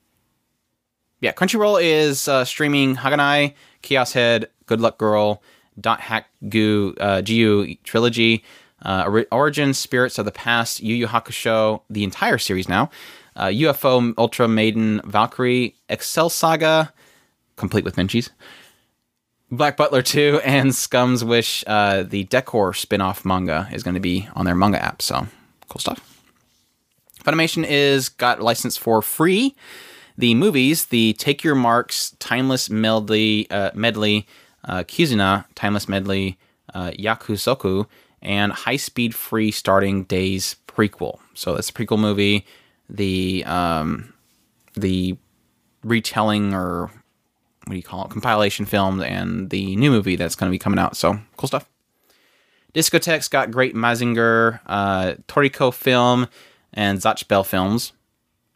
Yeah, Crunchyroll is uh, streaming Haganai, Chaos Head, Good Luck Girl, Dot Hack Gu, uh, GU Trilogy, uh, Origin, Spirits of the Past, Yu Yu Hakusho, the entire series now, uh, UFO Ultra Maiden Valkyrie, Excel Saga, complete with Minchies, Black Butler 2, and Scum's Wish, uh, the Decor spin off manga, is going to be on their manga app. So, cool stuff. Funimation is got licensed for free the movies, the Take Your Marks, Timeless Medley, uh, medley uh, Kizuna, Timeless Medley, uh, Yakusoku, and High Speed Free Starting Days prequel. So that's a prequel movie. The um, the retelling or what do you call it? Compilation films and the new movie that's going to be coming out. So cool stuff. Discotek's got Great Mazinger, uh, Toriko Film, and Zatch Bell Films.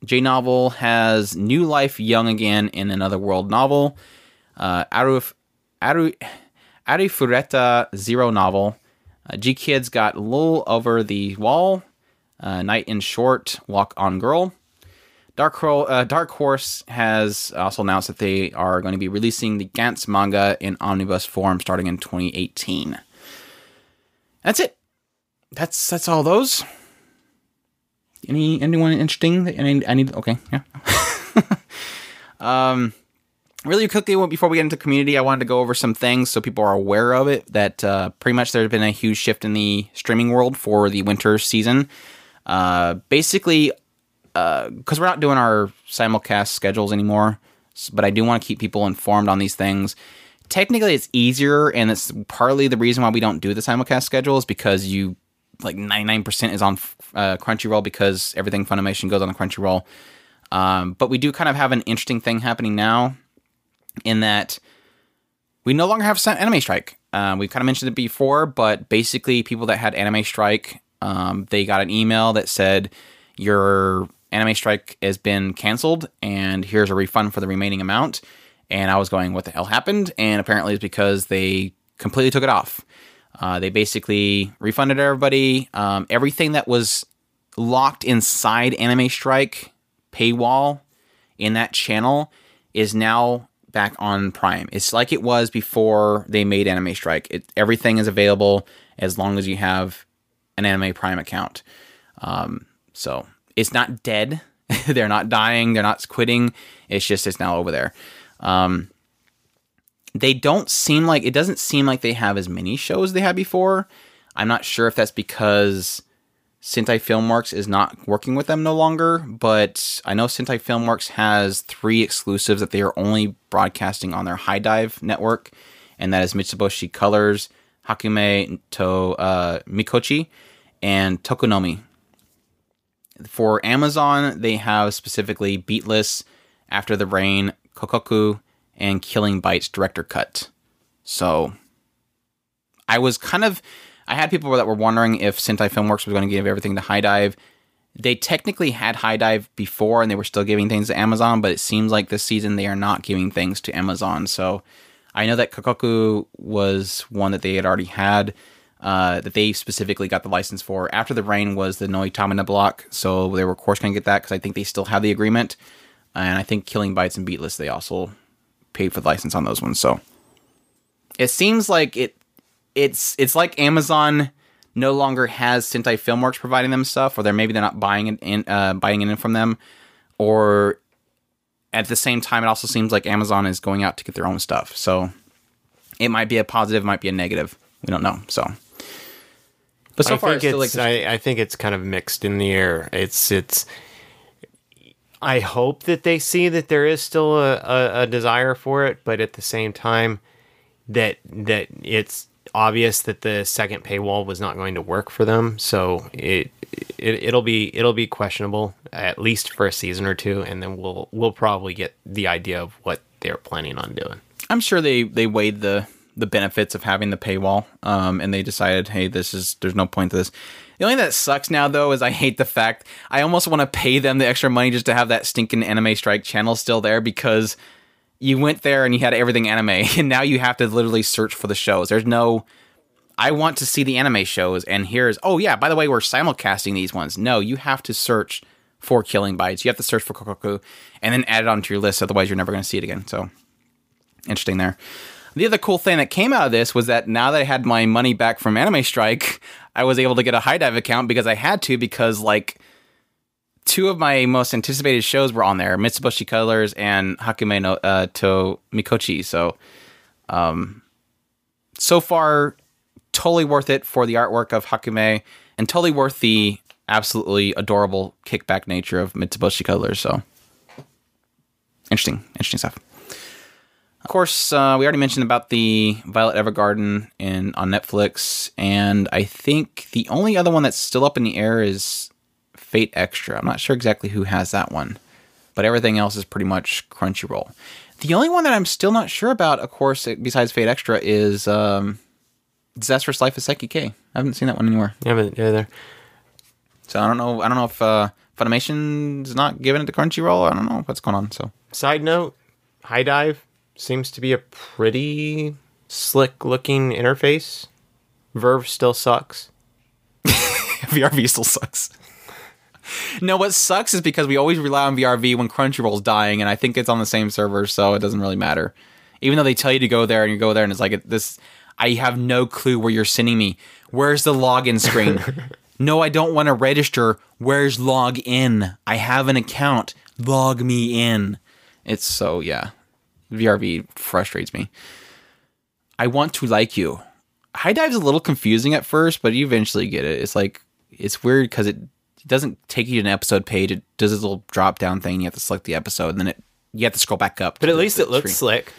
J Novel has New Life Young Again in Another World novel. Uh, Aruf, Aru, Arifureta Zero novel. Uh, GKIDS got Lu Over the Wall. Uh, Night in Short, Walk on Girl. Dark, Hor- uh, Dark Horse has also announced that they are going to be releasing the Gantz manga in omnibus form starting in 2018. That's it. That's that's all those. Any anyone interesting? that- Any I need okay yeah. [laughs] um, really quickly before we get into community, I wanted to go over some things so people are aware of it. That uh, pretty much there's been a huge shift in the streaming world for the winter season. Uh, basically, because we're not doing our simulcast schedules anymore, but I do want to keep people informed on these things. Technically, it's easier, and it's partly the reason why we don't do the simulcast schedule is because you like 99% is on uh, Crunchyroll because everything Funimation goes on the Crunchyroll. Um, but we do kind of have an interesting thing happening now in that we no longer have anime strike. Uh, we kind of mentioned it before, but basically, people that had anime strike, um, they got an email that said your anime strike has been canceled, and here's a refund for the remaining amount. And I was going, what the hell happened? And apparently, it's because they completely took it off. Uh, they basically refunded everybody. Um, everything that was locked inside Anime Strike paywall in that channel is now back on Prime. It's like it was before they made Anime Strike. It, everything is available as long as you have an Anime Prime account. Um, so it's not dead. [laughs] they're not dying. They're not quitting. It's just it's now over there. Um, they don't seem like it doesn't seem like they have as many shows they had before. I'm not sure if that's because Sentai Filmworks is not working with them no longer, but I know Sentai Filmworks has three exclusives that they are only broadcasting on their HIDIVE network, and that is Mitsuboshi Colors, Hakumei to uh, Mikochi, and Takunomi. For Amazon, they have specifically Beatless, After the Rain, Kokkoku, and Killing Bites director cut. So I was kind of I had people that were wondering if Sentai Filmworks was going to give everything to HIDIVE. They technically had HIDIVE before and they were still giving things to Amazon, but it seems like this season they are not giving things to Amazon. So I know that Kokkoku was one that they had already had. Uh, that they specifically got the license for. After the rain was the Noitamina block, so they were of course going to get that because I think they still have the agreement, and I think Killing Bites and Beatless they also paid for the license on those ones. So it seems like it it's it's like Amazon no longer has Sentai Filmworks providing them stuff, or they're maybe they're not buying it in uh, buying it in from them, or at the same time, it also seems like Amazon is going out to get their own stuff. So it might be a positive, might be a negative. We don't know. So, but But so I far, think it's it's like I, I think it's kind of mixed in the air. It's it's. I hope that they see that there is still a, a, a desire for it, but at the same time, that that it's obvious that the second paywall was not going to work for them. So it, it it'll be it'll be questionable at least for a season or two, and then we'll we'll probably get the idea of what they're planning on doing. I'm sure they they weighed the the benefits of having the paywall, um, and they decided, hey, this is there's no point to this. The only thing that sucks now though is I hate the fact I almost want to pay them the extra money just to have that stinking anime strike channel still there because you went there and you had everything anime, [laughs] and now you have to literally search for the shows. There's no I want to see the anime shows, and here's oh yeah, by the way, we're simulcasting these ones. No, you have to search for Killing Bites. You have to search for Kokkoku, and then add it onto your list. Otherwise, you're never going to see it again. So interesting there. The other cool thing that came out of this was that now that I had my money back from Anime Strike, I was able to get a HIDIVE account because I had to because like two of my most anticipated shows were on there, Mitsuboshi Colors and Hakumei no uh, to Mikochi. So, um, so far, totally worth it for the artwork of Hakumei and totally worth the absolutely adorable kickback nature of Mitsuboshi Colors. So, interesting, interesting stuff. Of course, uh, we already mentioned about the Violet Evergarden in on Netflix, and I think the only other one that's still up in the air is Fate Extra. I'm not sure exactly who has that one, but everything else is pretty much Crunchyroll. The only one that I'm still not sure about, of course, besides Fate Extra, is um, Disastrous Life of Saiki K. I haven't seen that one anywhere, Yeah, but yeah, there. so I don't know. I don't know if uh, Funimation's not giving it to Crunchyroll. I don't know what's going on. So Side note, HIDIVE seems to be a pretty slick looking interface. VRV still sucks. [laughs] VRV still sucks. No, what sucks is because we always rely on VRV when Crunchyroll's dying, and I think it's on the same server, so it doesn't really matter. Even though they tell you to go there and you go there, and it's like this, I have no clue where you're sending me. Where's the login screen? [laughs] no, I don't want to register. Where's log in? I have an account. Log me in. It's so yeah. VRV frustrates me. I want to like you. HIDIVE's a little confusing at first, but you eventually get it. It's like it's weird because it doesn't take you to an episode page. It does this little drop down thing. You have to select the episode, and then it you have to scroll back up. But at least it looks slick.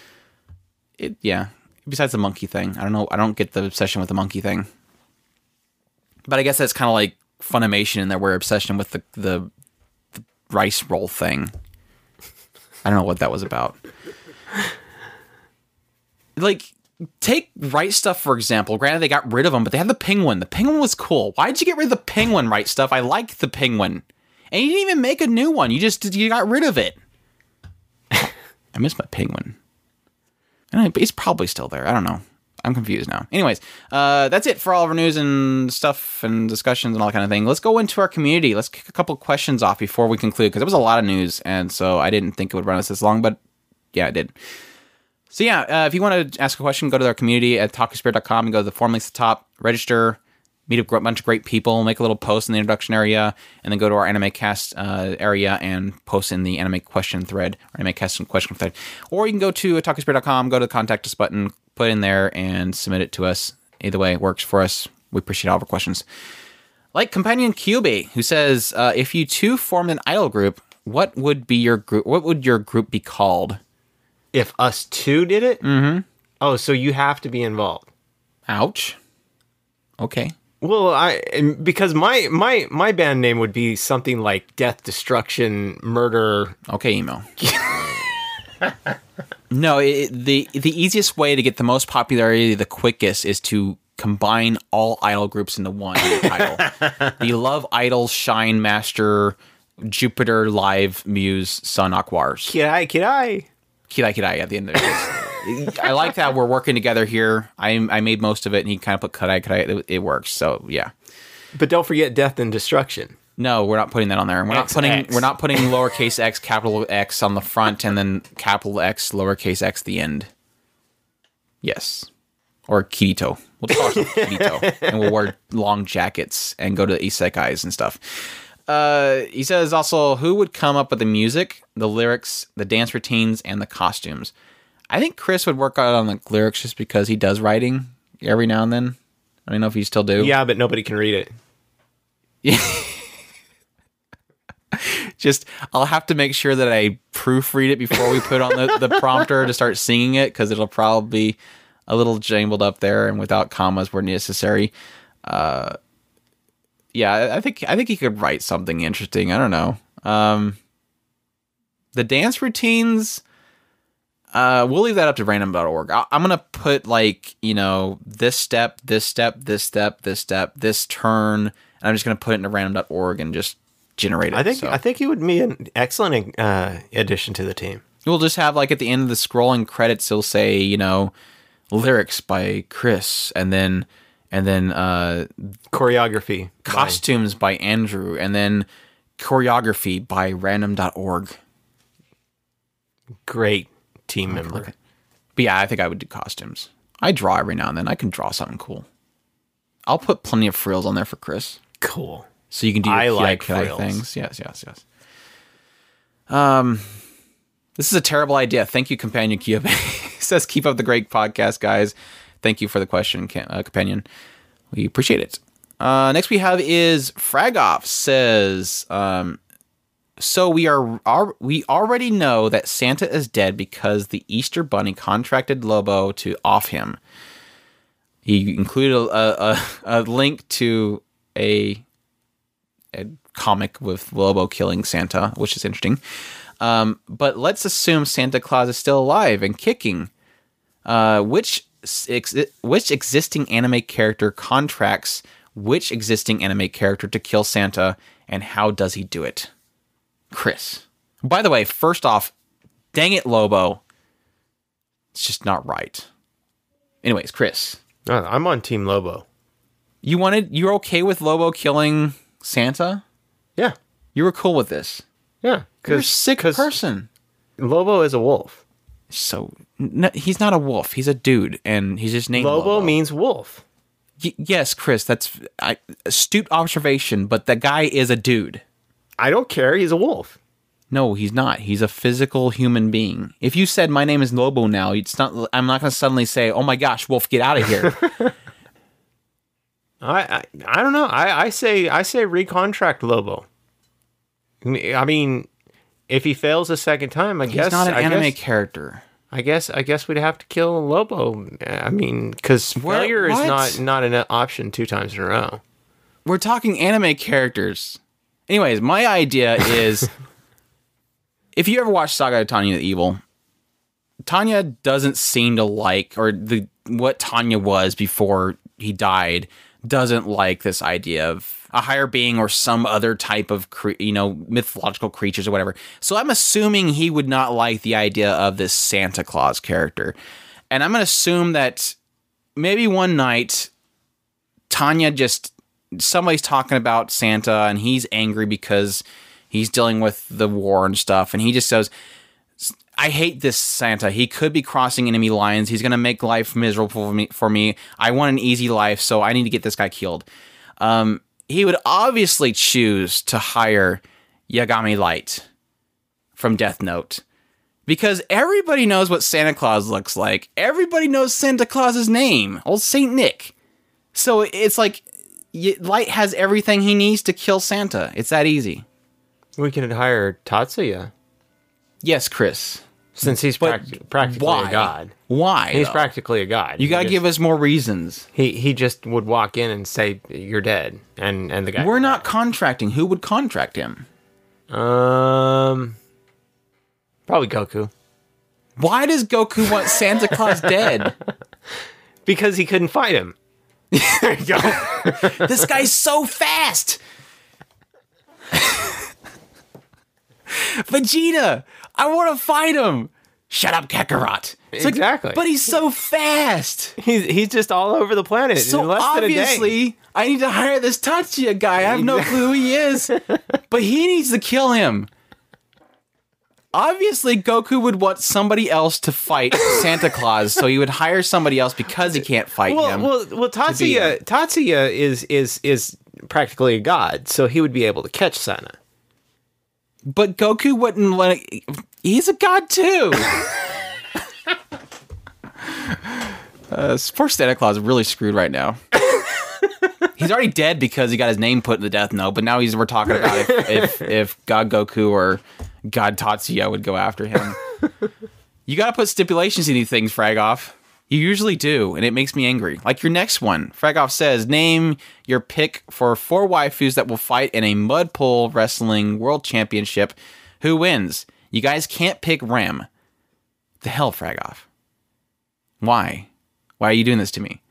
It, yeah. Besides the monkey thing, I don't know. I don't get the obsession with the monkey thing. But I guess that's kind of like Funimation in there, where obsession with the, the the rice roll thing. I don't know what that was about. Like, take Right Stuf for example. Granted, they got rid of them, but they had the penguin. The penguin was cool. Why did you get rid of the penguin? Right Stuf. I like the penguin, and you didn't even make a new one. You just you got rid of it. [laughs] I miss my penguin. But it's probably still there. I don't know. I'm confused now. Anyways, uh, that's it for all of our news and stuff and discussions and all that kind of thing. Let's go into our community. Let's kick a couple questions off before we conclude because it was a lot of news, and so I didn't think it would run us this long, but yeah, it did. So yeah, uh, if you want to ask a question, go to our community at otakuspirit.com and go to the form links at the top, register, meet a bunch of great people, make a little post in the introduction area, and then go to our anime cast uh, area and post in the anime question thread, or anime cast question thread. Or you can go to otakuspirit.com, go to the contact us button, put in there, and submit it to us. Either way, it works for us. We appreciate all of our questions. Like Companion Kyuubey, who says, uh, if you two formed an idol group, what would be your group? What would your group be called? If us two did it, mm-hmm. oh, so you have to be involved. Ouch. Okay. Well, I because my my my band name would be something like Death, Destruction, Murder. Okay, emo. [laughs] no, it, the the easiest way to get the most popularity the quickest is to combine all idol groups into one [laughs] title. the Love Idol Shine Master Jupiter Live Muse Sun Aqours. Kirai, Kirai. Kirai Kirai at the end of it. I like that we're working together here. I I made most of it, and he kind of put Kirai Kirai. It, it works. So yeah. But don't forget Death and Destruction. No, we're not putting that on there. We're not XX. putting we're not putting lowercase x, capital X on the front, and then capital X, lowercase x the end. Yes, or Kirito. We'll just call ourselves Kirito, [laughs] and we'll wear long jackets and go to the isekais and stuff. Uh, he says also, who would come up with the music, the lyrics, the dance routines, and the costumes? I think Chris would work out on the lyrics just because he does writing every now and then. I don't know if you still do. Yeah, but nobody can read it. Yeah. [laughs] just I'll have to make sure that I proofread it before we put on the, the prompter to start singing it because it'll probably be a little jumbled up there and without commas where necessary. Uh, yeah, I- think I think he could write something interesting. I don't know. Um, the dance routines. Uh, we'll leave that up to random.org. I- I'm gonna put like you know this step, this step, this step, this step, this turn, and I'm just gonna put it into random.org and just generate it. I think So- I think he would be an excellent uh, addition to the team. We'll just have like at the end of the scrolling credits, it'll say you know lyrics by Chris, and then and then uh, Choreography. costumes by Andrew, and then choreography by random.org. great team member. But yeah, I think I would do costumes. I draw every now and then. I can draw something cool. I'll put plenty of frills on there for Chris, Cool. so you can do your I kidai like frills. things. Yes, yes, yes. Um, this is a terrible idea. Thank you, companion Kyuubey. [laughs] says keep up the great podcast, guys. Thank you for the question, uh, companion. We appreciate it. Uh, next we have is Fragoff says, um, so we are, are we already know that Santa is dead because the Easter Bunny contracted Lobo to off him. He included a, a, a link to a, a comic with Lobo killing Santa, which is interesting. Um, but let's assume Santa Claus is still alive and kicking. Uh, which ex- which existing anime character contracts which existing anime character to kill Santa, and how does he do it? Chris. By the way, first off, dang it, Lobo. It's just not right. Anyways, Chris, Uh, I'm on Team Lobo. you wanted you're okay with Lobo killing Santa? Yeah. You were cool with this. Yeah. You're a sick person. Lobo is a wolf. So n- he's not a wolf. He's a dude, and he's just named Lobo, Lobo. means wolf. Y- yes, Chris. That's I, astute observation. But the guy is a dude. I don't care. He's a wolf. No, he's not. He's a physical human being. If you said my name is Lobo now, it's not. I'm not going to suddenly say, "Oh my gosh, Wolf, get out of here." [laughs] I, I I don't know. I, I say I say recontract Lobo. I mean, if he fails a second time, I he's guess not an I anime Guess, character. I guess I guess we'd have to kill Lobo. I mean, because failure is not not an option two times in a row. We're talking anime characters. Anyways, my idea is, [laughs] if you ever watch Saga of Tanya the Evil, Tanya doesn't seem to like, or the what Tanya was before he died doesn't like this idea of a higher being or some other type of cre- you know mythological creatures or whatever. So I'm assuming he would not like the idea of this Santa Claus character, and I'm gonna assume that maybe one night Tanya just somebody's talking about Santa and he's angry because he's dealing with the war and stuff and he just says I hate this Santa. He could be crossing enemy lines. He's going to make life miserable for me, for me. I want an easy life, so I need to get this guy killed. Um, he would obviously choose to hire Yagami Light from Death Note because everybody knows what Santa Claus looks like. Everybody knows Santa Claus's name, old Saint Nick. So it's like Light has everything he needs to kill Santa. It's that easy. We can hire Tatsuya Yes, Chris. Since he's prac- practically why? a god. Why? He's though? practically a god. You got to give us more reasons. He he just would walk in and say you're dead, and and the guy. We're not contracting. Who would contract him? Um, probably Goku Why does Goku want Santa Claus dead? [laughs] because he couldn't fight him. [laughs] there you go. This guy's so fast. [laughs] Vegeta, I want to fight him. Shut up, Kakarot. It's like, Exactly. but he's so fast. He's he's just all over the planet So in less than a day. obviously, I need to hire this Tatsuya guy. I have no clue who he is, [laughs] but he needs to kill him. Obviously, Goku would want somebody else to fight Santa Claus, so he would hire somebody else because he can't fight Well, him. well, well. Tatsuya Tatsuya is is is practically a god, so he would be able to catch Santa. but Goku wouldn't let. He's a god too. [laughs] uh, poor Santa Claus is really screwed right now. [laughs] he's already dead because he got his name put in the death note. But now he's we're talking about if [laughs] if, if God Goku or God Tatsuya would go after him. you got to put stipulations in these things, Fragoff. You usually do, and it makes me angry. Like your next one, Fragoff says, name your pick for four waifus that will fight in a mud pole wrestling world championship. Who wins? You guys can't pick Rem. The hell, Fragoff. Why? Why are you doing this to me?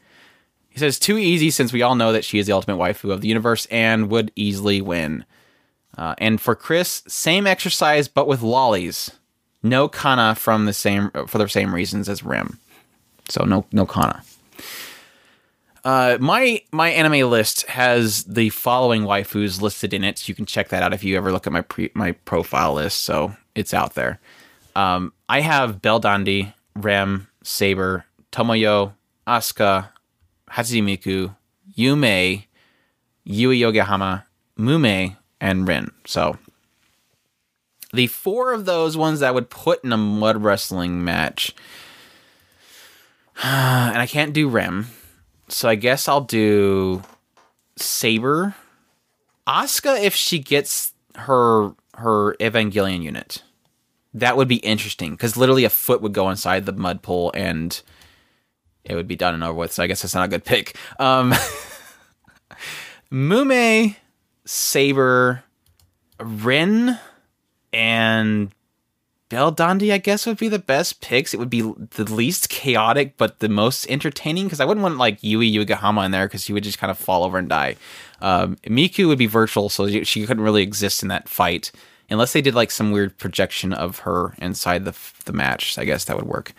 He says, too easy since we all know that she is the ultimate waifu of the universe and would easily win. Uh, and for Chris, same exercise but with lollies. No Kanna from the same for the same reasons as Rem. So no no Kanna. Uh, my my anime list has the following waifus listed in it. So you can check that out if you ever look at my pre, my profile list. So it's out there. Um, I have Belldandy, Rem, Saber, Tomoyo, Asuka, Hatsune Miku, Yume, Yui Yuigahama, Mume, and Rin. So the four of those ones that I would put in a mud wrestling match, [sighs] and I can't do Rem, so I guess I'll do Saber, Asuka if she gets her her Evangelion unit. That would be interesting because literally a foot would go inside the mud pole and it would be done and over with. So I guess that's not a good pick. Um, [laughs] Mume, Saber, Rin, and Belldandy, I guess, would be the best picks. It would be the least chaotic, but the most entertaining because I wouldn't want like Yui Yuigahama in there because he would just kind of fall over and die. Um, Miku would be virtual, so she couldn't really exist in that fight unless they did like some weird projection of her inside the the match. I guess that would work.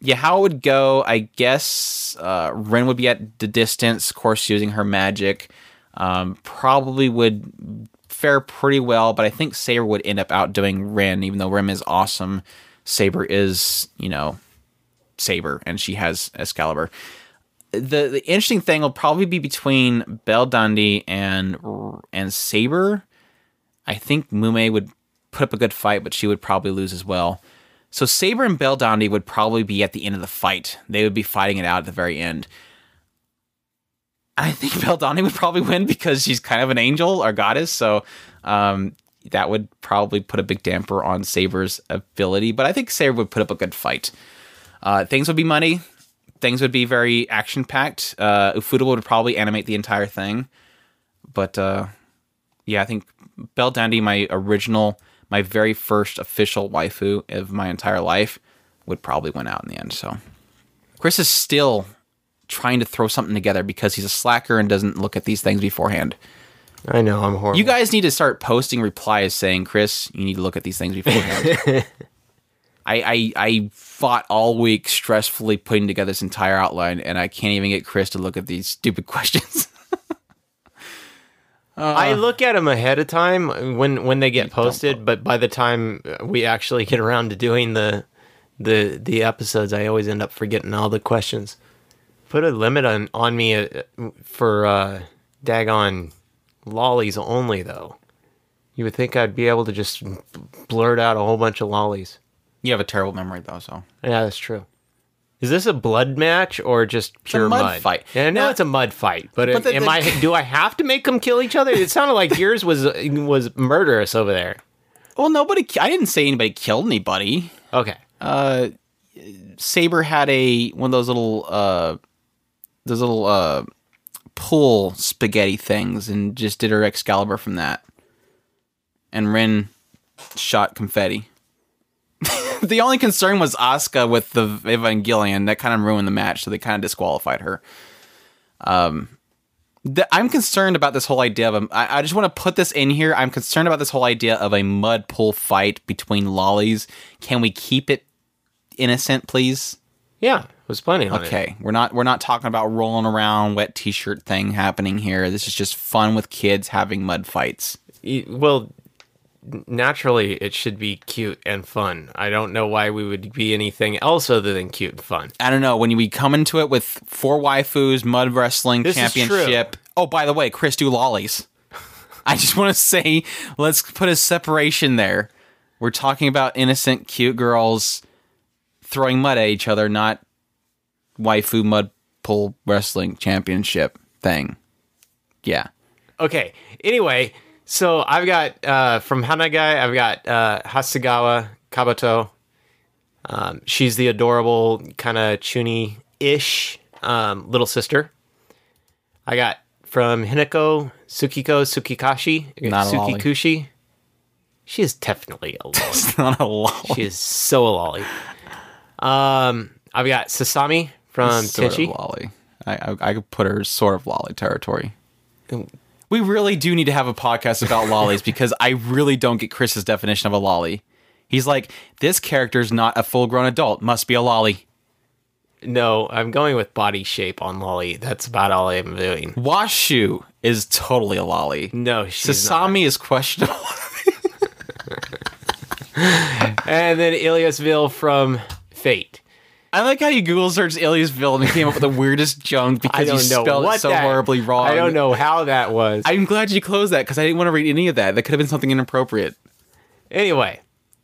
Yeah, how it would go, I guess uh, Ren would be at the distance, of course, using her magic. Um, probably would fare pretty well, but I think Saber would end up outdoing Ren, even though Ren is awesome. Saber is, you know, Saber, and she has Excalibur. The the interesting thing will probably be between Belldandy and and Saber. I think Mume would put up a good fight, but she would probably lose as well. So Saber and Belldandy would probably be at the end of the fight. They would be fighting it out at the very end. I think [laughs] Belldandy would probably win because she's kind of an angel or goddess, so um, that would probably put a big damper on Saber's ability. But I think Saber would put up a good fight. Uh, things would be money. Things would be very action packed. Uh, would probably animate the entire thing. But uh, yeah, I think Belldandy, my original, my very first official waifu of my entire life, would probably win out in the end. So Chris is still trying to throw something together because he's a slacker and doesn't look at these things beforehand. I know I'm horrible. You guys need to start posting replies saying, "Chris, you need to look at these things beforehand." [laughs] I, I I fought all week stressfully putting together this entire outline, and I can't even get Chris to look at these stupid [laughs] questions. I look at them ahead of time when when they get posted, but by the time we actually get around to doing the the the episodes, I always end up forgetting all the questions. Put a limit on on me uh, for uh, daggone lollies only, though. You would think I'd be able to just blurt out a whole bunch of lollies. You have a terrible memory, though. So Yeah, that's true. Is this a blood match or just pure mud fight. Yeah, I know Now- it's a mud fight, but, But the- am the- I? [laughs] Do I have to make them kill each other? It sounded like yours was was murderous over there. well, nobody. I didn't say anybody killed anybody. Okay, Uh, Saber had a one of those little uh, those little uh, pull spaghetti things, and just did her Excalibur from that. And Ren shot confetti. [laughs] the only concern was Asuka with the Evangelion. That kind of ruined the match, so they kind of disqualified her. Um, the, I'm concerned about this whole idea of a. I, I just want to put this in here. I'm concerned about this whole idea of a mud pool fight between lollies. Can we keep it innocent, please? yeah, it was plenty on it. Okay, we're not we're not talking about rolling around wet t-shirt thing happening here. This is just fun with kids having mud fights. Well, naturally, it should be cute and fun. I don't know why we would be anything else other than cute and fun. I don't know when we come into it with four waifus, mud wrestling This championship. Oh, by the way, Chris do lollies. [laughs] I just want to say, let's put a separation there. We're talking about innocent, cute girls throwing mud at each other, not waifu mud pull wrestling championship thing. Yeah. Okay. Anyway, so I've got uh, from Haganai, I've got uh, Hasegawa Kobato. Um, she's the adorable kind of chuny ish um, little sister. I got from Hinako Tsukiko Tsukikashi Not a lolly. Tsukikushi. She is definitely a lolly. Not a lolly. she is so a lolly. Um, I've got Sasami from sort Tenchi. of lolly. I, I I could put her sort of lolly territory. We really do need to have a podcast about [laughs] lollies because I really don't get Chris's definition of a lolly. He's like, this character's not a full grown adult, must be a lolly. No, I'm going with body shape on lolly. That's about all I'm doing. Washu is totally a lolly. No, she's not. Sasami is questionable. [laughs] [laughs] And then Illyasviel from Fate. I like how you Google searched Illyasviel and it came up with the weirdest junk because I don't you know spelled what it so that- horribly wrong. I don't know how that was. I'm glad you closed that because I didn't want to read any of that. That could have been something inappropriate. anyway,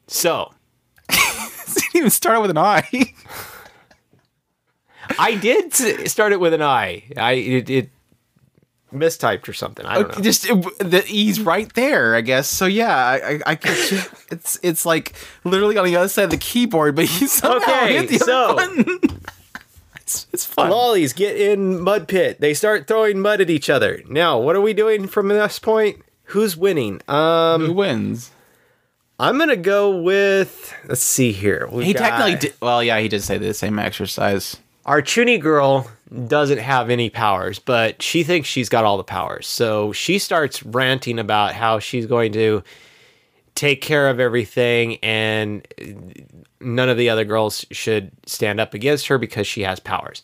so [laughs] It didn't even start with an I. [laughs] I did start it with an I. I it, it mistyped or something. I don't know. Just it, the E's right there, I guess. So yeah, I, I, I. [laughs] It's it's like literally on the other side of the keyboard, but he's somehow Okay, hit so- [laughs] it's, it's fun. Lollies get in mud pit. They start throwing mud at each other. Now, what are we doing from this point? Who's winning? Um, Who wins? I'm gonna go with. Let's see here. We've He got- technically did. Well, yeah, he did say the same exercise. Our Chuny girl doesn't have any powers, but she thinks she's got all the powers. So she starts ranting about how she's going to take care of everything and none of the other girls should stand up against her because she has powers.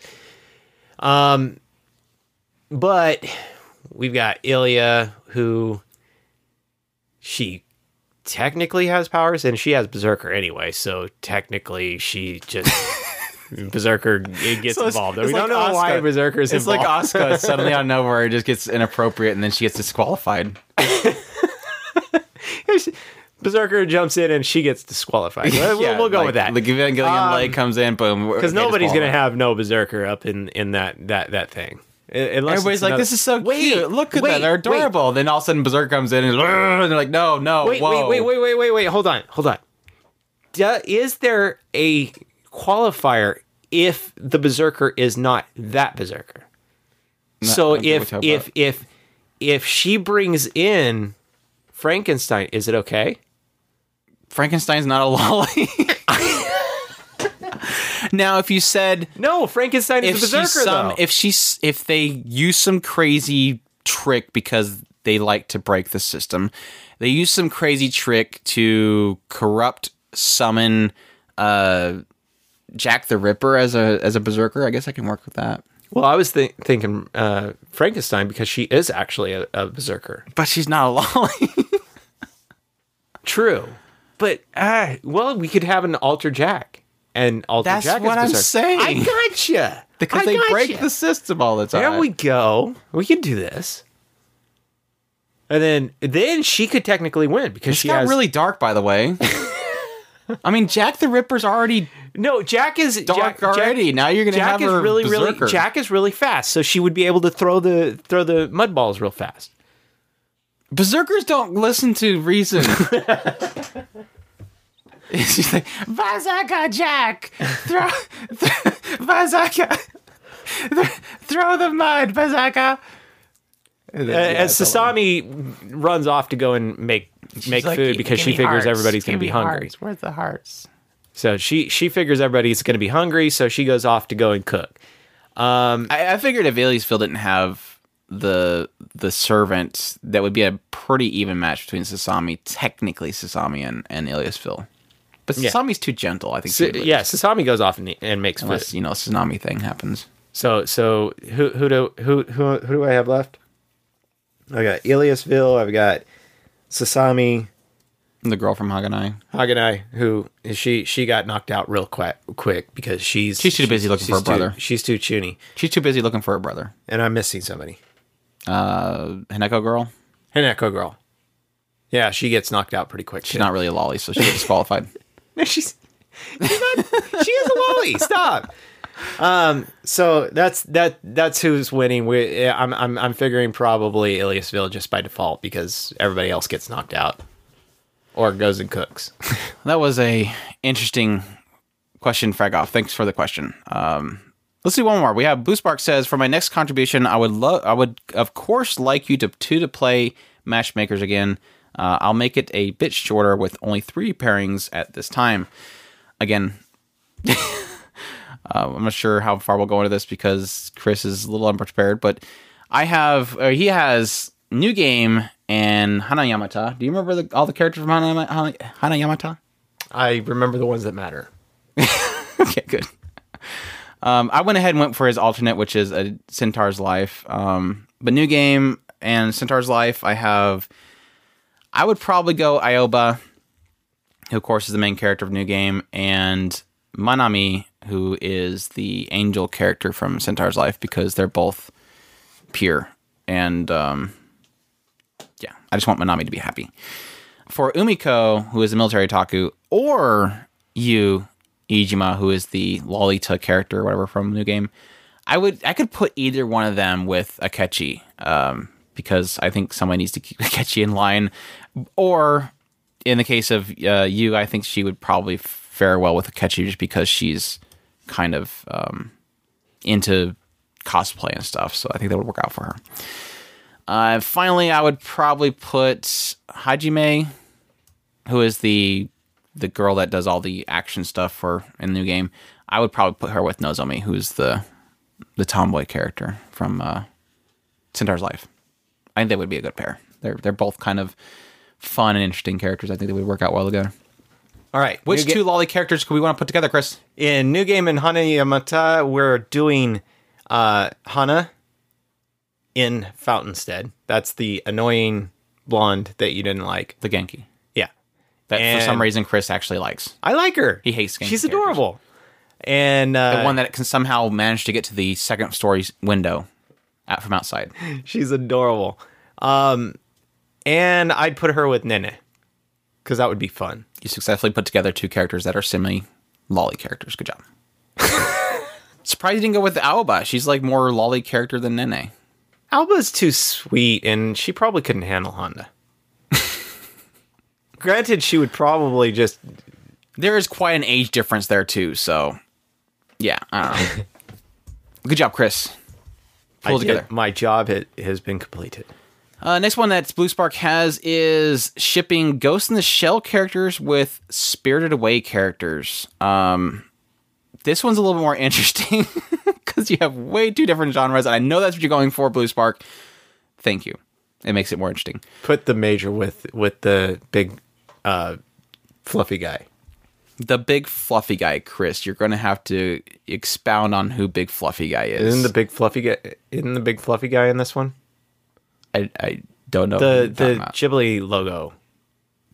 Um but we've got Ilya who she technically has powers and she has berserker anyway, so technically she just [laughs] Berserker it gets So involved. it's we don't like know why Asuka. Berserker's It's involved. It's like Asuka suddenly out of nowhere it just gets inappropriate and then she gets disqualified. [laughs] Berserker jumps in and she gets disqualified. We'll, [laughs] Yeah, we'll go like, with that. Like Evangelion Um, leg comes in, boom. because nobody's gonna have no berserker up in in that that that thing. Unless Everybody's like, another- "This is so Wait, cute! Look at wait, that, they're wait. adorable." Then all of a sudden, Berserker comes in and, [laughs] and they're like, "No, no, Wait, whoa. wait, wait, wait, wait, wait, wait. Hold on, hold on. Is there a qualifier if the berserker is not that berserker? so if what you're talking if if if she brings in Frankenstein, is it okay? Frankenstein's not a lolly." [laughs] now, if you said No, Frankenstein is a berserker some, though. if she's if they use some crazy trick because they like to break the system, they use some crazy trick to corrupt summon uh, Jack the Ripper as a as a berserker. I guess I can work with that. well, I was thi- thinking uh, Frankenstein because she is actually a, a berserker. But she's not a lolly. True, but uh, well, we could have an alter Jack and alter That's Jack. is what I'm saying. I gotcha because I they gotcha. break the system all the time. There we go. We can do this. And then then she could technically win because It's she got has really dark, by the way. [laughs] I mean, Jack the Ripper's already no. Jack is dark Jack, already. Jack, now you're gonna Jack have is really berserker. really Jack is really fast, so she would be able to throw the throw the mud balls real fast. Berserkers don't listen to reason. [laughs] She's like, Vazaka Jack! Throw, [laughs] Vazaka! Throw the mud, Vazaka! Uh, as Sasami runs off to go and make make food because she figures everybody's going to be hungry. Where's the hearts? So she she figures everybody's going to be hungry, so she goes off to go and cook. Um, I, I figured if Illyasviel didn't have the the servant, that would be a pretty even match between Sasami, technically Sasami and, and Illyasviel. But Yeah. Sasami's too gentle, I think. So, yeah, lose. Sasami goes off and, and makes food. Unless, you know, tsunami thing happens. So so who who do who who who do I have left? I got Illyasviel. I've got Sasami The girl from Haganai. Haganai, who she she got knocked out real quick quick because she's She's too busy looking for she's a brother. Too, she's too chuny, She's too busy looking for her brother. and I'm missing somebody. Uh, Hineko girl. Hineko girl. Yeah, she gets knocked out pretty quick. She's not really a lolly, so she gets disqualified. [laughs] No, she's, she's not, she is a lolly. Stop. Um. So that's that. That's who's winning. We, I'm I'm I'm figuring probably Illyasviel just by default because everybody else gets knocked out or goes and cooks. [laughs] That was a interesting question, Fragoff. Thanks for the question. Um, let's do one more. We have Blue Spark says, for my next contribution, I would love, I would of course like you to two to play matchmakers again. Uh, I'll make it a bit shorter with only three pairings at this time. Again, [laughs] uh, I'm not sure how far we'll go into this because Chris is a little unprepared, but I have, uh, he has new game and Hana Yamata. Do you remember the, all the characters from Hana, Hana, Hana Yamata? I remember the ones that matter. [laughs] okay, good. Um, I went ahead and went for his alternate, which is a Centaur's Life. Um, but new game and Centaur's Life, I have. I would probably go Aoba, who of course is the main character of new game, and Manami, who is the angel character from Centaur's Life, because they're both pure. And um, yeah, I just want Manami to be happy. For Umiko, who is a military taku, or you, Iijima, who is the Lolita character or whatever from the New Game, I would I could put either one of them with Akechi, um, because I think someone needs to keep [laughs] Akechi in line. Or in the case of uh, you, I think she would probably fare well with Akechi just because she's kind of um, into cosplay and stuff. So I think that would work out for her. Uh, finally, I would probably put Hajime, who is the the girl that does all the action stuff for in the new game. I would probably put her with Nozomi, who's the the tomboy character from uh, Centaur's Life. I think they would be a good pair. They're they're both kind of fun and interesting characters. I think they would work out well together. All right, Which two ga- lolly characters could we want to put together, Chris? in new game in Hana Yamata? We're doing uh, Hana in Fountainstand. That's the annoying blonde that you didn't like. The Genki. Yeah, That for some reason Chris actually likes. I like her. He hates Genki She's characters. adorable. And uh, The one that can somehow manage to get to the second story window out from outside. [laughs] She's adorable. Um, and I'd put her with Nene because that would be fun. You successfully put together two characters that are semi lolly characters. Good job. [laughs] Surprised you didn't go with Aoba. She's like more lolly character than Nene. Aoba's too sweet, and she probably couldn't handle Honda. [laughs] Granted, she would probably just There is quite an age difference there too, so yeah, I don't know. [laughs] Good job, Chris. Pull I it together. did- My job ha- has been completed. Uh, next one that Blue Spark has is shipping Ghost in the Shell characters with Spirited Away characters. Um, this one's a little bit more [laughs] interesting [laughs] because you have way two different genres, and I know that's what you're going for, Blue Spark. Thank you. It makes it more interesting. Put the major with with the big, uh, fluffy guy. The big fluffy guy, Chris. You're going to have to expound on who Big Fluffy Guy is. Isn't the big fluffy guy? Isn't the big fluffy guy in this one? I, I don't know. The the about. Ghibli logo.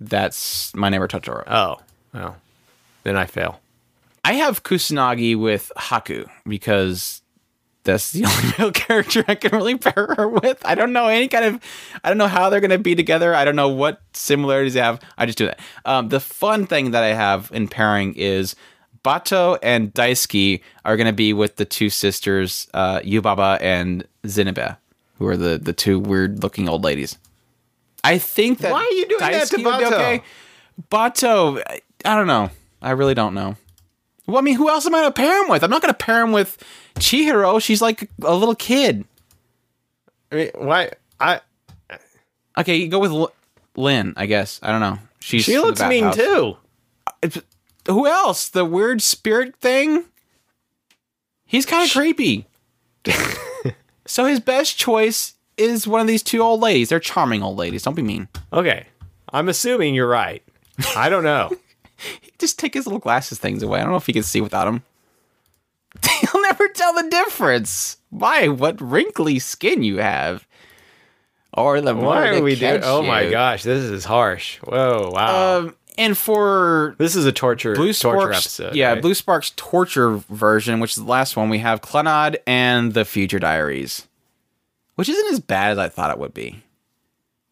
That's my neighbor Totoro. Oh, well, then I fail. I have Kusanagi with Haku because that's the [laughs] only male character I can really pair her with. I don't know any kind of, I don't know how they're going to be together. I don't know what similarities they have. I just do that. Um, the fun thing that I have in pairing is Batou and Daisuke are going to be with the two sisters, uh, Yubaba and Zeniba, who are the, the two weird looking old ladies. I think that Why are you doing that to Daisuke would be Batou? Batou, I, I don't know. I really don't know. Well, I mean, who else am I going to pair him with? I'm not going to pair him with Chihiro. She's like a little kid. I mean, why? I Okay, you go with L- Lin, I guess. I don't know. She's she looks mean bathhouse. too. It's- who else? The weird spirit thing? He's kind of creepy. [laughs] so his best choice is one of these two old ladies. They're charming old ladies. Don't be mean. Okay, I'm assuming you're right. I don't know. [laughs] Just take his little glasses things away. I don't know if he can see without them. [laughs] He'll never tell the difference. Why? What wrinkly skin you have. Or the Why are we doing? Oh my gosh, this is harsh. Whoa, wow. Um, and for this is a torture Blue torture Sparks, episode. yeah, right? Blue Sparks torture version, which is the last one. We have Clannad and the Future Diaries, which isn't as bad as I thought it would be.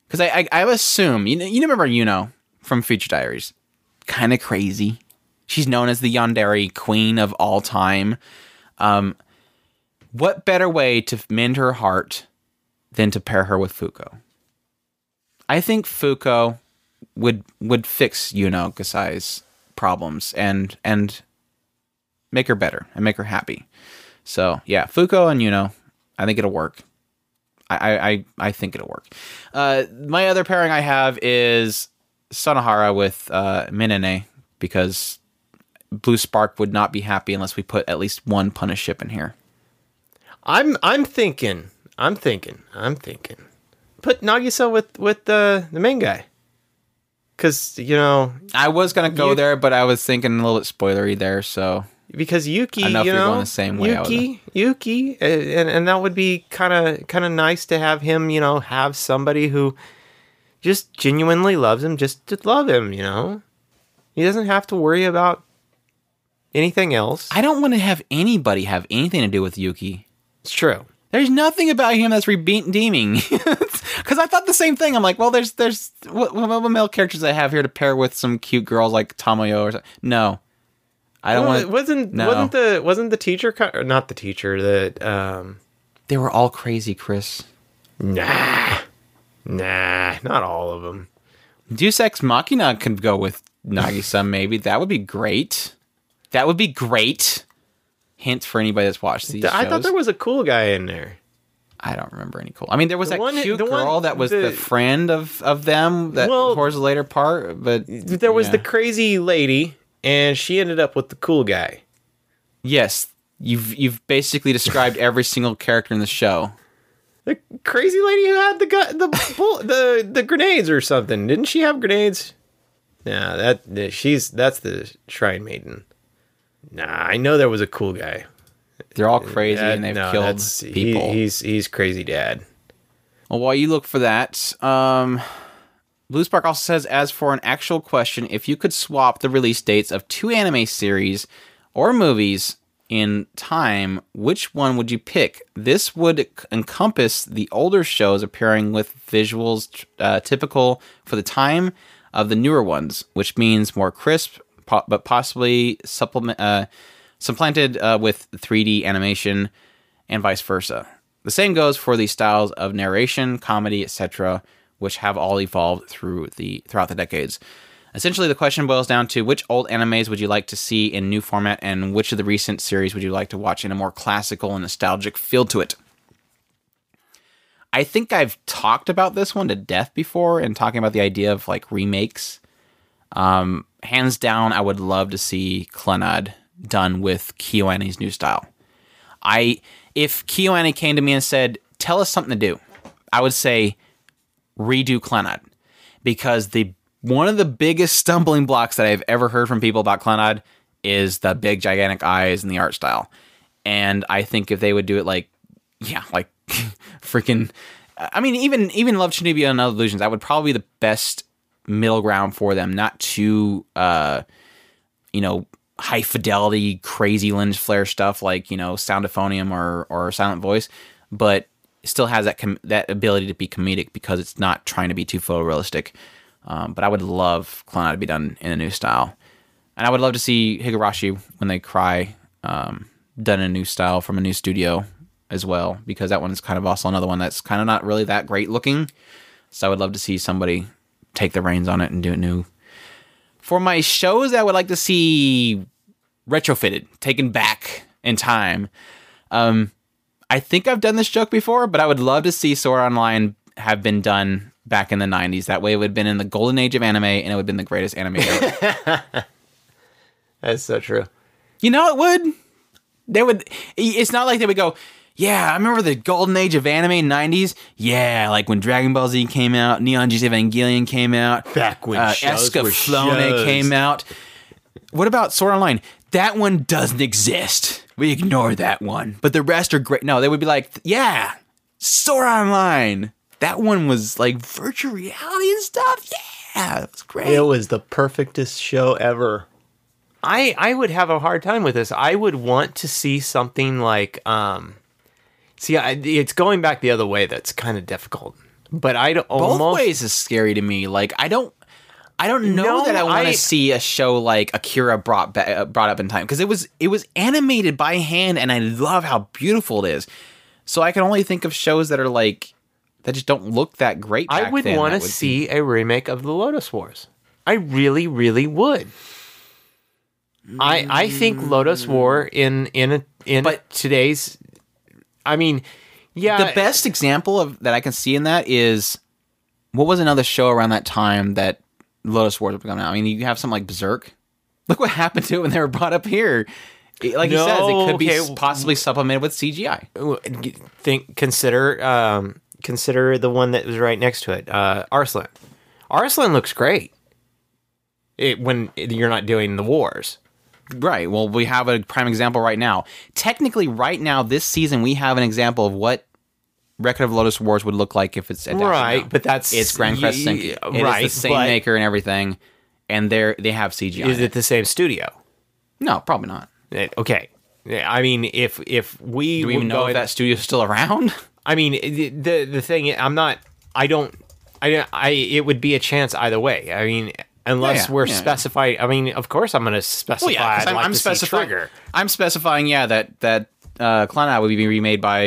Because I, I, I assume you know, you remember Yuno from Future Diaries, kind of crazy. She's known as the Yandere Queen of all time. Um, what better way to mend her heart than to pair her with Fuko? I think Fuko would would fix Yuno Gasai's problems and and make her better and make her happy. So yeah, Fuko and Yuno, I think it'll work. I I I, think it'll work. Uh, my other pairing I have is Sunohara with uh, Minene because Blue Spark would not be happy unless we put at least one punish ship in here. I'm I'm thinking. I'm thinking. I'm thinking. Put Nagisa with with the the main guy. Cause you know I was gonna go You- there, but I was thinking a little bit spoilery there. So because Yuki, you know, going the same way, Yuki, Yuki, uh, and and that would be kind of kind of nice to have him, you know, have somebody who just genuinely loves him, just to love him, you know. He doesn't have to worry about anything else. I don't want to have anybody have anything to do with Yuki. It's true. There's nothing about him that's redeeming. Because [laughs] I thought the same thing. I'm like, well, there's there's what, what, male characters I have here to pair with some cute girls like Tamayo or something. No, I don't Well, want. wasn't no. wasn't the wasn't the teacher not the teacher that um They were all crazy, Chris. nah nah not all of them. Deus Ex Machina could go with Nagisa. maybe that would be great. That would be great. Hint for anybody that's watched these I shows. thought there was a cool guy in there. I don't remember any cool. I mean, there was The that one- cute the one- girl that was the, the- friend of of them that Well- towards the later part. But There was the crazy lady, and she ended up with the cool guy. yes. You've you've basically described every single character in the show. The crazy lady who had the gu- the bull, the the grenades or something. Didn't she have grenades? Nah, that she's that's the shrine maiden. Nah, I know there was a cool guy. They're all crazy That- and they've no, killed that's- he- people. he's he's crazy dad. Well, while you look for that, um, Blue Spark also says, as for an actual question, if you could swap the release dates of two anime series or movies in time, which one would you pick? This would encompass the older shows appearing with visuals uh, typical for the time of the newer ones, which means more crisp, po- but possibly supplement uh, supplanted uh, with 3D animation and vice versa. The same goes for the styles of narration, comedy, etc., which have all evolved through the throughout the decades. Essentially, the question boils down to which old animes would you like to see in new format, and which of the recent series would you like to watch in a more classical and nostalgic feel to it. I think I've talked about this one to death before, and talking about the idea of like remakes. Um, hands down, I would love to see Clannad done with KyoAni's new style. I if KyoAni came to me and said, "Tell us something to do," I would say redo Clannad because the one of the biggest stumbling blocks that I've ever heard from people about Clannad is the big gigantic eyes and the art style. And I think if they would do it like yeah, like [laughs] freaking I mean even even Love Chunibyo and Other Delusions, that would probably be the best middle ground for them, not too uh you know, high fidelity, crazy lens flare stuff like you know Sound Euphonium or or Silent Voice, but still has that com- that ability to be comedic because it's not trying to be too photorealistic. Um, but I would love Clannad to be done in a new style, and I would love to see Higurashi when they cry um, done in a new style from a new studio as well because that one's kind of also another one that's kind of not really that great looking. So I would love to see somebody take the reins on it and do it new for my shows I would like to see retrofitted, taken back in time. Um, I think I've done this joke before, but I would love to see Sword Online have been done back in the 90s. That way it would have been in the golden age of anime and it would have been the greatest anime ever. [laughs] That's so true. you know it would. They would it's not like they would go, yeah, I remember the golden age of anime 90s. Yeah, like when Dragon Ball Z came out, Neon Genesis Evangelion came out. Back when uh, Escaflowne came out. What about Sword Online? That one doesn't exist. We ignore that one. But the rest are great. No, they would be like, yeah, Sword Online. That one was like virtual reality and stuff. Yeah, it was great. It was the perfectest show ever. I I would have a hard time with this. I would want to see something like um see I, it's going back the other way that's kind of difficult. But I'd Both almost ways is scary to me. Like I don't I don't know No, that I want to see a show like Akira brought ba- uh, brought up in time because it was it was animated by hand and I love how beautiful it is. So I can only think of shows that are like that just don't look that great. I would want to see a remake of the Lodoss Wars. I really, really would. I I think Lodoss War in in a, in But- today's. I mean, yeah, the best example of that I can see in that is what was another show around that time that Lodoss Wars were coming out. I mean, you have something like Berserk. [laughs] Look what happened to it when they were brought up here. Like he says, it could be okay. s- possibly supplemented with CGI. think consider um consider the one that was right next to it, uh, Arslan. Arslan looks great. It, when you're not doing the wars. Right. Well, we have a prime example right now. Technically, right now, this season, we have an example of what Record of Lodoss Wars would look like if it's Right, now. but that's- it's Grancrest y- It right, is the same maker and everything, and they're they have CGI. Is in it the same studio? No, probably not. Eh, Okay. Yeah, I mean, if if we Do we even know if that studio's still around? [laughs] I mean, the the, thing I'm not. I don't. I I it would be a chance either way. I mean, unless yeah, we're yeah, yeah. specifying. I mean, of course, I'm going to specify. 'cause I'd I'm, like I'm specifying. I'm specifying, yeah, that that uh, Clown would be remade by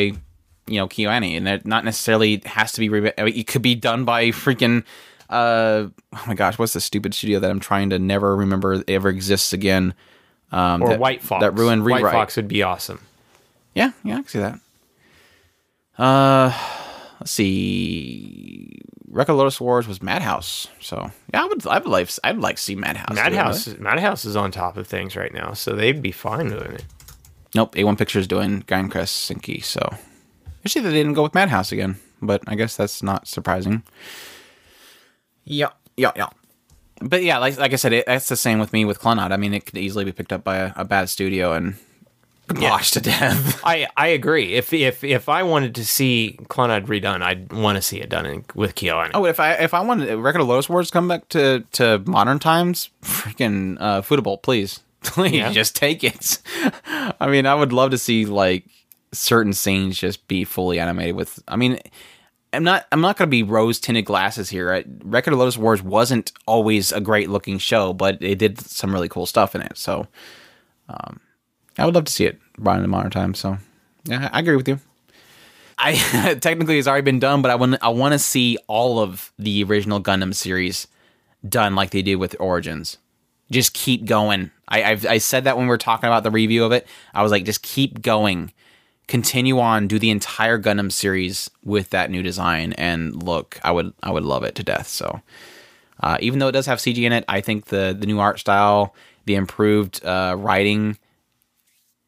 you know KyoAni, and that not necessarily has to be. Re- I mean, it could be done by freaking. Uh, oh my gosh, what's the stupid studio that I'm trying to never remember ever exists again? Um, Or that- White Fox. that ruined White. Fox would be awesome. Yeah, yeah, I can see that. Uh, let's see. Record of Lodoss Wars was Madhouse, so yeah, I would, I would like, I'd like to see Madhouse. Madhouse. really. Madhouse is on top of things right now, so they'd be fine doing it. Nope, A1 Pictures doing Grancrest Senki, so actually they didn't go with Madhouse again, but I guess that's not surprising. Yeah, yeah, yeah. But yeah, like like I said, it, that's the same with me with Clannad. I mean, it could easily be picked up by a, a bad studio and washed to death. [laughs] I, I agree. If if if I wanted to see Clannad redone, I'd want to see it done in, with Kyo. Oh, if I if I wanted record of Lodoss Wars to come back to to modern times, freaking uh, Ufotable, please, [laughs] please Yeah. just take it. [laughs] I mean, I would love to see like certain scenes just be fully animated with. I mean, I'm not I'm not going to be rose tinted glasses here. I, record of Lodoss Wars wasn't always a great looking show, but it did some really cool stuff in it. So, um, I would love to see it brought into modern times. So, yeah, I agree with you. I [laughs] technically it's already been done, but I want I want to see all of the original Gundam series done like they did with Origins. Just keep going. I I've, I said that when we were talking about the review of it. I was like, just keep going, continue on, do the entire Gundam series with that new design, and look, I would I would love it to death. So, uh, even though it does have CG in it, I think the the new art style, the improved uh, writing,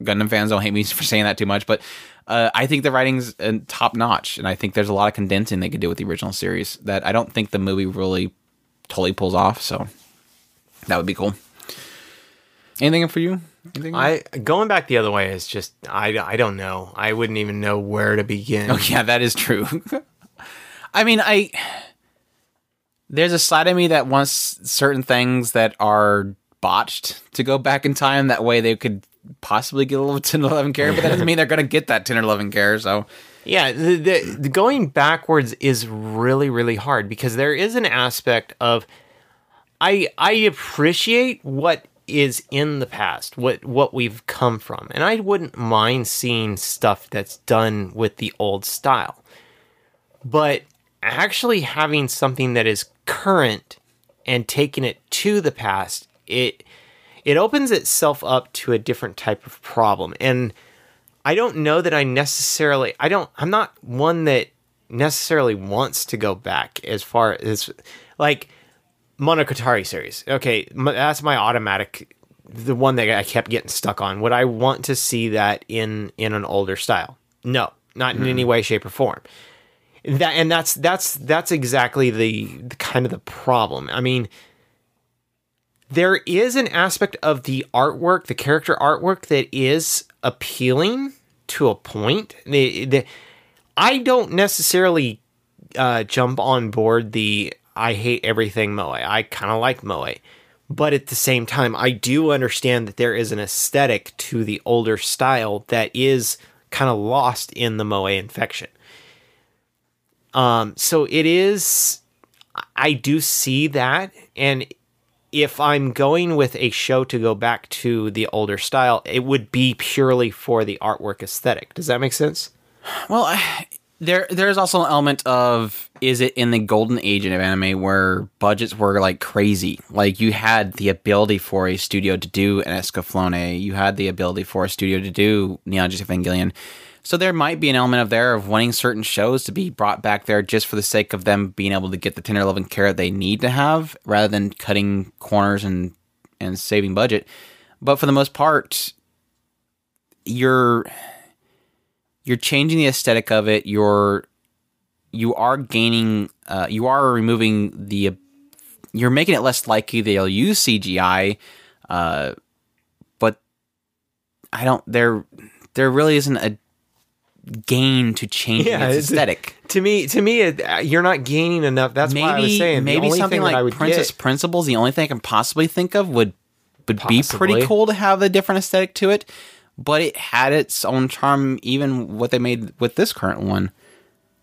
Gundam fans don't hate me [laughs] for saying that too much, but uh, I think the writing's uh, top notch, and I think there's a lot of condensing they could do with the original series that I don't think the movie really totally pulls off. So that would be cool. Anything for you? Anything? I going back the other way is just I, I don't know. I wouldn't even know where to begin. Oh yeah, that is true. [laughs] I mean, I there's a side of me that wants certain things that are botched to go back in time. That way, they could possibly get a little 10 or 11 care, but that doesn't mean they're going to get that 10 or 11 care. So Yeah, the, the, the going backwards is really really hard because there is an aspect of I I appreciate what is in the past, what what we've come from, and I wouldn't mind seeing stuff that's done with the old style. But actually having something that is current and taking it to the past, it it opens itself up to a different type of problem. And I don't know that I necessarily I don't I'm not one that necessarily wants to go back as far as like Monogatari series. Okay, that's my automatic the one that I kept getting stuck on. Would I want to see that in in an older style? No, not in any hmm. way shape or form. That and that's that's that's exactly the, the kind of the problem. I mean, there is an aspect of the artwork, the character artwork, that is appealing to a point. The, the, I don't necessarily uh, jump on board the I hate everything Moe. I kind of like Moe. But at the same time, I do understand that there is an aesthetic to the older style that is kind of lost in the Moe infection. Um, so it is I do see that, and if I'm going with a show to go back to the older style, it would be purely for the artwork aesthetic. Does that make sense? Well, I, there there's also an element of is it in the golden age of anime where budgets were like crazy? Like you had the ability for a studio to do an Escaflowne, you had the ability for a studio to do Neon Genesis Evangelion. So there might be an element of there of wanting certain shows to be brought back there just for the sake of them being able to get the tender love and care they need to have, rather than cutting corners and and saving budget. But for the most part, you're you're changing the aesthetic of it. You're you are gaining. Uh, you are removing the. You're making it less likely they'll use CGI, uh, but I don't. There, there really isn't a gain to changing Yeah, its aesthetic. To me, to me, it, uh, you're not gaining enough. That's maybe why I was saying maybe something like Princess get- Principles. The only thing I can possibly think of would would be pretty cool to have a different aesthetic to it, but it had its own charm. Even what they made with this current one,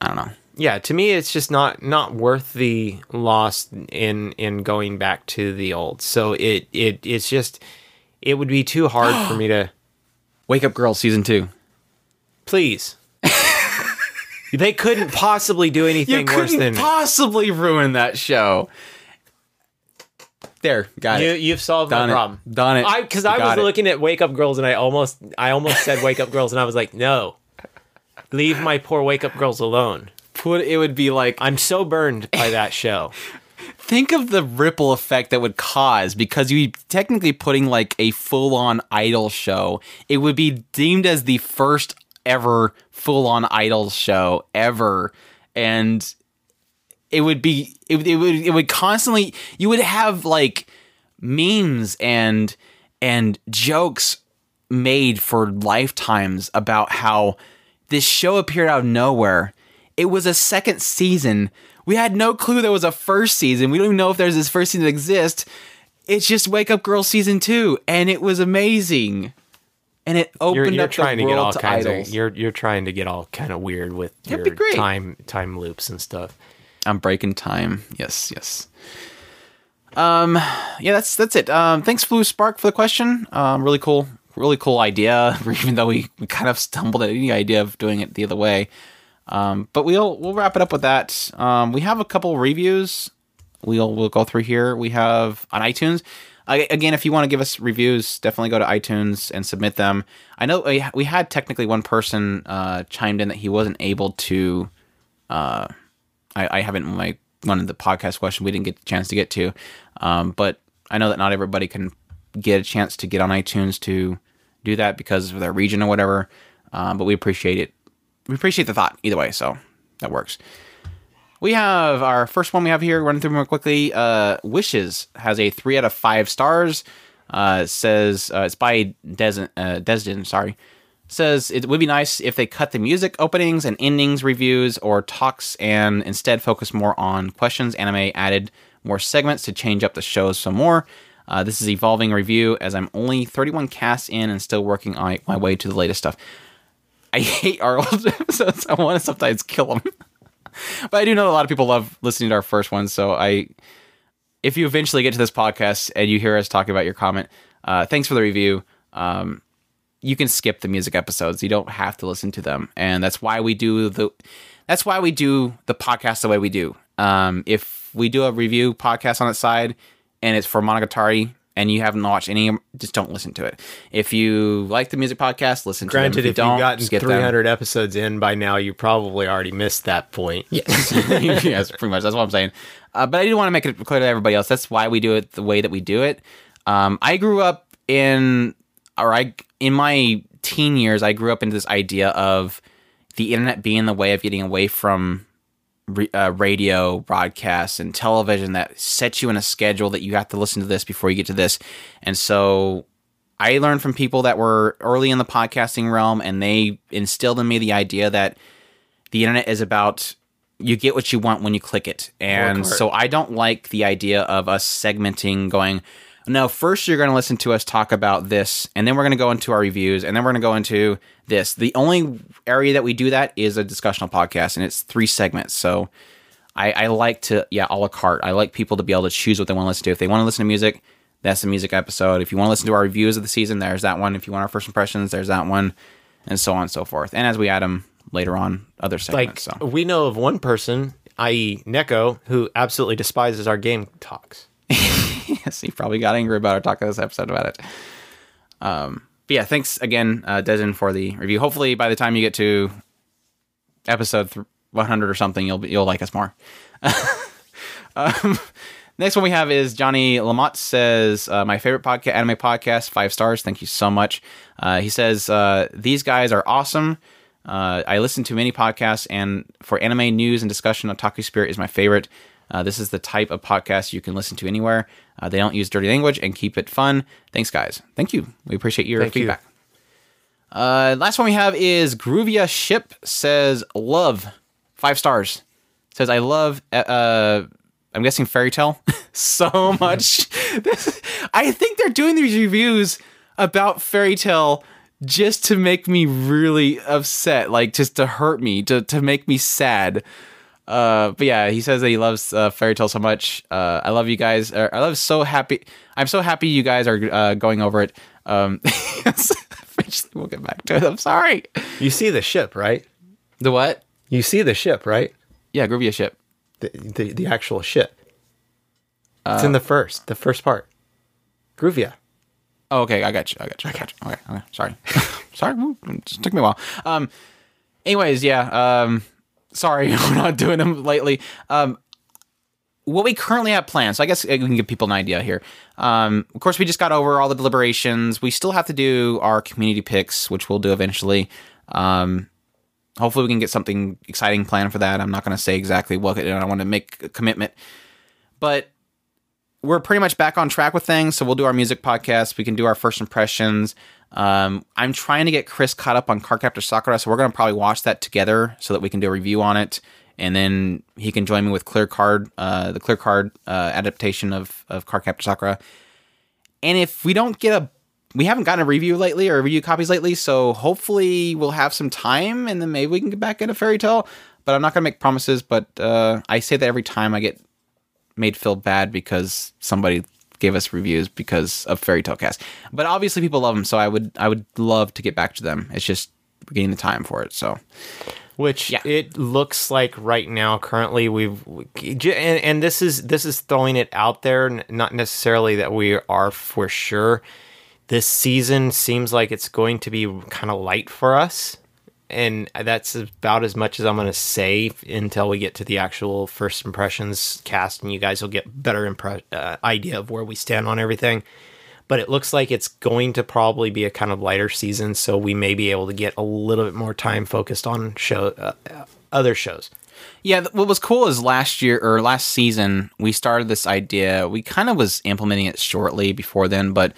I don't know. yeah to me it's just not not worth the loss in in going back to the old so it it it's just it would be too hard for [gasps] me to Wake Up Girl season two. Please [laughs] they couldn't possibly do anything worse than possibly ruin that show. There, got you it. you've solved Done my it. problem Done it. i because You i was it. looking at wake up girls and i almost i almost said wake up girls and i was like no leave my poor wake up girls alone Put it would be like i'm so burned by that show [laughs] think of the ripple effect that would cause because you technically putting like a full on idol show. It would be deemed as the first ever full on idol show ever, and it would be it, would- it would it would constantly you would have like memes and and jokes made for lifetimes about how this show appeared out of nowhere. It was a second season. We had no clue there was a first season. We don't even know if there's this first season that exists. It's just Wake Up Girl season two, and it was amazing. And it opened you're, you're up trying the to get world all to kinds idols. of you're you're trying to get all kind of weird with That'd your be great. time time loops and stuff I'm breaking time. Yes, yes. Um, yeah, that's that's it. Um, thanks, BlueSpark, for the question. Um, really cool, really cool idea. [laughs] Even though we, we kind of stumbled at any idea of doing it the other way. Um, but we'll we'll wrap it up with that. Um, we have a couple reviews. We'll we'll go through here. We have on iTunes. Uh, again, if you want to give us reviews, definitely go to iTunes and submit them. I know we, had technically one person uh, chimed in that he wasn't able to I, I haven't like one of the podcast question we didn't get the chance to get to, um, but I know that not everybody can get a chance to get on iTunes to do that because of their region or whatever. Um, but we appreciate it. We appreciate the thought either way, so that works. We have our first one we have here running through more quickly. Uh, Wishes has a three out of five stars. Uh, says uh, it's by Des- uh, Dezjin. Sorry, says it would be nice if they cut the music openings and endings reviews or talks and instead focus more on questions. Anime added more segments to change up the shows some more. Uh, this is evolving review as I'm only 31 casts in and still working on my way to the latest stuff. I hate our old [laughs] episodes. I want to sometimes kill them. [laughs] but I do know a lot of people love listening to our first one. So I, if you eventually get to this podcast and you hear us talking about your comment, uh, thanks for the review. Um, you can skip the music episodes. You don't have to listen to them, and that's why we do the. That's why we do the podcast the way we do. Um, if we do a review podcast on its side, and it's for Monogatari, and you haven't watched any, just don't listen to it. If you like the music podcast, listen to them. Granted, if, if you have gotten skip them. 300 episodes in by now, you probably already missed that point. Yes, [laughs] yes, pretty much. That's what I'm saying. Uh, but I do want to make it clear to everybody else. That's why we do it the way that we do it. Um, I grew up in, or I in my teen years, I grew up into this idea of the internet being the way of getting away from re- uh, radio broadcasts and television that sets you in a schedule that you have to listen to this before you get to this. And so I learned from people that were early in the podcasting realm, and they instilled in me the idea that the internet is about you get what you want when you click it. And so I don't like the idea of us segmenting going, no, first you're going to listen to us talk about this, and then we're going to go into our reviews, and then we're going to go into this. The only area that we do that is a discussional podcast, and it's three segments. So I, I like to yeah a la carte. I like people to be able to choose what they want to listen to. If they want to listen to music, that's the music episode. If you want to listen to our reviews of the season, there's that one. If you want our first impressions, there's that one, and so on and so forth. And as we add them later on, other Like segments. so we know of one person, i.e., Neko, who absolutely despises our game talks. Yes, he probably got angry about our talk of this episode about it. Um, but yeah, thanks again, uh, for the review. Hopefully, by the time you get to episode th- 100 or something, you'll you'll like us more. [laughs] um, next one we have is Johnny Lamont says, uh, "My favorite podcast, anime podcast, five stars. Thank you so much." Uh, he says, uh, "These guys are awesome." Uh, I listen to many podcasts, and for anime news and discussion, Otaku Spirit is my favorite. Uh, this is the type of podcast you can listen to anywhere. Uh, they don't use dirty language and keep it fun. Thanks, guys. Thank you. We appreciate your Thank you. feedback. Uh, last one we have is Groovia Ship says love five stars. Says I love. Uh, uh, I'm guessing Fairy Tail [laughs] so [laughs] much. This, [laughs] I think they're doing these reviews about Fairy Tail just to make me really upset, like just to hurt me, to to make me sad. Uh, but yeah, he says that he loves uh, Fairy Tail so much. Uh, I love you guys. Uh, I love so happy. I'm so happy you guys are uh, going over it. Um, [laughs] we'll get back to it. I'm sorry. You see the ship, right? The what? You see the ship, right? Yeah, Groovia ship. The the, the actual ship. it's in the first, the first part. Groovia. Oh, okay, I got you. I got you. I got you. Okay, okay. Sorry, [laughs] sorry. It just took me a while. Um. Anyways, yeah. Um. Sorry, [laughs] we're not doing them lately. Um. What we currently have planned, so I guess we can give people an idea here. Um, of course, we just got over all the deliberations. We still have to do our community picks, which we'll do eventually. Um, hopefully, we can get something exciting planned for that. I'm not going to say exactly what. and I want to make a commitment, but we're pretty much back on track with things. So we'll do our music podcast. We can do our first impressions. Um, I'm trying to get Chris caught up on Cardcaptor Sakura, so we're going to probably watch that together so that we can do a review on it, and then he can join me with Clear Card, uh, the Clear Card uh, adaptation of of Cardcaptor Sakura. And if we don't get a, we haven't gotten a review lately or review copies lately, so hopefully we'll have some time, and then maybe we can get back into Fairy Tail. But I'm not going to make promises. But uh, I say that every time I get made feel bad because somebody gave us reviews because of Fairy Tail Cast. But obviously people love them, so I would I would love to get back to them. It's just getting the time for it. So which Yeah. it looks like right now currently we've and, and this is this is throwing it out there not necessarily that we are for sure this season seems like it's going to be kind of light for us and that's about as much as i'm going to say until we get to the actual first impressions cast and you guys will get better impre- uh, idea of where we stand on everything but it looks like it's going to probably be a kind of lighter season, so we may be able to get a little bit more time focused on show uh, uh, other shows. Yeah, what was cool is last year or last season we started this idea. We kind of was implementing it shortly before then, but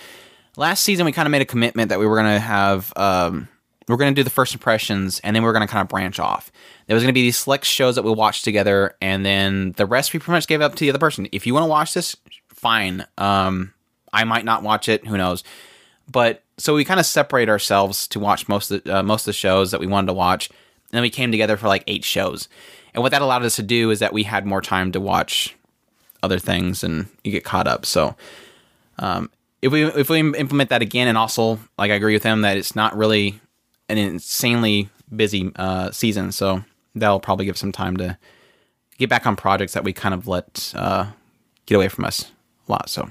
last season we kind of made a commitment that we were going to have um, we are going to do the first impressions and then we are going to kind of branch off. There was going to be these select shows that we watched together, and then the rest we pretty much gave up to the other person. If you want to watch this, fine. Um, I might not watch it. Who knows? But so we kind of separate ourselves to watch most of the, uh, most of the shows that we wanted to watch, and then we came together for like eight shows. And what that allowed us to do is that we had more time to watch other things and you get caught up. So um, if we if we implement that again, and also like I agree with him that it's not really an insanely busy uh, season, so that'll probably give some time to get back on projects that we kind of let uh, get away from us a lot. So,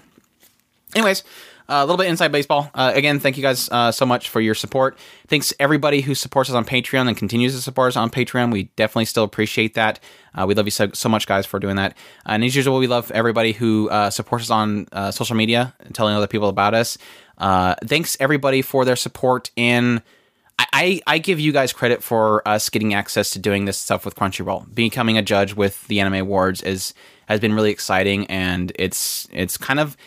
anyways. Uh, a little bit inside baseball. Uh, again, thank you guys uh, so much for your support. Thanks everybody who supports us on Patreon and continues to support us on Patreon. We definitely still appreciate that. Uh, we love you so, so much, guys, for doing that. and as usual, we love everybody who uh, supports us on uh, social media and telling other people about us. Uh, thanks everybody for their support in. I, I, give you guys credit for us getting access to doing this stuff with Crunchyroll. Becoming a judge with the Anime Awards is has been really exciting, and it's it's kind of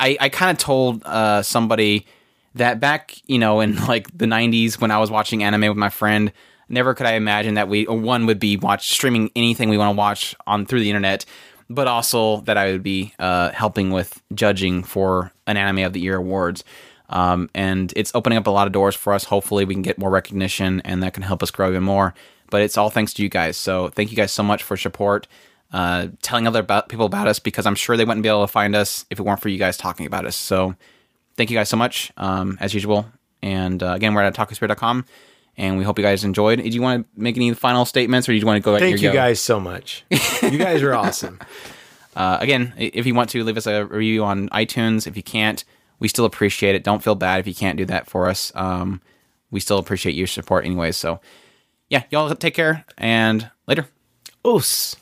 I, I kind of told uh, somebody that back, you know, in [laughs] like the 90s when I was watching anime with my friend, never could I imagine that we, one would be watch streaming anything we want to watch on through the internet, but also that I would be uh, helping with judging for an Anime of the Year awards. Um, and it's opening up a lot of doors for us. Hopefully, we can get more recognition and that can help us grow even more. But it's all thanks to you guys. So, thank you guys so much for support. uh, telling other about, people about us because I'm sure they wouldn't be able to find us if it weren't for you guys talking about us. So thank you guys so much, um, as usual. And uh, again, we're at OtakuSpirit.com, and we hope you guys enjoyed. Do you want to make any final statements, or do you want to go? Thank your you go? guys so much. You guys are [laughs] awesome. Uh, again, if you want to leave us a review on iTunes, if you can't, we still appreciate it. Don't feel bad if you can't do that for us. Um, we still appreciate your support, anyways. So, yeah, y'all take care and later. Oos.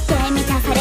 てみたさ